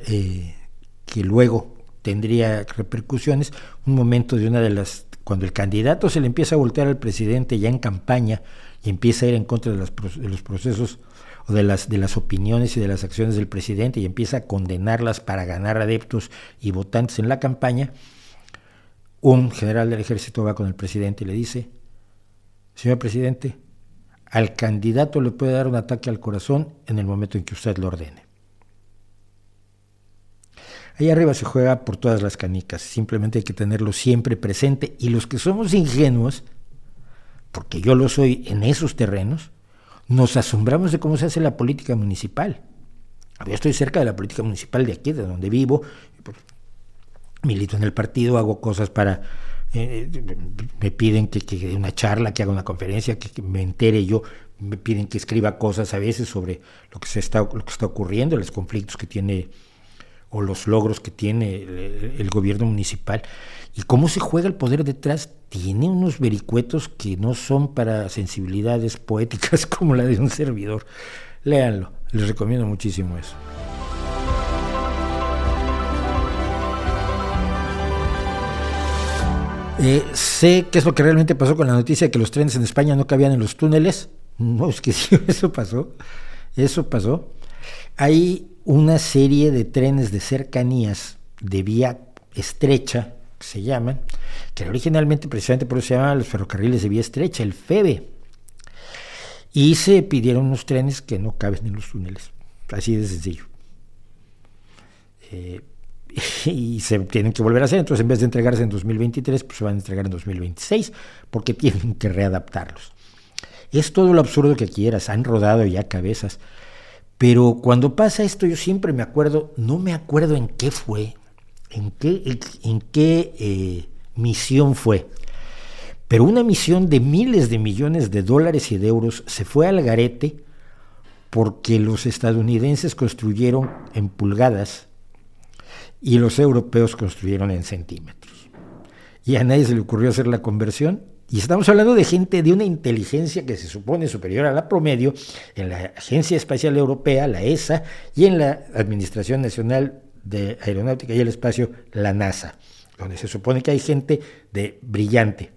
eh, que luego tendría repercusiones, un momento de una de las, cuando el candidato se le empieza a voltear al presidente ya en campaña y empieza a ir en contra de los procesos de las, de las opiniones y de las acciones del presidente y empieza a condenarlas para ganar adeptos y votantes en la campaña, un general del ejército va con el presidente y le dice, señor presidente, al candidato le puede dar un ataque al corazón en el momento en que usted lo ordene. Ahí arriba se juega por todas las canicas, simplemente hay que tenerlo siempre presente y los que somos ingenuos, porque yo lo soy en esos terrenos, nos asombramos de cómo se hace la política municipal. Yo estoy cerca de la política municipal de aquí, de donde vivo, milito en el partido, hago cosas para... Eh, me piden que, que una charla, que haga una conferencia, que, me entere yo, me piden que escriba cosas a veces sobre lo que, se está, lo que está ocurriendo, los conflictos que tiene o los logros que tiene el, gobierno municipal y cómo se juega el poder detrás, tiene unos vericuetos que no son para sensibilidades poéticas como la de un servidor. Léanlo, les recomiendo muchísimo eso. Eh, sé qué es lo que realmente pasó con la noticia de que los trenes en España no cabían en los túneles. No, es que sí, eso pasó. Eso pasó. Hay una serie de trenes de cercanías de vía estrecha, que se llaman, que originalmente precisamente por eso se llamaban los ferrocarriles de vía estrecha, el FEBE. Y se pidieron unos trenes que no caben en los túneles. Así de sencillo. Eh, y se tienen que volver a hacer. Entonces, en vez de entregarse en 2023, pues se van a entregar en 2026, porque tienen que readaptarlos. Es todo lo absurdo que quieras, han rodado ya cabezas. Pero cuando pasa esto, yo siempre me acuerdo, no me acuerdo en qué fue, en qué, en qué eh, misión fue. Pero una misión de miles de millones de dólares y de euros se fue al garete porque los estadounidenses construyeron en pulgadas y los europeos construyeron en centímetros. Y a nadie se le ocurrió hacer la conversión. Y estamos hablando de gente de una inteligencia que se supone superior a la promedio en la Agencia Espacial Europea, la ESA, y en la Administración Nacional de Aeronáutica y el Espacio, la NASA, donde se supone que hay gente de brillante.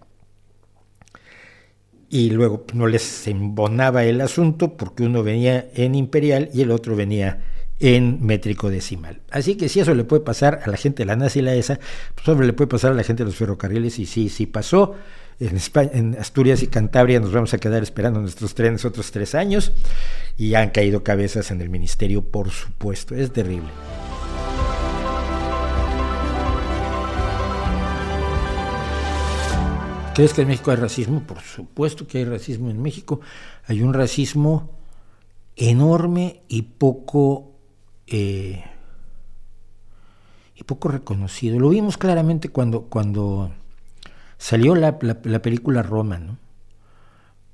Y luego no les embonaba el asunto porque uno venía en imperial y el otro venía en métrico decimal. Así que si eso le puede pasar a la gente de la NASA y la ESA, pues hombre, le puede pasar a la gente de los ferrocarriles y sí, sí pasó. En, en Asturias y Cantabria nos vamos a quedar esperando nuestros trenes otros tres años y han caído cabezas en el ministerio, por supuesto. Es terrible. ¿Crees que en México hay racismo? Por supuesto que hay racismo en México. Hay un racismo enorme y poco eh, y poco reconocido. Lo vimos claramente cuando, cuando salió la, película Roma.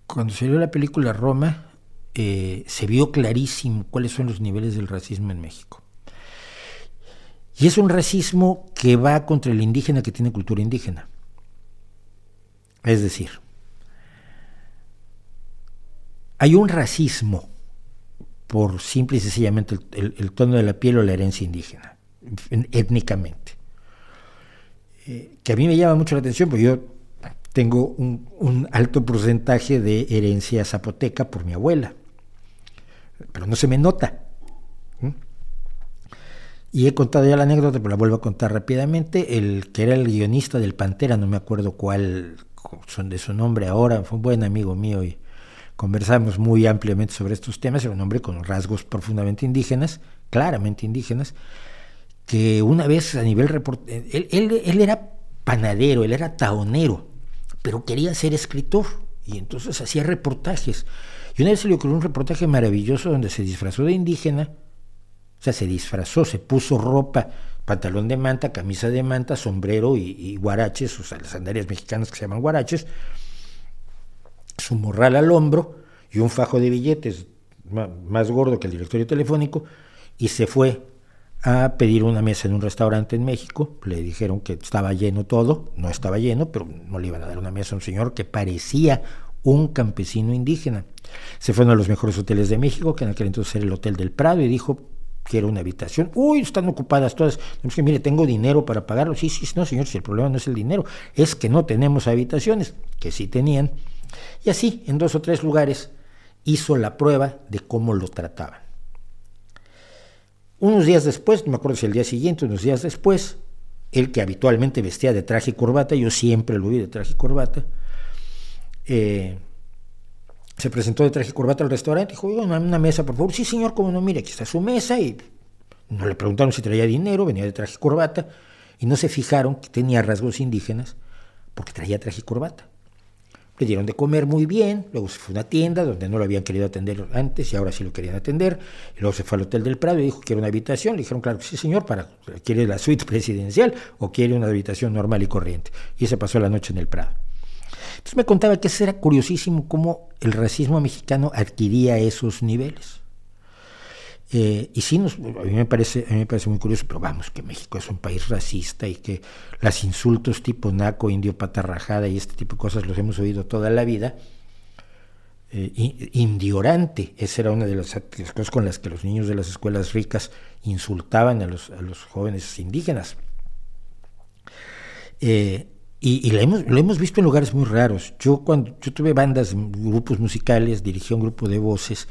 Cuando salió la película Roma, eh, se vio clarísimo cuáles son los niveles del racismo en México. Y es un racismo que va contra el indígena que tiene cultura indígena. Es decir, hay un racismo por simple y sencillamente el, tono de la piel o la herencia indígena, étnicamente. Eh, que a mí me llama mucho la atención, porque yo tengo un, alto porcentaje de herencia zapoteca por mi abuela, pero no se me nota. Y he contado ya la anécdota, pero la vuelvo a contar rápidamente. El que era el guionista del Pantera, no me acuerdo cuál son de su nombre ahora, fue un buen amigo mío y conversamos muy ampliamente sobre estos temas, era un hombre con rasgos profundamente indígenas, claramente indígenas, que una vez a nivel él, él, era panadero, él era taonero, pero quería ser escritor y entonces hacía reportajes. Y una vez se le ocurrió un reportaje maravilloso donde se disfrazó de indígena, o sea, se disfrazó, se puso ropa, pantalón de manta, camisa de manta, sombrero y, y guaraches, o sea, las sandalias mexicanas que se llaman guaraches, su morral al hombro y un fajo de billetes más gordo que el directorio telefónico y se fue a pedir una mesa en un restaurante en México. Le dijeron que estaba lleno todo, no estaba lleno, pero no le iban a dar una mesa a un señor que parecía un campesino indígena. Se fue a uno de los mejores hoteles de México, que en aquel entonces era el Hotel del Prado, y dijo, quiero una habitación. Uy, están ocupadas todas. Es que mire, tengo dinero para pagarlo. Sí, sí, no, señor, si el problema no es el dinero, es que no tenemos habitaciones, que sí tenían. Y así, en dos o tres lugares, hizo la prueba de cómo lo trataban. Unos días después, no me acuerdo si el día siguiente, unos días después, él que habitualmente vestía de traje y corbata, yo siempre lo vi de traje y corbata, eh, se presentó de traje y corbata al restaurante y dijo, una, una mesa, por favor. Sí, señor, como no, mire, aquí está su mesa. Y no le preguntaron si traía dinero, venía de traje y corbata, y no se fijaron que tenía rasgos indígenas porque traía traje y corbata. Le dieron de comer muy bien, luego se fue a una tienda donde no lo habían querido atender antes y ahora sí lo querían atender, y luego se fue al Hotel del Prado y dijo que quiere una habitación, le dijeron, claro, sí señor, para, ¿quiere la suite presidencial o quiere una habitación normal y corriente? Y se pasó la noche en el Prado. Entonces me contaba que era curiosísimo cómo el racismo mexicano adquiría esos niveles. Eh, y sí, nos, a, mí me parece, a mí me parece muy curioso, pero vamos, que México es un país racista y que los insultos tipo naco, indio patarrajada y este tipo de cosas los hemos oído toda la vida. Eh, indiorante, esa era una de las, cosas con las que los niños de las escuelas ricas insultaban a los, a los jóvenes indígenas. Eh, Y, lo hemos visto en lugares muy raros. Yo cuando yo tuve bandas, grupos musicales, dirigí un grupo de voces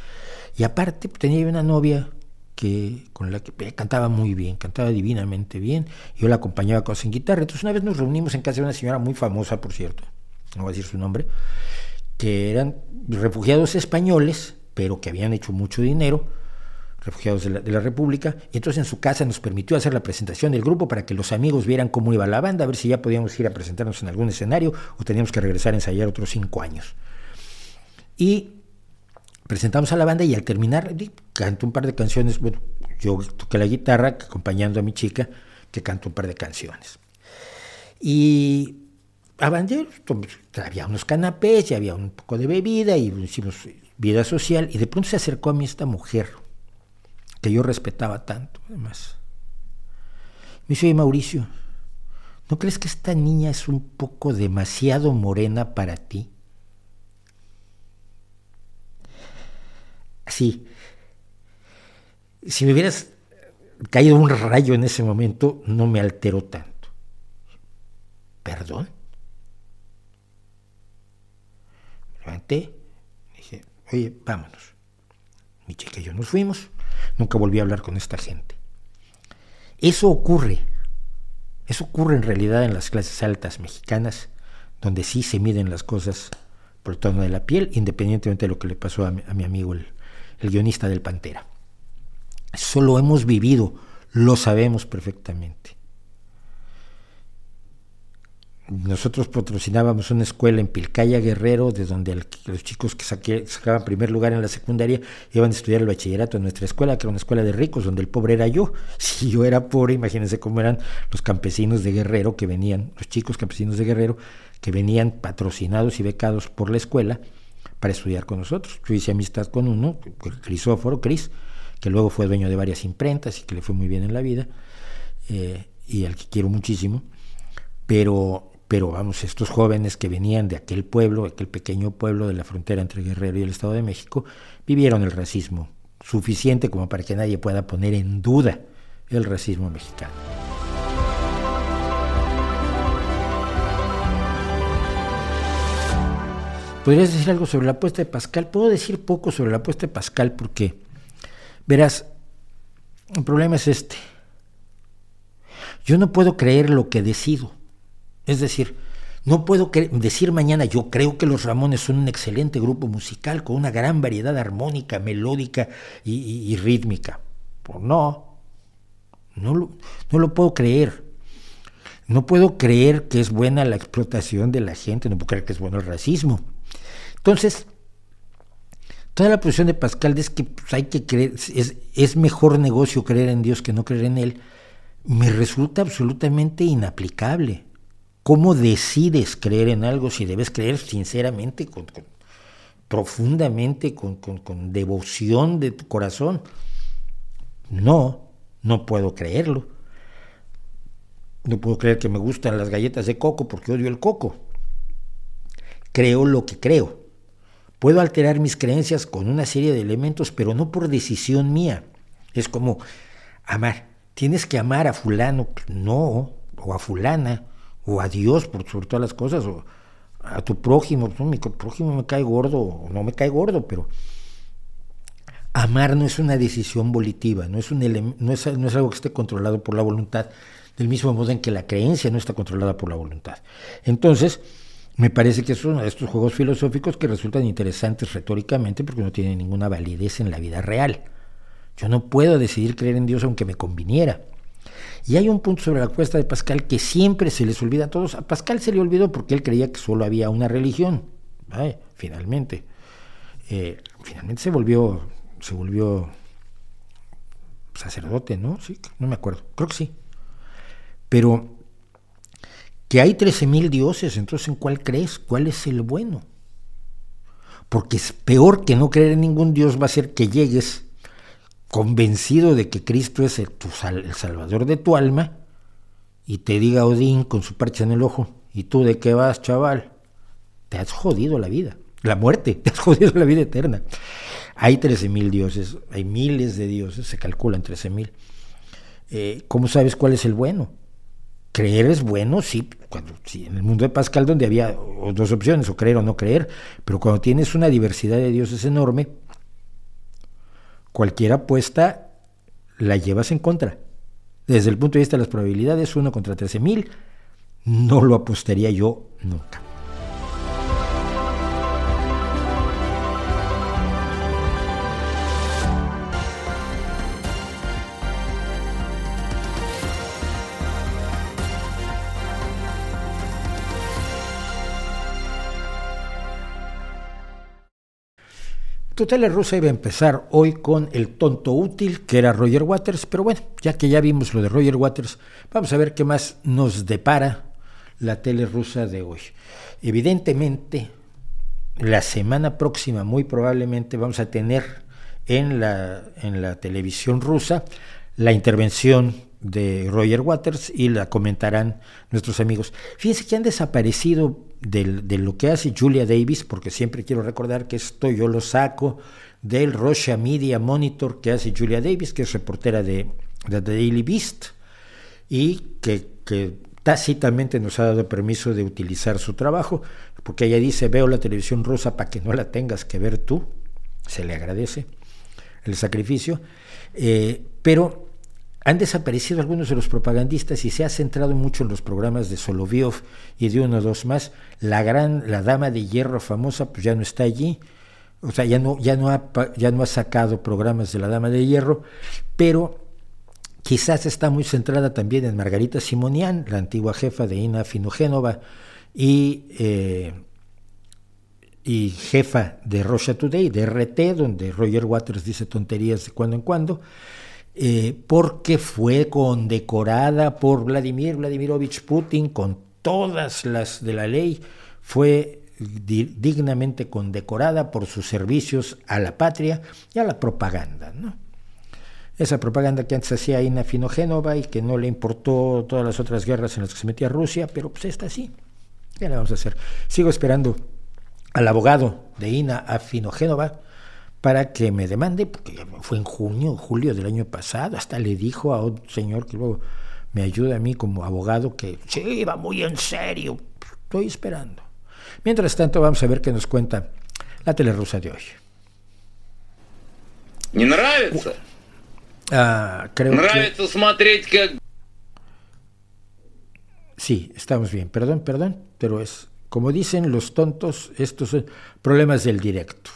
y aparte tenía una novia que con la que cantaba muy bien, cantaba divinamente bien. Yo la acompañaba con en guitarra. Entonces una vez nos reunimos en casa de una señora muy famosa, por cierto, no voy a decir su nombre, que eran refugiados españoles, pero que habían hecho mucho dinero refugiados de la, República, y entonces en su casa nos permitió hacer la presentación del grupo para que los amigos vieran cómo iba la banda, a ver si ya podíamos ir a presentarnos en algún escenario o teníamos que regresar a ensayar otros cinco años. Y presentamos a la banda y al terminar canto un par de canciones, bueno, yo toqué la guitarra acompañando a mi chica que cantó un par de canciones. Y a había unos canapés y había un poco de bebida y hicimos vida social y de pronto se acercó a mí esta mujer que yo respetaba tanto, además. Me dice, Mauricio, ¿no crees que esta niña es un poco demasiado morena para ti? Así, si me hubieras caído un rayo en ese momento, no me alteró tanto. ¿Perdón? Me levanté, dije, oye, vámonos. Mi chica y yo nos fuimos. Nunca volví a hablar con esta gente. Eso ocurre. Eso ocurre en realidad en las clases altas mexicanas, donde sí se miden las cosas por el tono de la piel, independientemente de lo que le pasó a mi, amigo el, el guionista del Pantera. Eso lo hemos vivido, lo sabemos perfectamente nosotros patrocinábamos una escuela en Pilcaya Guerrero, de donde los chicos que sacaban primer lugar en la secundaria iban a estudiar el bachillerato en nuestra escuela, que era una escuela de ricos, donde el pobre era yo. Si yo era pobre, imagínense cómo eran los campesinos de Guerrero que venían, los chicos campesinos de Guerrero que venían patrocinados y becados por la escuela para estudiar con nosotros. Yo hice amistad con uno, Crisóforo, Cris, que luego fue dueño de varias imprentas y que le fue muy bien en la vida, eh, y al que quiero muchísimo. Pero pero vamos, estos jóvenes que venían de aquel pueblo, aquel pequeño pueblo de la frontera entre Guerrero y el Estado de México, vivieron el racismo suficiente como para que nadie pueda poner en duda el racismo mexicano. ¿Podrías decir algo sobre la apuesta de Pascal? Puedo decir poco sobre la apuesta de Pascal porque, verás, el problema es este. Yo no puedo creer lo que decido. Es decir, no puedo decir mañana yo creo que los Ramones son un excelente grupo musical con una gran variedad armónica, melódica y, rítmica. Pues no, no lo, no lo puedo creer. No puedo creer que es buena la explotación de la gente, no puedo creer que es bueno el racismo. Entonces, toda la posición de Pascal es que pues, hay que creer, es, es mejor negocio creer en Dios que no creer en Él, me resulta absolutamente inaplicable. ¿Cómo decides creer en algo si debes creer sinceramente, con, profundamente, con, devoción de tu corazón? No, no puedo creerlo. No puedo creer que me gustan las galletas de coco porque odio el coco. Creo lo que creo. Puedo alterar mis creencias con una serie de elementos, pero no por decisión mía. Es como amar. Tienes que amar a fulano, no, o a fulana o a Dios por sobre todas las cosas, o a tu prójimo, pues, mi prójimo me cae gordo o no me cae gordo, pero amar no es una decisión volitiva, no es, un no es, no es algo que esté controlado por la voluntad, del mismo modo en que la creencia no está controlada por la voluntad. Entonces, me parece que es uno de estos juegos filosóficos que resultan interesantes retóricamente porque no tienen ninguna validez en la vida real. Yo no puedo decidir creer en Dios aunque me conviniera. Y hay un punto sobre la cuesta de Pascal que siempre se les olvida a todos. A Pascal se le olvidó porque él creía que solo había una religión. finalmente. Eh, finalmente se volvió, se volvió sacerdote, ¿no? Sí, no me acuerdo. Creo que sí. Pero que hay 13.000 dioses, entonces ¿en cuál crees? ¿Cuál es el bueno? Porque es peor que no creer en ningún dios va a ser que llegues convencido de que Cristo es el, salvador de tu alma, y te diga Odín con su parche en el ojo, ¿y tú de qué vas, chaval? Te has jodido la vida, la muerte, te has jodido la vida eterna. Hay 13.000 dioses, hay miles de dioses, se calculan 13.000. Eh, ¿Cómo sabes cuál es el bueno? Creer es bueno, sí, cuando, en el mundo de Pascal donde había dos opciones, o creer o no creer, pero cuando tienes una diversidad de dioses enorme, cualquier apuesta la llevas en contra. Desde el punto de vista de las probabilidades, uno contra 13.000, no lo apostaría yo nunca. Tu tele rusa iba a empezar hoy con el tonto útil, que era Roger Waters, pero bueno, ya que ya vimos lo de Roger Waters, vamos a ver qué más nos depara la tele rusa de hoy. Evidentemente, la semana próxima, muy probablemente, vamos a tener en la, en la televisión rusa la intervención de Roger Waters y la comentarán nuestros amigos. Fíjense que han desaparecido de lo que hace Julia Davis, porque siempre quiero recordar que esto yo lo saco del Russia Media Monitor que hace Julia Davis, que es reportera de, The Daily Beast y que, que tácitamente nos ha dado permiso de utilizar su trabajo, porque ella dice, veo la televisión rusa para que no la tengas que ver tú, se le agradece el sacrificio, eh, pero han desaparecido algunos de los propagandistas y se ha centrado mucho en los programas de Soloviov y de uno o dos más. La gran, la dama de hierro famosa, pues ya no está allí. O sea, ya no, ya no, ha, ya no ha sacado programas de la dama de hierro, pero quizás está muy centrada también en Margarita Simonian, la antigua jefa de Ina Finogénova y, eh, y jefa de Russia Today, de RT, donde Roger Waters dice tonterías de cuando en cuando. Eh, porque fue condecorada por Vladimir Vladimirovich Putin con todas las de la ley, fue dignamente condecorada por sus servicios a la patria y a la propaganda. ¿no? Esa propaganda que antes hacía Ina Finogénova y que no le importó todas las otras guerras en las que se metía Rusia, pero pues esta sí. ¿Qué le vamos a hacer? Sigo esperando al abogado de Ina Finogénova para que me demande, porque fue en junio, julio del año pasado, hasta le dijo a un señor que luego me ayuda a mí como abogado que sí, va muy en serio, estoy esperando. Mientras tanto, vamos a ver qué nos cuenta la rusa de hoy. ¿Не нравится? Ah, creo Нравится que... смотреть, как... Sí, estamos bien. Perdón, perdón, pero es, como dicen los tontos, estos son problemas del directo.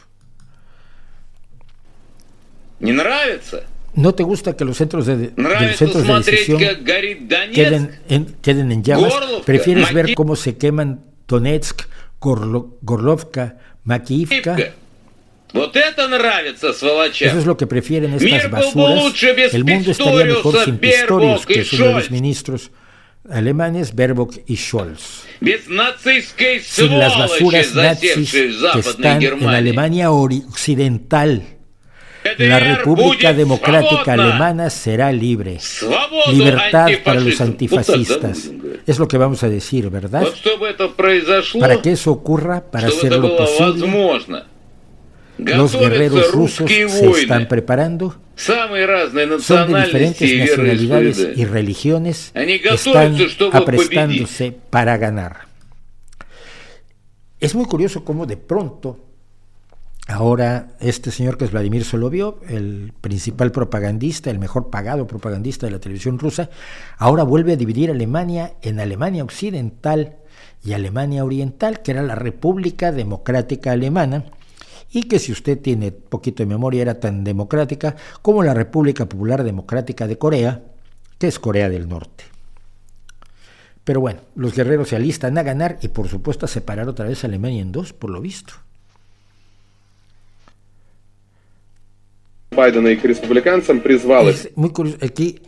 ¿Не нравится? ¿No te gusta que los centros de, de los centros de смотреть, decisión как горит Донецк? queden en, queden en llamas? Gorlovka, ¿Prefieres ver Maki- cómo se queman Donetsk, Gorlo- Gorlovka, Makiivka? Ивка? Вот это нравится, сволоча. Eso es lo que prefieren estas Мир был бы basuras. лучше без El mundo estaría mejor Pistoriusa, sin Pistorius, Baerbock que y es uno de los Scholz. ministros alemanes, Baerbock y Scholz. Без нацистской Sin las сволочи, basuras nazis засевшей в que Западной están en Германии. Alemania ori- occidental. la República Democrática Alemana será libre. Libertad para los antifascistas. Es lo que vamos a decir, ¿verdad? Para que eso ocurra, para hacer lo posible. Los guerreros rusos se están preparando. Son de diferentes nacionalidades y religiones. Están aprestándose para ganar. Es muy curioso cómo de pronto Ahora, este señor que es Vladimir Soloviov, el principal propagandista, el mejor pagado propagandista de la televisión rusa, ahora vuelve a dividir Alemania en Alemania Occidental y Alemania Oriental, que era la República Democrática Alemana, y que si usted tiene poquito de memoria era tan democrática como la República Popular Democrática de Corea, que es Corea del Norte. Pero bueno, los guerreros se alistan a ganar y por supuesto a separar otra vez a Alemania en dos, por lo visto. Байдена и к республиканцам призвал их Es muy curioso. Aquí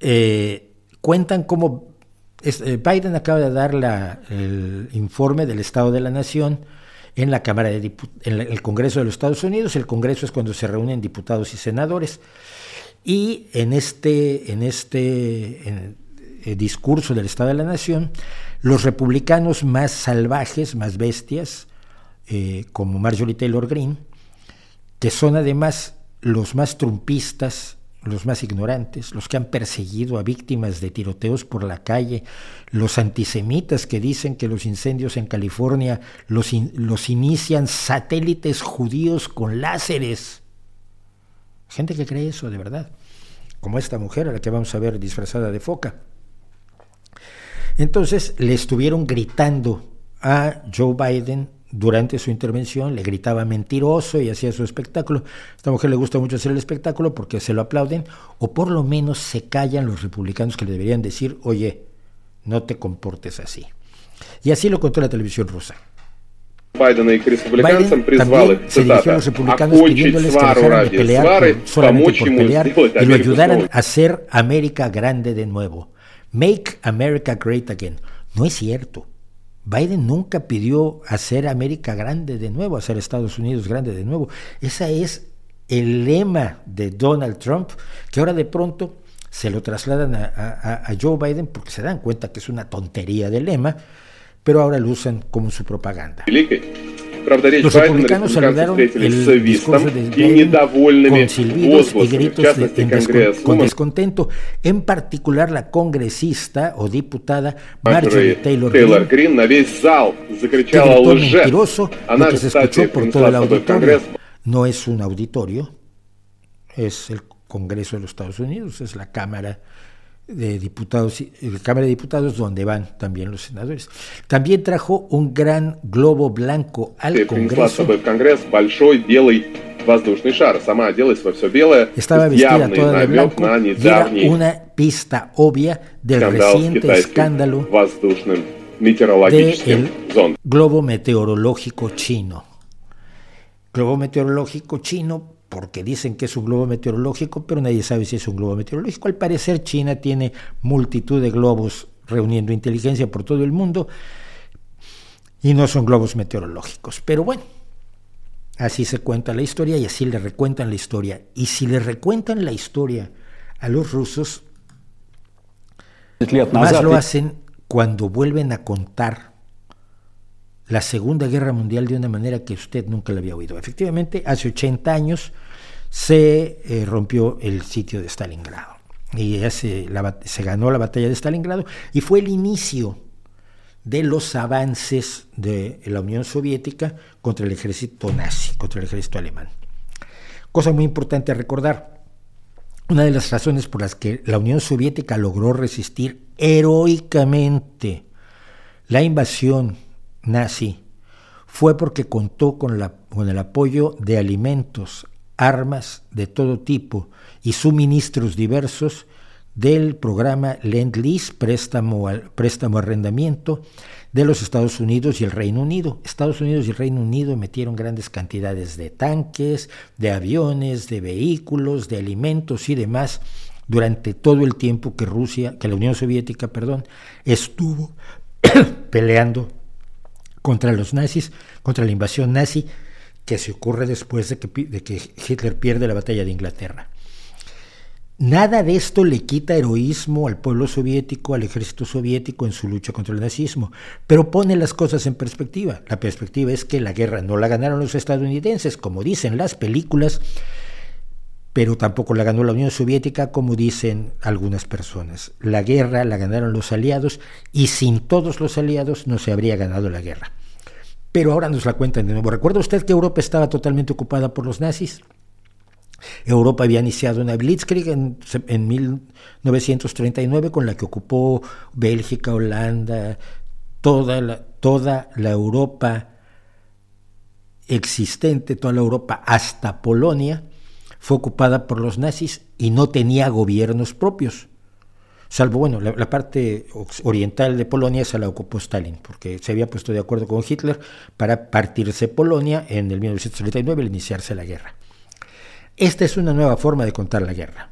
eh, cuentan cómo es- eh, Biden acaba de dar la- el informe del Estado de la Nación en la Cámara de Dipu- en la- el Congreso de los Estados Unidos. El Congreso es cuando se reúnen diputados y senadores. Y en este, en este en, eh, discurso del Estado de la Nación, los republicanos más salvajes, más bestias, eh, como Marjorie Taylor Greene, que son además los más trumpistas los más ignorantes, los que han perseguido a víctimas de tiroteos por la calle, los antisemitas que dicen que los incendios en California los, los inician satélites judíos con láseres. Gente que cree eso de verdad, como esta mujer a la que vamos a ver disfrazada de foca. Entonces le estuvieron gritando a Joe Biden durante su intervención, le gritaba mentiroso y hacía su espectáculo. A esta mujer le gusta mucho hacer el espectáculo porque se lo aplauden, o por lo menos se callan los republicanos que le deberían decir, oye, no te comportes así. Y así lo contó la televisión rusa. Байдена и к республиканцам Biden призвал también их, se dirigió a цитата, los republicanos «окончить pidiéndoles que свару dejaran de ради pelear свары, por- solamente помочь por ему pelear сделать y lo Америку ayudaran снова a hacer América grande de nuevo. Make America great again. No es cierto. Biden nunca pidió hacer América grande de nuevo, hacer Estados Unidos grande de nuevo. Ese es el lema de Donald Trump, que ahora de pronto se lo trasladan a, Joe Biden porque se dan cuenta que es una tontería de lema, pero ahora lo usan como su propaganda. Los republicanos saludaron el discurso de Biden con silbidos y gritos de, en con descontento, en particular la congresista o diputada Marjorie Taylor, Taylor Greene, que gritó mentiroso, lo que se escuchó por todo el auditorio. No es un auditorio, es el Congreso de los Estados Unidos, es la Cámara de diputados, de eh, Cámara de Diputados, donde van también los senadores. También trajo un gran globo blanco al Congreso. Estaba vestida toda de blanco y era una pista obvia del reciente escándalo del de globo meteorológico chino. Globo meteorológico chino porque dicen que es un globo meteorológico, pero nadie sabe si es un globo meteorológico. Al parecer China tiene multitud de globos reuniendo inteligencia por todo el mundo y no son globos meteorológicos. Pero bueno, así se cuenta la historia y así le recuentan la historia. Y si le recuentan la historia a los rusos, más lo hacen cuando vuelven a contar la Segunda Guerra Mundial de una manera que usted nunca la había oído. Efectivamente, hace 80 años se eh, rompió el sitio de Stalingrado y se, se ganó la batalla de Stalingrado y fue el inicio de los avances de la Unión Soviética contra el ejército nazi, contra el ejército alemán. Cosa muy importante a recordar, una de las razones por las que la Unión Soviética logró resistir heroicamente la invasión nazi fue porque contó con, el apoyo de alimentos, armas de todo tipo y suministros diversos del programa Lend-Lease, préstamo, préstamo arrendamiento de los Estados Unidos y el Reino Unido. Estados Unidos y el Reino Unido metieron grandes cantidades de tanques, de aviones, de vehículos, de alimentos y demás durante todo el tiempo que Rusia, que la Unión Soviética, perdón, estuvo peleando contra los nazis, contra la invasión nazi que se ocurre después de que, Hitler pierde la batalla de Inglaterra. Nada de esto le quita heroísmo al pueblo soviético, al ejército soviético en su lucha contra el nazismo, pero pone las cosas en perspectiva. La perspectiva es que la guerra no la ganaron los estadounidenses, como dicen las películas, pero tampoco la ganó la Unión Soviética, como dicen algunas personas. La guerra la ganaron los aliados y sin todos los aliados no se habría ganado la guerra. Pero ahora nos la cuentan de nuevo. ¿Recuerda usted que Europa estaba totalmente ocupada por los nazis? Europa había iniciado una Blitzkrieg en, en 1939 con la que ocupó Bélgica, Holanda, toda toda la Europa existente, toda la Europa hasta Polonia, fue ocupada por los nazis y no tenía gobiernos propios. Salvo, bueno, la, la, parte oriental de Polonia se la ocupó Stalin, porque se había puesto de acuerdo con Hitler para partirse Polonia en el 1939 al iniciarse la guerra. Esta es una nueva forma de contar la guerra.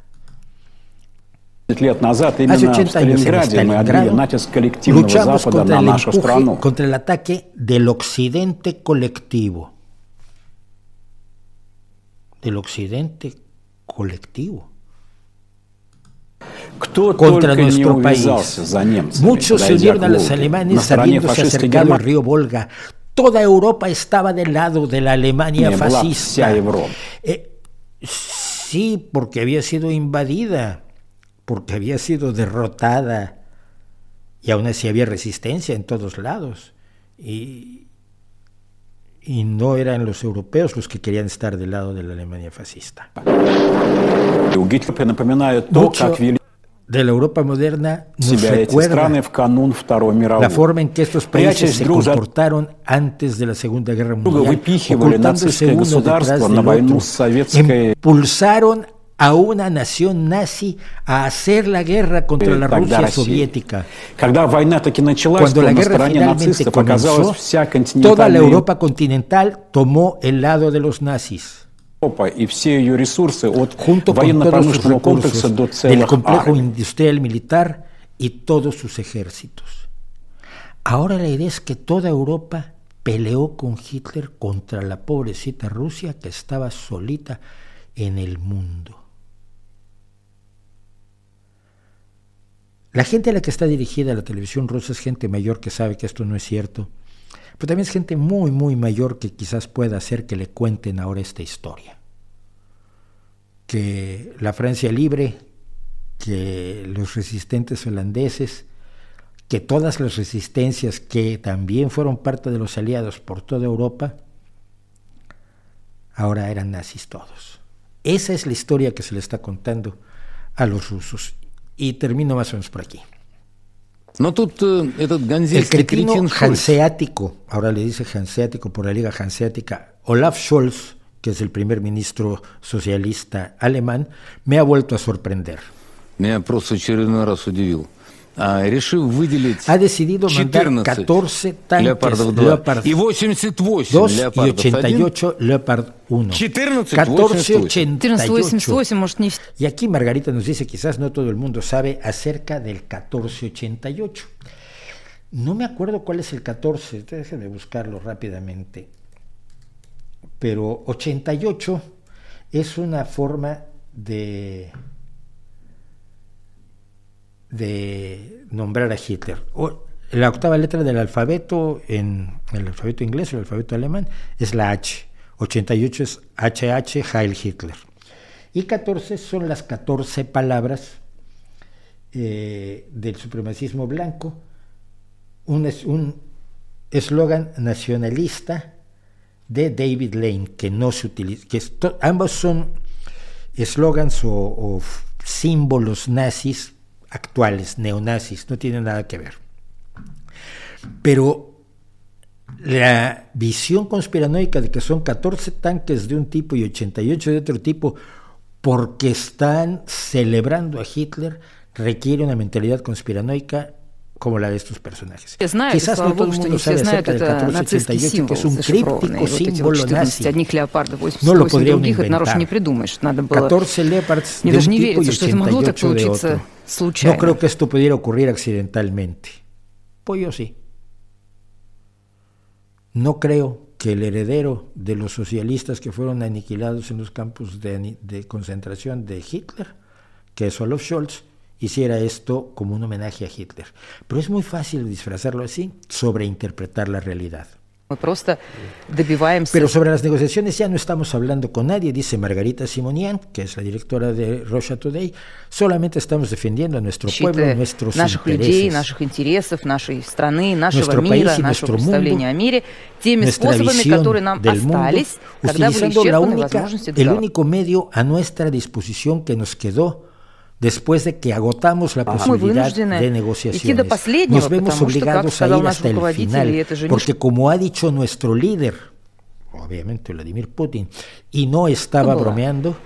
лет назад Hace именно в 80 años en Сталинграде мы отбили Stalingrado натиск коллективного luchamos Запада contra на el, нашу empuje, страну. contra el ataque del occidente colectivo. Del occidente colectivo. Кто contra только не nuestro país. увязался за немцами, Muchos se подойдя unieron к a los Волге. alemanes На стороне sabiéndose фашистской acercado el Германии río Volga. Toda Europa estaba del lado de la Alemania была fascista. вся Европа. Eh, Sí, porque había sido invadida, porque había sido derrotada y aún así había resistencia en todos lados. Y, y no eran los europeos los que querían estar del lado de la Alemania fascista. Mucho de la Europa moderna nos recuerda la forma en que estos países se comportaron antes de la Segunda Guerra Mundial, ocultándose uno detrás del otro, impulsaron a una nación nazi a hacer la guerra contra la Rusia soviética. Cuando la guerra finalmente comenzó, toda la Europa continental tomó el lado de los nazis. Junto con todos sus recursos, del complejo industrial militar y todos sus ejércitos. Ahora la idea es que toda Europa peleó con Hitler contra la pobrecita Rusia que estaba solita en el mundo. La gente a la que está dirigida la televisión rusa es gente mayor que sabe que esto no es cierto, pero también es gente muy, muy mayor que quizás pueda hacer que le cuenten ahora esta historia. Que la Francia libre, que los resistentes holandeses, que todas las resistencias que también fueron parte de los aliados por toda Europa, ahora eran nazis todos. Esa es la historia que se le está contando a los rusos. Y termino más o menos por aquí. Но тут э, этот El ганзейский cretino кретин Шольц, hanseático, ahora le dice hanseático por la Liga Hanseática, Olaf Scholz, que es el primer ministro socialista alemán, me ha vuelto a sorprender. меня просто очередной раз удивил. А, решил выделить Ha decidido mandar 14 14 tanques Leopardов 2 Leopard и 88 2 y Leopardов 1. 88 Leopard 1. 14, 1488. 1488, может, не... Y aquí Margarita nos dice, quizás no todo el mundo sabe acerca del 1488. No me acuerdo cuál es el 14, déjenme buscarlo rápidamente. Pero 88 es una forma de de nombrar a Hitler. O- la octava letra del alfabeto en el alfabeto inglés el alfabeto alemán es la H. 88 es HH Heil Hitler. Y 14 son las 14 palabras eh, del supremacismo blanco, un es- un eslogan nacionalista de David Lane, que no se utiliza, ambos son eslogans o, o símbolos nazis actuales, neonazis, no tienen nada que ver. Pero la visión conspiranoica de que son 14 tanques de un tipo y 88 de otro tipo porque están celebrando a Hitler requiere una mentalidad conspiranoica como la de estos personajes. Все знают, Quizás слава no todo богу, el что mundo не все sabe знают, acerca del это нацистский 1488, символ que es un зашифрованный. críptico Вот эти вот símbolo 14 nazi. одних леопардов, No lo 88 podría uno других, это нарочно не inventar. придумаешь. Надо было... 14 Leopards Мне de даже un не tipo y верится, что это могло так 88 de получиться otro. случайно. No creo que esto pudiera ocurrir accidentalmente. Pues yo sí. No creo que el heredero de los socialistas que fueron aniquilados en los campos de, ani- de concentración de Hitler, que es Olaf Scholz, hiciera esto como un homenaje a Hitler. Pero es muy fácil disfrazarlo así, sobreinterpretar la realidad. Мы просто добиваемся... Pero sobre las negociaciones ya no estamos hablando con nadie, dice Margarita Simonian, que es la directora de Russia Today. Solamente estamos defendiendo a nuestro pueblo, защиты nuestros наших людей, intereses. наших интересов, нашей страны, нашего Nuestro мира, país y нашего nuestro представления mundo, о мире, теми nuestra способами, visión которые нам del mundo, остались, когда были utilizando la исчерпаны única, возможности el договора. único medio a nuestra disposición que nos quedó después de que agotamos la posibilidad de negociaciones. Nos vemos obligados a ir hasta el final, porque como ha dicho nuestro líder, obviamente Vladimir Putin, y no estaba bromeando,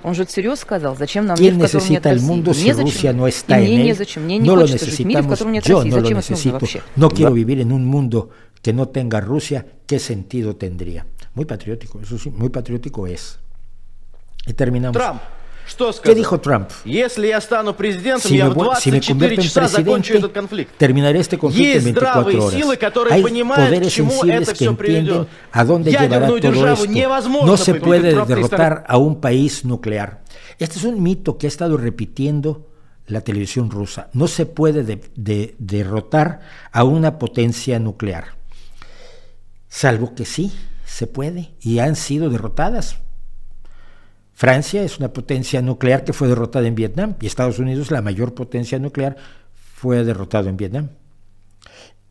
¿quién necesita el mundo si Rusia no está en él? No lo necesitamos, yo no lo necesito, no quiero vivir en un mundo que no tenga Rusia, ¿qué sentido tendría? Muy patriótico, eso sí, muy patriótico es. Y terminamos. ¿Qué dijo Trump? si me, si me convierto en presidente, terminaré este conflicto en 24 horas. Hay poderes sensibles que entienden a dónde llevará todo esto. No se puede derrotar a un país nuclear. Este es un mito que ha estado repitiendo la televisión rusa. No se puede de, de, derrotar a una potencia nuclear. Salvo que sí, se puede. Y han sido derrotadas Francia es una potencia nuclear que fue derrotada en Vietnam y Estados Unidos, la mayor potencia nuclear, fue derrotado en Vietnam.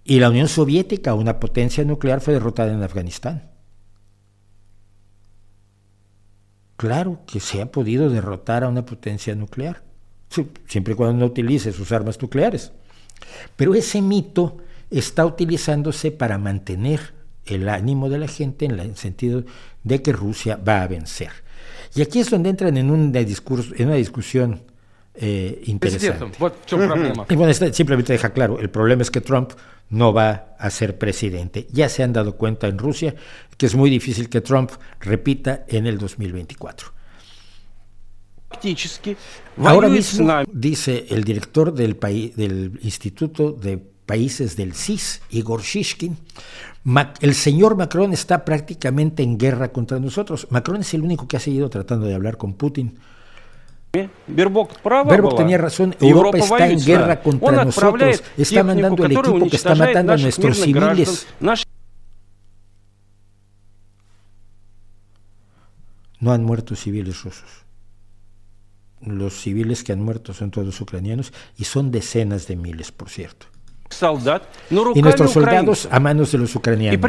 Y la Unión Soviética, una potencia nuclear, fue derrotada en Afganistán. Claro que se ha podido derrotar a una potencia nuclear, siempre y cuando no utilice sus armas nucleares. Pero ese mito está utilizándose para mantener el ánimo de la gente en el sentido de que Rusia va a vencer. Y aquí es donde entran en una, discurso, en una discusión eh, interesante. Y bueno, esta simplemente deja claro, el problema es que Trump no va a ser presidente. Ya se han dado cuenta en Rusia que es muy difícil que Trump repita en el 2024. Ahora mismo, dice el director del, del Instituto de Países del CIS, Igor Shishkin, el señor Macron está prácticamente en guerra contra nosotros. Macron es el único que ha seguido tratando de hablar con Putin. Бербок tenía razón, Europa está en guerra contra nosotros, está mandando el equipo que está matando a nuestros civiles. No han muerto civiles rusos. Los civiles que han muerto son todos ucranianos y son decenas de miles, por cierto. Y nuestros soldados a manos de los ucranianos.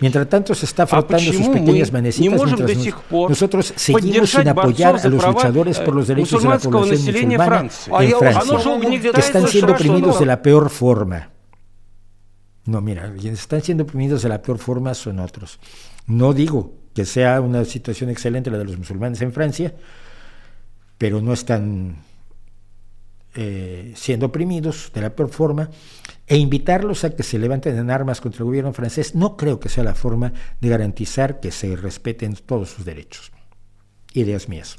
Mientras tanto se está frotando sus pequeñas manecitas mientras nos, nosotros seguimos sin apoyar a los luchadores por los derechos de la población musulmana en Francia, que están siendo oprimidos de la peor forma. No, mira, quienes están siendo oprimidos de la peor forma son otros. No digo que sea una situación excelente la de los musulmanes en Francia, pero no están eh, siendo oprimidos de la peor forma e invitarlos a que se levanten en armas contra el gobierno francés no creo que sea la forma de garantizar que se respeten todos sus derechos. Ideas mías.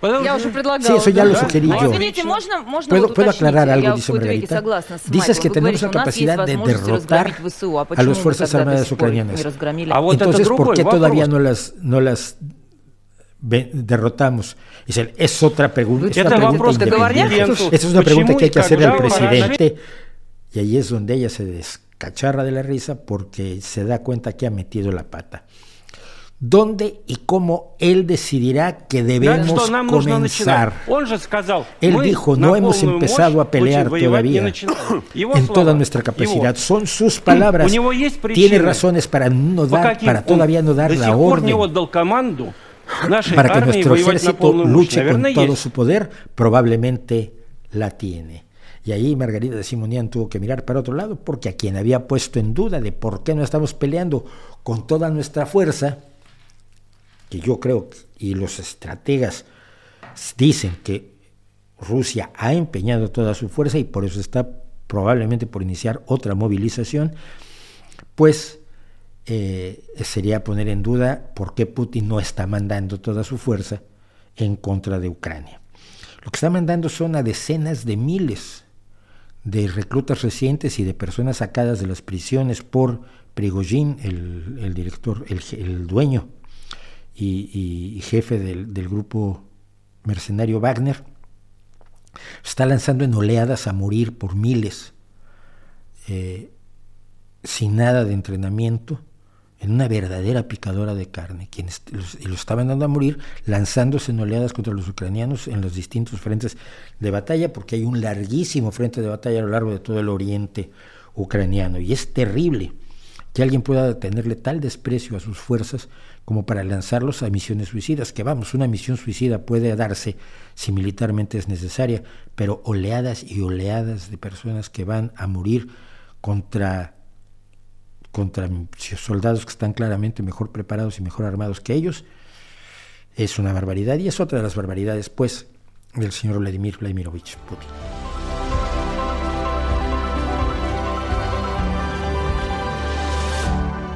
Я уже предлагала. Sí, eso ya lo sugerí yo. Извините, можно, можно ¿Puedo, вот puedo уточнить? aclarar algo, Я dice в какой-то веке Margarita? согласна с Dices Майклом. que Вы tenemos говорите, la у нас есть capacidad de возможность derrotar разгромить ВСУ. А a почему las мы Fuerzas тогда до Armadas сих пор их ucranianas. не разгромили? Entonces, ¿por qué todavía no las, no las derrotamos? Dice, es otra pregunta. Es una pregunta independiente. Esa es una pregunta que hay que hacer al presidente. Y ahí es donde ella se descacharra de la risa porque se da cuenta que ha metido la pata. ¿Dónde y cómo él decidirá que debemos comenzar? Él dijo, no hemos empezado a pelear todavía en toda nuestra capacidad. Son sus palabras. Tiene razones para no dar, para todavía no dar la orden para que nuestro ejército luche con todo su poder, probablemente la tiene. Y ahí Margarita de Simonian tuvo que mirar para otro lado, porque a quien había puesto en duda de por qué no estamos peleando con toda nuestra fuerza, que yo creo, y los estrategas dicen que Rusia ha empeñado toda su fuerza y por eso está probablemente por iniciar otra movilización, pues eh, sería poner en duda por qué Putin no está mandando toda su fuerza en contra de Ucrania. Lo que está mandando son a decenas de miles de reclutas recientes y de personas sacadas de las prisiones por Prigozhin, el, director, el, dueño y, jefe del, del, grupo mercenario Wagner. Está lanzando en oleadas a morir por miles, eh, sin nada de entrenamiento en una verdadera picadora de carne, quienes los, y lo estaban dando a morir, lanzándose en oleadas contra los ucranianos en los distintos frentes de batalla, porque hay un larguísimo frente de batalla a lo largo de todo el oriente ucraniano. Y es terrible que alguien pueda tenerle tal desprecio a sus fuerzas como para lanzarlos a misiones suicidas, que vamos, una misión suicida puede darse si militarmente es necesaria, pero oleadas y oleadas de personas que van a morir contra contra soldados que están claramente mejor preparados y mejor armados que ellos, es una barbaridad y es otra de las barbaridades, pues, del señor Vladimir Vladimirovich Putin.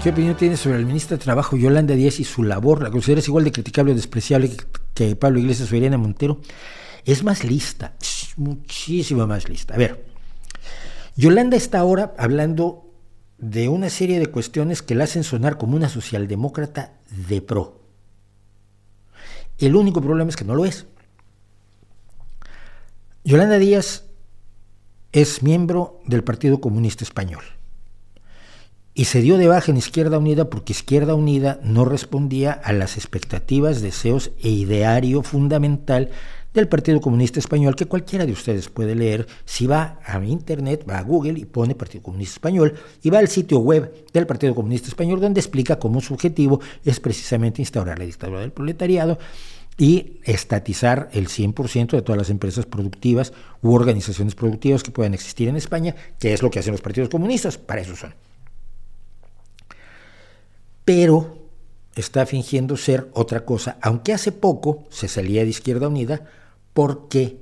¿Qué opinión tienes sobre el ministro de Trabajo Yolanda Díaz y su labor? ¿La consideras igual de criticable o despreciable que Pablo Iglesias o Irene Montero? Es más lista, muchísimo más lista. A ver, Yolanda está ahora hablando de una serie de cuestiones que la hacen sonar como una socialdemócrata de pro. El único problema es que no lo es. Yolanda Díaz es miembro del Partido Comunista Español y se dio de baja en Izquierda Unida porque Izquierda Unida no respondía a las expectativas, deseos e ideario fundamental del Partido Comunista Español, que cualquiera de ustedes puede leer si va a internet, va a Google y pone Partido Comunista Español y va al sitio web del Partido Comunista Español donde explica cómo su objetivo es precisamente instaurar la dictadura del proletariado y estatizar el 100% de todas las empresas productivas u organizaciones productivas que puedan existir en España, que es lo que hacen los partidos comunistas, para eso son. Pero está fingiendo ser otra cosa, aunque hace poco se salía de Izquierda Unida porque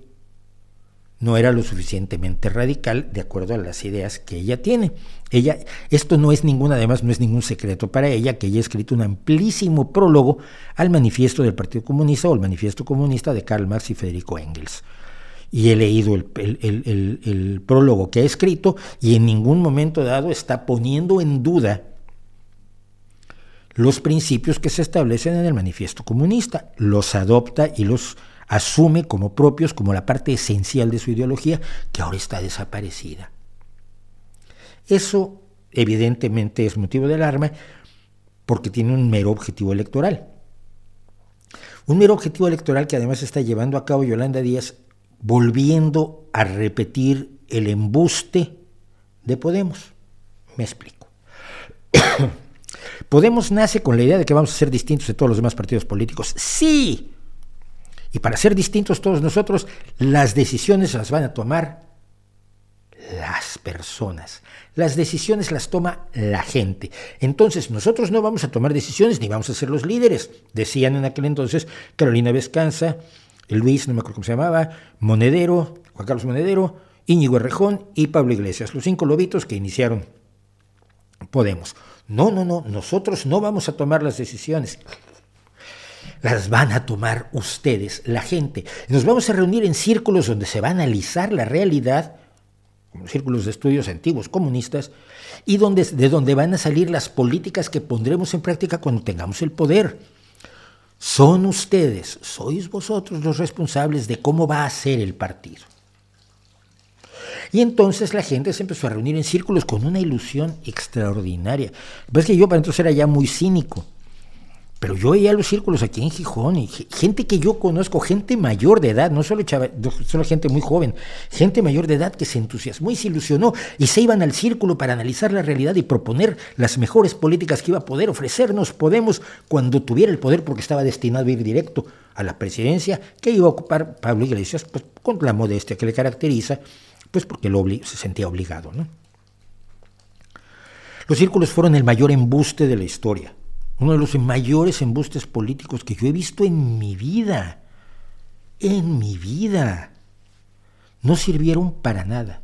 no era lo suficientemente radical de acuerdo a las ideas que ella tiene. Ella, esto no es ninguna, además no es ningún secreto para ella, que ella ha escrito un amplísimo prólogo al manifiesto del Partido Comunista o el manifiesto comunista de Karl Marx y Federico Engels. Y he leído el prólogo que ha escrito y en ningún momento dado está poniendo en duda los principios que se establecen en el manifiesto comunista, los adopta y los asume como propios, como la parte esencial de su ideología, que ahora está desaparecida. Eso evidentemente es motivo de alarma porque tiene un mero objetivo electoral. Un mero objetivo electoral que además está llevando a cabo Yolanda Díaz volviendo a repetir el embuste de Podemos. Me explico. Podemos nace con la idea de que vamos a ser distintos de todos los demás partidos políticos. Sí. Y para ser distintos todos nosotros, las decisiones las van a tomar las personas. Las decisiones las toma la gente. Entonces, nosotros no vamos a tomar decisiones ni vamos a ser los líderes. Decían en aquel entonces Carolina Vescanza, Luis, no me acuerdo cómo se llamaba, Monedero, Juan Carlos Monedero, Íñigo Errejón y Pablo Iglesias, los cinco lobitos que iniciaron Podemos. No, no, no, nosotros no vamos a tomar las decisiones. Las van a tomar ustedes, la gente. Nos vamos a reunir en círculos donde se va a analizar la realidad círculos de estudios antiguos comunistas, y donde, de donde van a salir las políticas que pondremos en práctica cuando tengamos el poder. Son ustedes, sois vosotros los responsables de cómo va a ser el partido. Y entonces la gente se empezó a reunir en círculos con una ilusión extraordinaria. Ves que yo para entonces era ya muy cínico. Pero yo veía los círculos aquí en Gijón y gente que yo conozco, gente mayor de edad, no solo, solo gente muy joven, gente mayor de edad que se entusiasmó y se ilusionó y se iban al círculo para analizar la realidad y proponer las mejores políticas que iba a poder ofrecernos Podemos cuando tuviera el poder porque estaba destinado a ir directo a la presidencia que iba a ocupar Pablo Iglesias pues, con la modestia que le caracteriza, pues porque lo se sentía obligado. ¿no? Los círculos fueron el mayor embuste de la historia uno de los mayores embustes políticos que yo he visto en mi vida. En mi vida. No sirvieron para nada.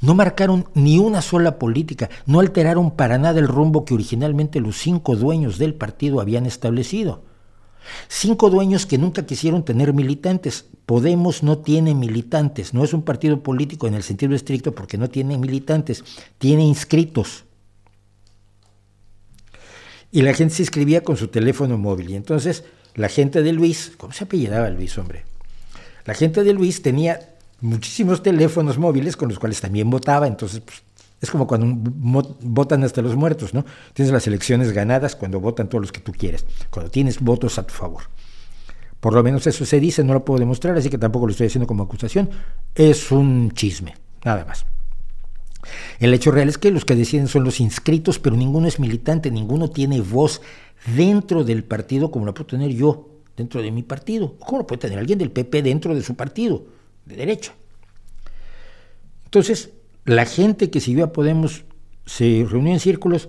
No marcaron ni una sola política, no alteraron para nada el rumbo que originalmente los cinco dueños del partido habían establecido. Cinco dueños que nunca quisieron tener militantes. Podemos no tiene militantes, no es un partido político en el sentido estricto porque no tiene militantes, tiene inscritos y la gente se inscribía con su teléfono móvil. Y entonces la gente de Luis, ¿cómo se apellidaba Luis, hombre? La gente de Luis tenía muchísimos teléfonos móviles con los cuales también votaba, entonces pues, es como cuando votan hasta los muertos, ¿no? Tienes las elecciones ganadas cuando votan todos los que tú quieres, cuando tienes votos a tu favor. Por lo menos eso se dice, no lo puedo demostrar, así que tampoco lo estoy haciendo como acusación. Es un chisme, nada más. El hecho real es que los que deciden son los inscritos, pero ninguno es militante, ninguno tiene voz dentro del partido como la puedo tener yo dentro de mi partido, como lo puede tener alguien del PP dentro de su partido, de derecha. Entonces, la gente que siguió a Podemos se reunió en círculos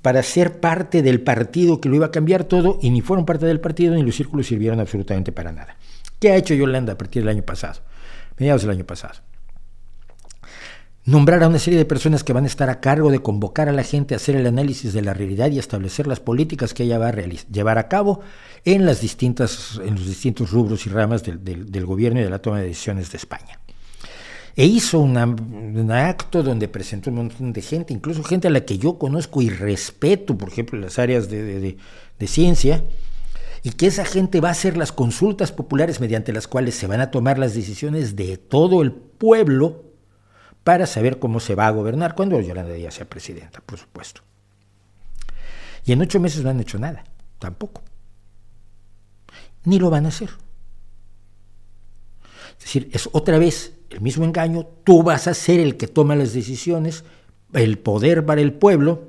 para ser parte del partido que lo iba a cambiar todo y ni fueron parte del partido ni los círculos sirvieron absolutamente para nada. ¿Qué ha hecho Yolanda a partir del año pasado? Mediados del año pasado nombrar a una serie de personas que van a estar a cargo de convocar a la gente a hacer el análisis de la realidad y establecer las políticas que ella va a llevar a cabo en, las distintas, en los distintos rubros y ramas del, gobierno y de la toma de decisiones de España. E hizo un acto donde presentó un montón de gente, incluso gente a la que yo conozco y respeto, por ejemplo, las áreas de ciencia, y que esa gente va a hacer las consultas populares mediante las cuales se van a tomar las decisiones de todo el pueblo para saber cómo se va a gobernar cuando Yolanda Díaz sea presidenta, por supuesto. Y en ocho meses no han hecho nada, tampoco. Ni lo van a hacer. Es decir, es otra vez el mismo engaño, tú vas a ser el que toma las decisiones, el poder para el pueblo,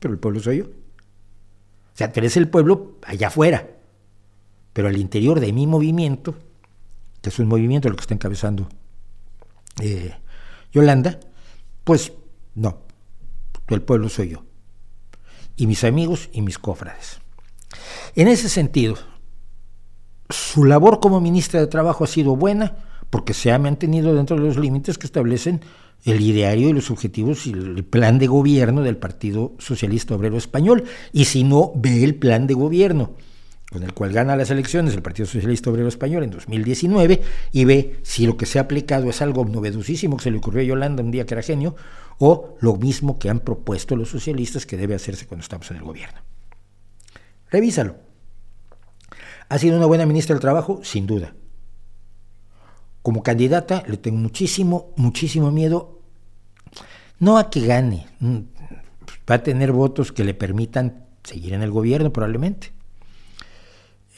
pero el pueblo soy yo. O sea, tú eres el pueblo allá afuera, pero al interior de mi movimiento, que es un movimiento el que está encabezando eh, Yolanda, pues no, el pueblo soy yo, y mis amigos y mis cofrades. En ese sentido, su labor como ministra de Trabajo ha sido buena porque se ha mantenido dentro de los límites que establecen el ideario y los objetivos y el plan de gobierno del Partido Socialista Obrero Español. Y si no, ve el plan de gobierno con el cual gana las elecciones el Partido Socialista Obrero Español en 2019 y ve si lo que se ha aplicado es algo novedosísimo que se le ocurrió a Yolanda un día que era genio o lo mismo que han propuesto los socialistas que debe hacerse cuando estamos en el gobierno. Revísalo. ¿Ha sido una buena ministra del Trabajo? Sin duda. Como candidata le tengo muchísimo, muchísimo miedo, no a que gane, mm, va a tener votos que le permitan seguir en el gobierno probablemente,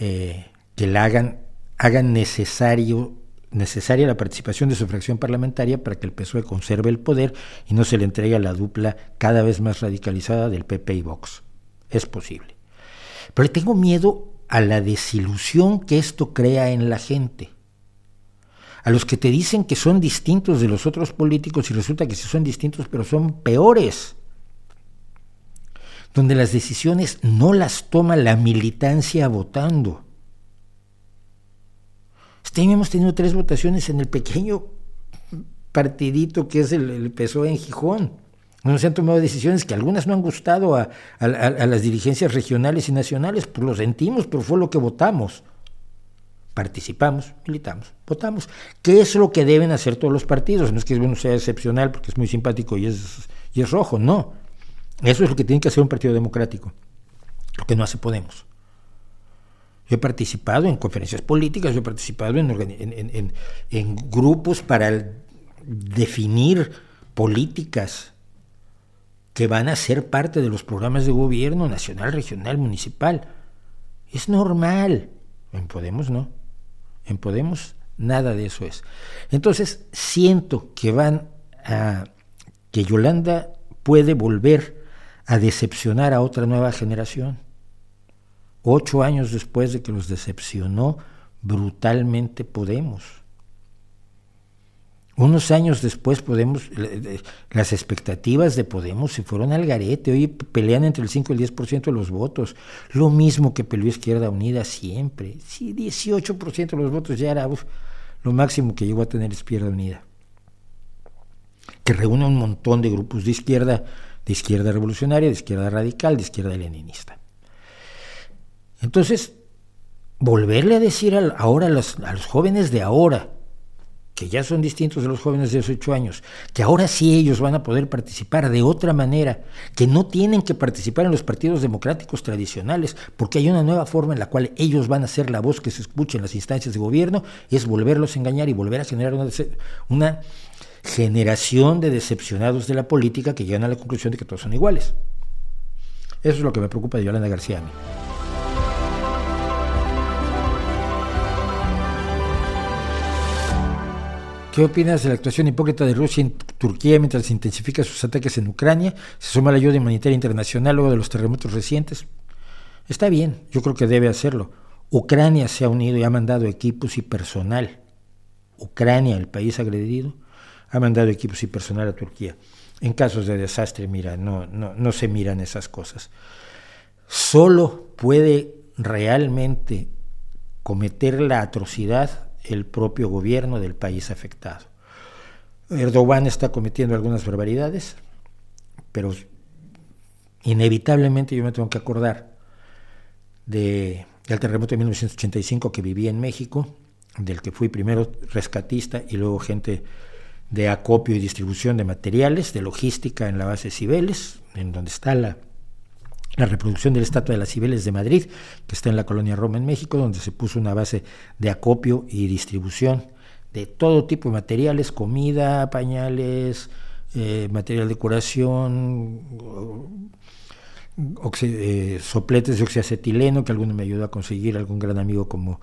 eh, que le hagan, hagan necesario, necesaria la participación de su fracción parlamentaria para que el PSOE conserve el poder y no se le entregue a la dupla cada vez más radicalizada del PP y Vox. Es posible. Pero le tengo miedo a la desilusión que esto crea en la gente a los que te dicen que son distintos de los otros políticos y resulta que sí son distintos, pero son peores, donde las decisiones no las toma la militancia votando. Este hemos tenido tres votaciones en el pequeño partidito que es el, PSOE en Gijón. No se han tomado decisiones que algunas no han gustado a, las dirigencias regionales y nacionales, pues lo sentimos, pero fue lo que votamos participamos, militamos, votamos. ¿Qué es lo que deben hacer todos los partidos? No es que uno sea excepcional porque es muy simpático y es rojo, no. Eso es lo que tiene que hacer un partido democrático, lo que no hace Podemos. Yo he participado en conferencias políticas, yo he participado en, en, grupos para definir políticas que van a ser parte de los programas de gobierno nacional, regional, municipal. Es normal. En Podemos no. En Podemos nada de eso es. Entonces siento que van a que Yolanda puede volver a decepcionar a otra nueva generación. Ocho años después de que los decepcionó brutalmente Podemos. Unos años después Podemos, las expectativas de Podemos se fueron al garete, hoy pelean entre el 5 y el 10% de los votos, lo mismo que peleó Izquierda Unida siempre, sí, 18% de los votos ya era lo máximo que llegó a tener Izquierda Unida, que reúne un montón de grupos de izquierda, de izquierda revolucionaria, de izquierda radical, de izquierda leninista. Entonces, volverle a decir ahora a los, jóvenes de ahora, que ya son distintos de los jóvenes de 18 años, que ahora sí ellos van a poder participar de otra manera, que no tienen que participar en los partidos democráticos tradicionales, porque hay una nueva forma en la cual ellos van a ser la voz que se escuche en las instancias de gobierno, es volverlos a engañar y volver a generar una generación de decepcionados de la política que llegan a la conclusión de que todos son iguales. Eso es lo que me preocupa de Yolanda García a mí. ¿Qué opinas de la actuación hipócrita de Rusia en Turquía mientras intensifica sus ataques en Ucrania? Se suma la ayuda humanitaria internacional luego de los terremotos recientes. Está bien, yo creo que debe hacerlo. Ucrania se ha unido y ha mandado equipos y personal. Ucrania, el país agredido, ha mandado equipos y personal a Turquía. En casos de desastre, mira, no, no, no se miran esas cosas. Solo puede realmente cometer la atrocidad el propio gobierno del país afectado. Erdogan está cometiendo algunas barbaridades, pero inevitablemente yo me tengo que acordar de, del terremoto de 1985 que viví en México, del que fui primero rescatista y luego gente de acopio y distribución de materiales, de logística en la base Cibeles, en donde está la la reproducción de la estatua de las Cibeles de Madrid, que está en la colonia Roma en México, donde se puso una base de acopio y distribución de todo tipo de materiales, comida, pañales, eh, material de curación, eh, sopletes de oxiacetileno, que alguno me ayudó a conseguir, algún gran amigo como,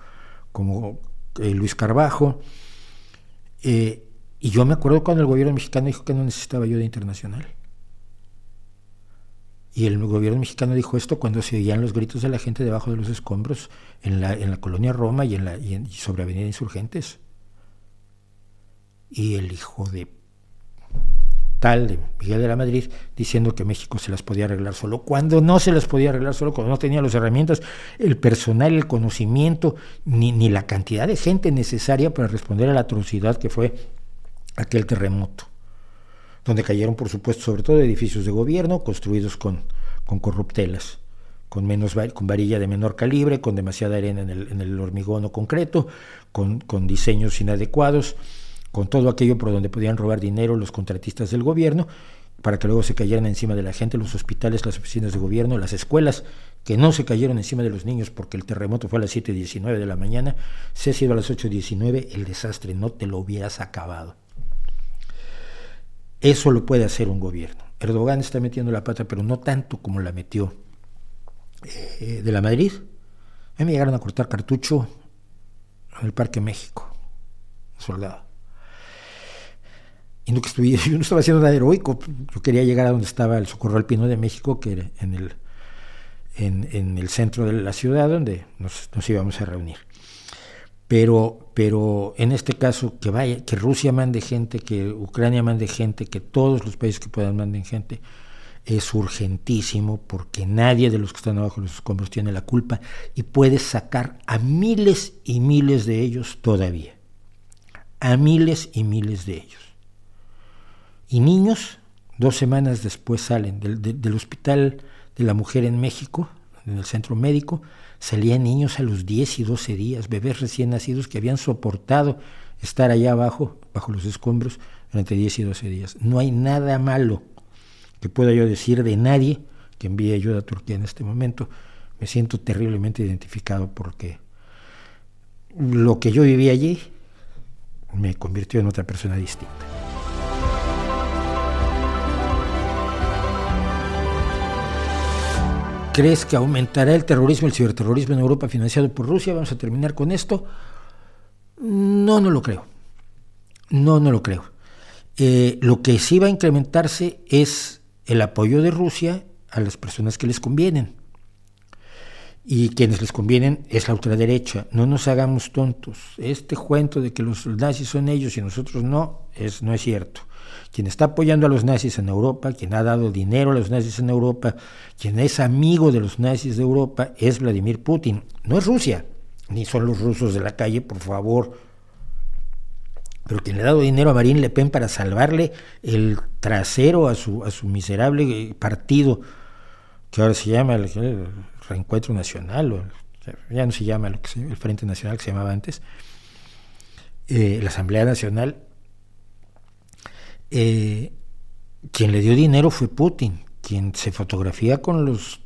como eh, Luis Carbajo. Y yo me acuerdo cuando el gobierno mexicano dijo que no necesitaba ayuda internacional. Y el gobierno mexicano dijo esto cuando se oían los gritos de la gente debajo de los escombros en la, en la colonia Roma y, en la, y, sobre Avenida Insurgentes. Y el hijo de tal de Miguel de la Madrid diciendo que México se las podía arreglar solo, cuando no se las podía arreglar solo, cuando no tenía las herramientas, el personal, el conocimiento, ni, ni la cantidad de gente necesaria para responder a la atrocidad que fue aquel terremoto donde cayeron, por supuesto, sobre todo edificios de gobierno construidos con, con corruptelas, con, menos, con varilla de menor calibre, con demasiada arena en el, en el hormigón o concreto, con, con diseños inadecuados, con todo aquello por donde podían robar dinero los contratistas del gobierno, para que luego se cayeran encima de la gente, los hospitales, las oficinas de gobierno, las escuelas, que no se cayeron encima de los niños porque el terremoto fue a las 7.19 de la mañana, se ha sido a las 8.19, el desastre no te lo hubieras acabado. Eso lo puede hacer un gobierno. Erdogan está metiendo la pata, pero no tanto como la metió eh, de la Madrid. A mí me llegaron a cortar cartucho en el Parque México, soldado. Y no que estuve, yo no estaba haciendo nada heroico, yo quería llegar a donde estaba el Socorro Alpino de México, que era en el, en, el centro de la ciudad donde nos íbamos a reunir pero, pero en este caso que vaya, que Rusia mande gente, que Ucrania mande gente, que todos los países que puedan manden gente, es urgentísimo porque nadie de los que están abajo de los escombros tiene la culpa y puede sacar a miles y miles de ellos todavía, a miles y miles de ellos. Y niños, dos semanas después salen del, del hospital de la mujer en México, en el centro médico, salían niños a los 10 y 12 días, bebés recién nacidos que habían soportado estar allá abajo, bajo los escombros, durante 10 y 12 días. No hay nada malo que pueda yo decir de nadie que envíe ayuda a Turquía en este momento. Me siento terriblemente identificado porque lo que yo viví allí me convirtió en otra persona distinta. ¿Crees que aumentará el terrorismo, el ciberterrorismo en Europa financiado por Rusia? Vamos a terminar con esto. No, no lo creo. No, no lo creo. Eh, lo que sí va a incrementarse es el apoyo de Rusia a las personas que les convienen. Y quienes les convienen es la ultraderecha. No nos hagamos tontos. Este cuento de que los nazis son ellos y nosotros no, es, no es cierto quien está apoyando a los nazis en Europa, quien ha dado dinero a los nazis en Europa, quien es amigo de los nazis de Europa, es Vladimir Putin. No es Rusia, ni son los rusos de la calle, por favor. Pero quien le ha dado dinero a Marine Le Pen para salvarle el trasero a su, a su miserable partido, que ahora se llama el, Reencuentro Nacional, o, ya no se llama el Frente Nacional que se llamaba antes, eh, la Asamblea Nacional, eh, quien le dio dinero fue Putin, quien se fotografía con los,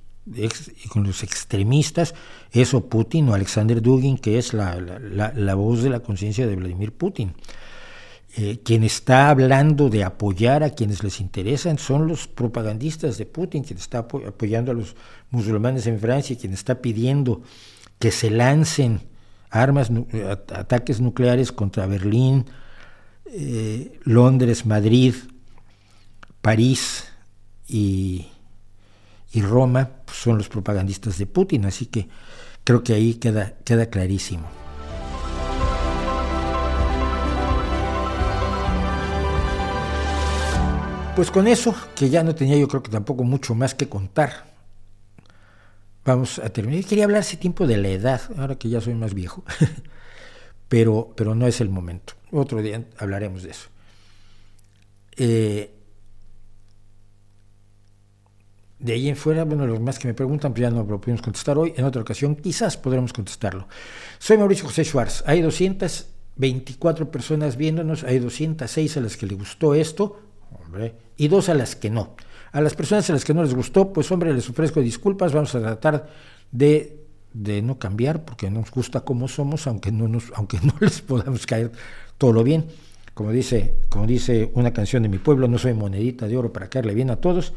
con los extremistas, eso Putin o Alexander Dugin, que es la, la, voz de la conciencia de Vladimir Putin. Eh, quien está hablando de apoyar a quienes les interesan son los propagandistas de Putin, quien está apoyando a los musulmanes en Francia, quien está pidiendo que se lancen armas, ataques nucleares contra Berlín, eh, Londres, Madrid, París y, Roma pues, son los propagandistas de Putin, así que creo que ahí queda, queda clarísimo. Pues con eso, que ya no tenía yo creo que tampoco mucho más que contar, vamos a terminar. Quería hablar hace tiempo de la edad, ahora que ya soy más viejo, pero, pero no es el momento. Otro día hablaremos de eso. Eh, de ahí en fuera, bueno, los más que me preguntan, pues ya no lo pudimos contestar hoy. En otra ocasión, quizás podremos contestarlo. Soy Mauricio José Schwartz. Hay 224 personas viéndonos, hay 206 a las que le gustó esto, hombre, y dos a las que no. A las personas a las que no les gustó, pues hombre, les ofrezco disculpas. Vamos a tratar de de no cambiar porque nos gusta como somos, aunque no, nos, aunque no les podamos caer todo lo bien. Como dice, como dice una canción de mi pueblo, no soy monedita de oro para caerle bien a todos,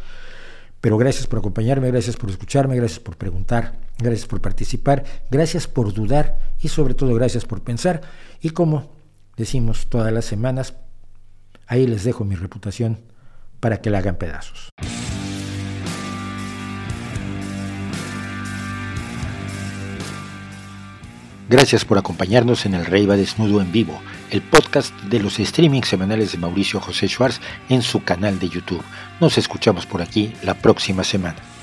pero gracias por acompañarme, gracias por escucharme, gracias por preguntar, gracias por participar, gracias por dudar y sobre todo gracias por pensar. Y como decimos todas las semanas, ahí les dejo mi reputación para que la hagan pedazos. Gracias por acompañarnos en El Rey va desnudo en vivo, el podcast de los streamings semanales de Mauricio José Schwartz en su canal de YouTube. Nos escuchamos por aquí la próxima semana.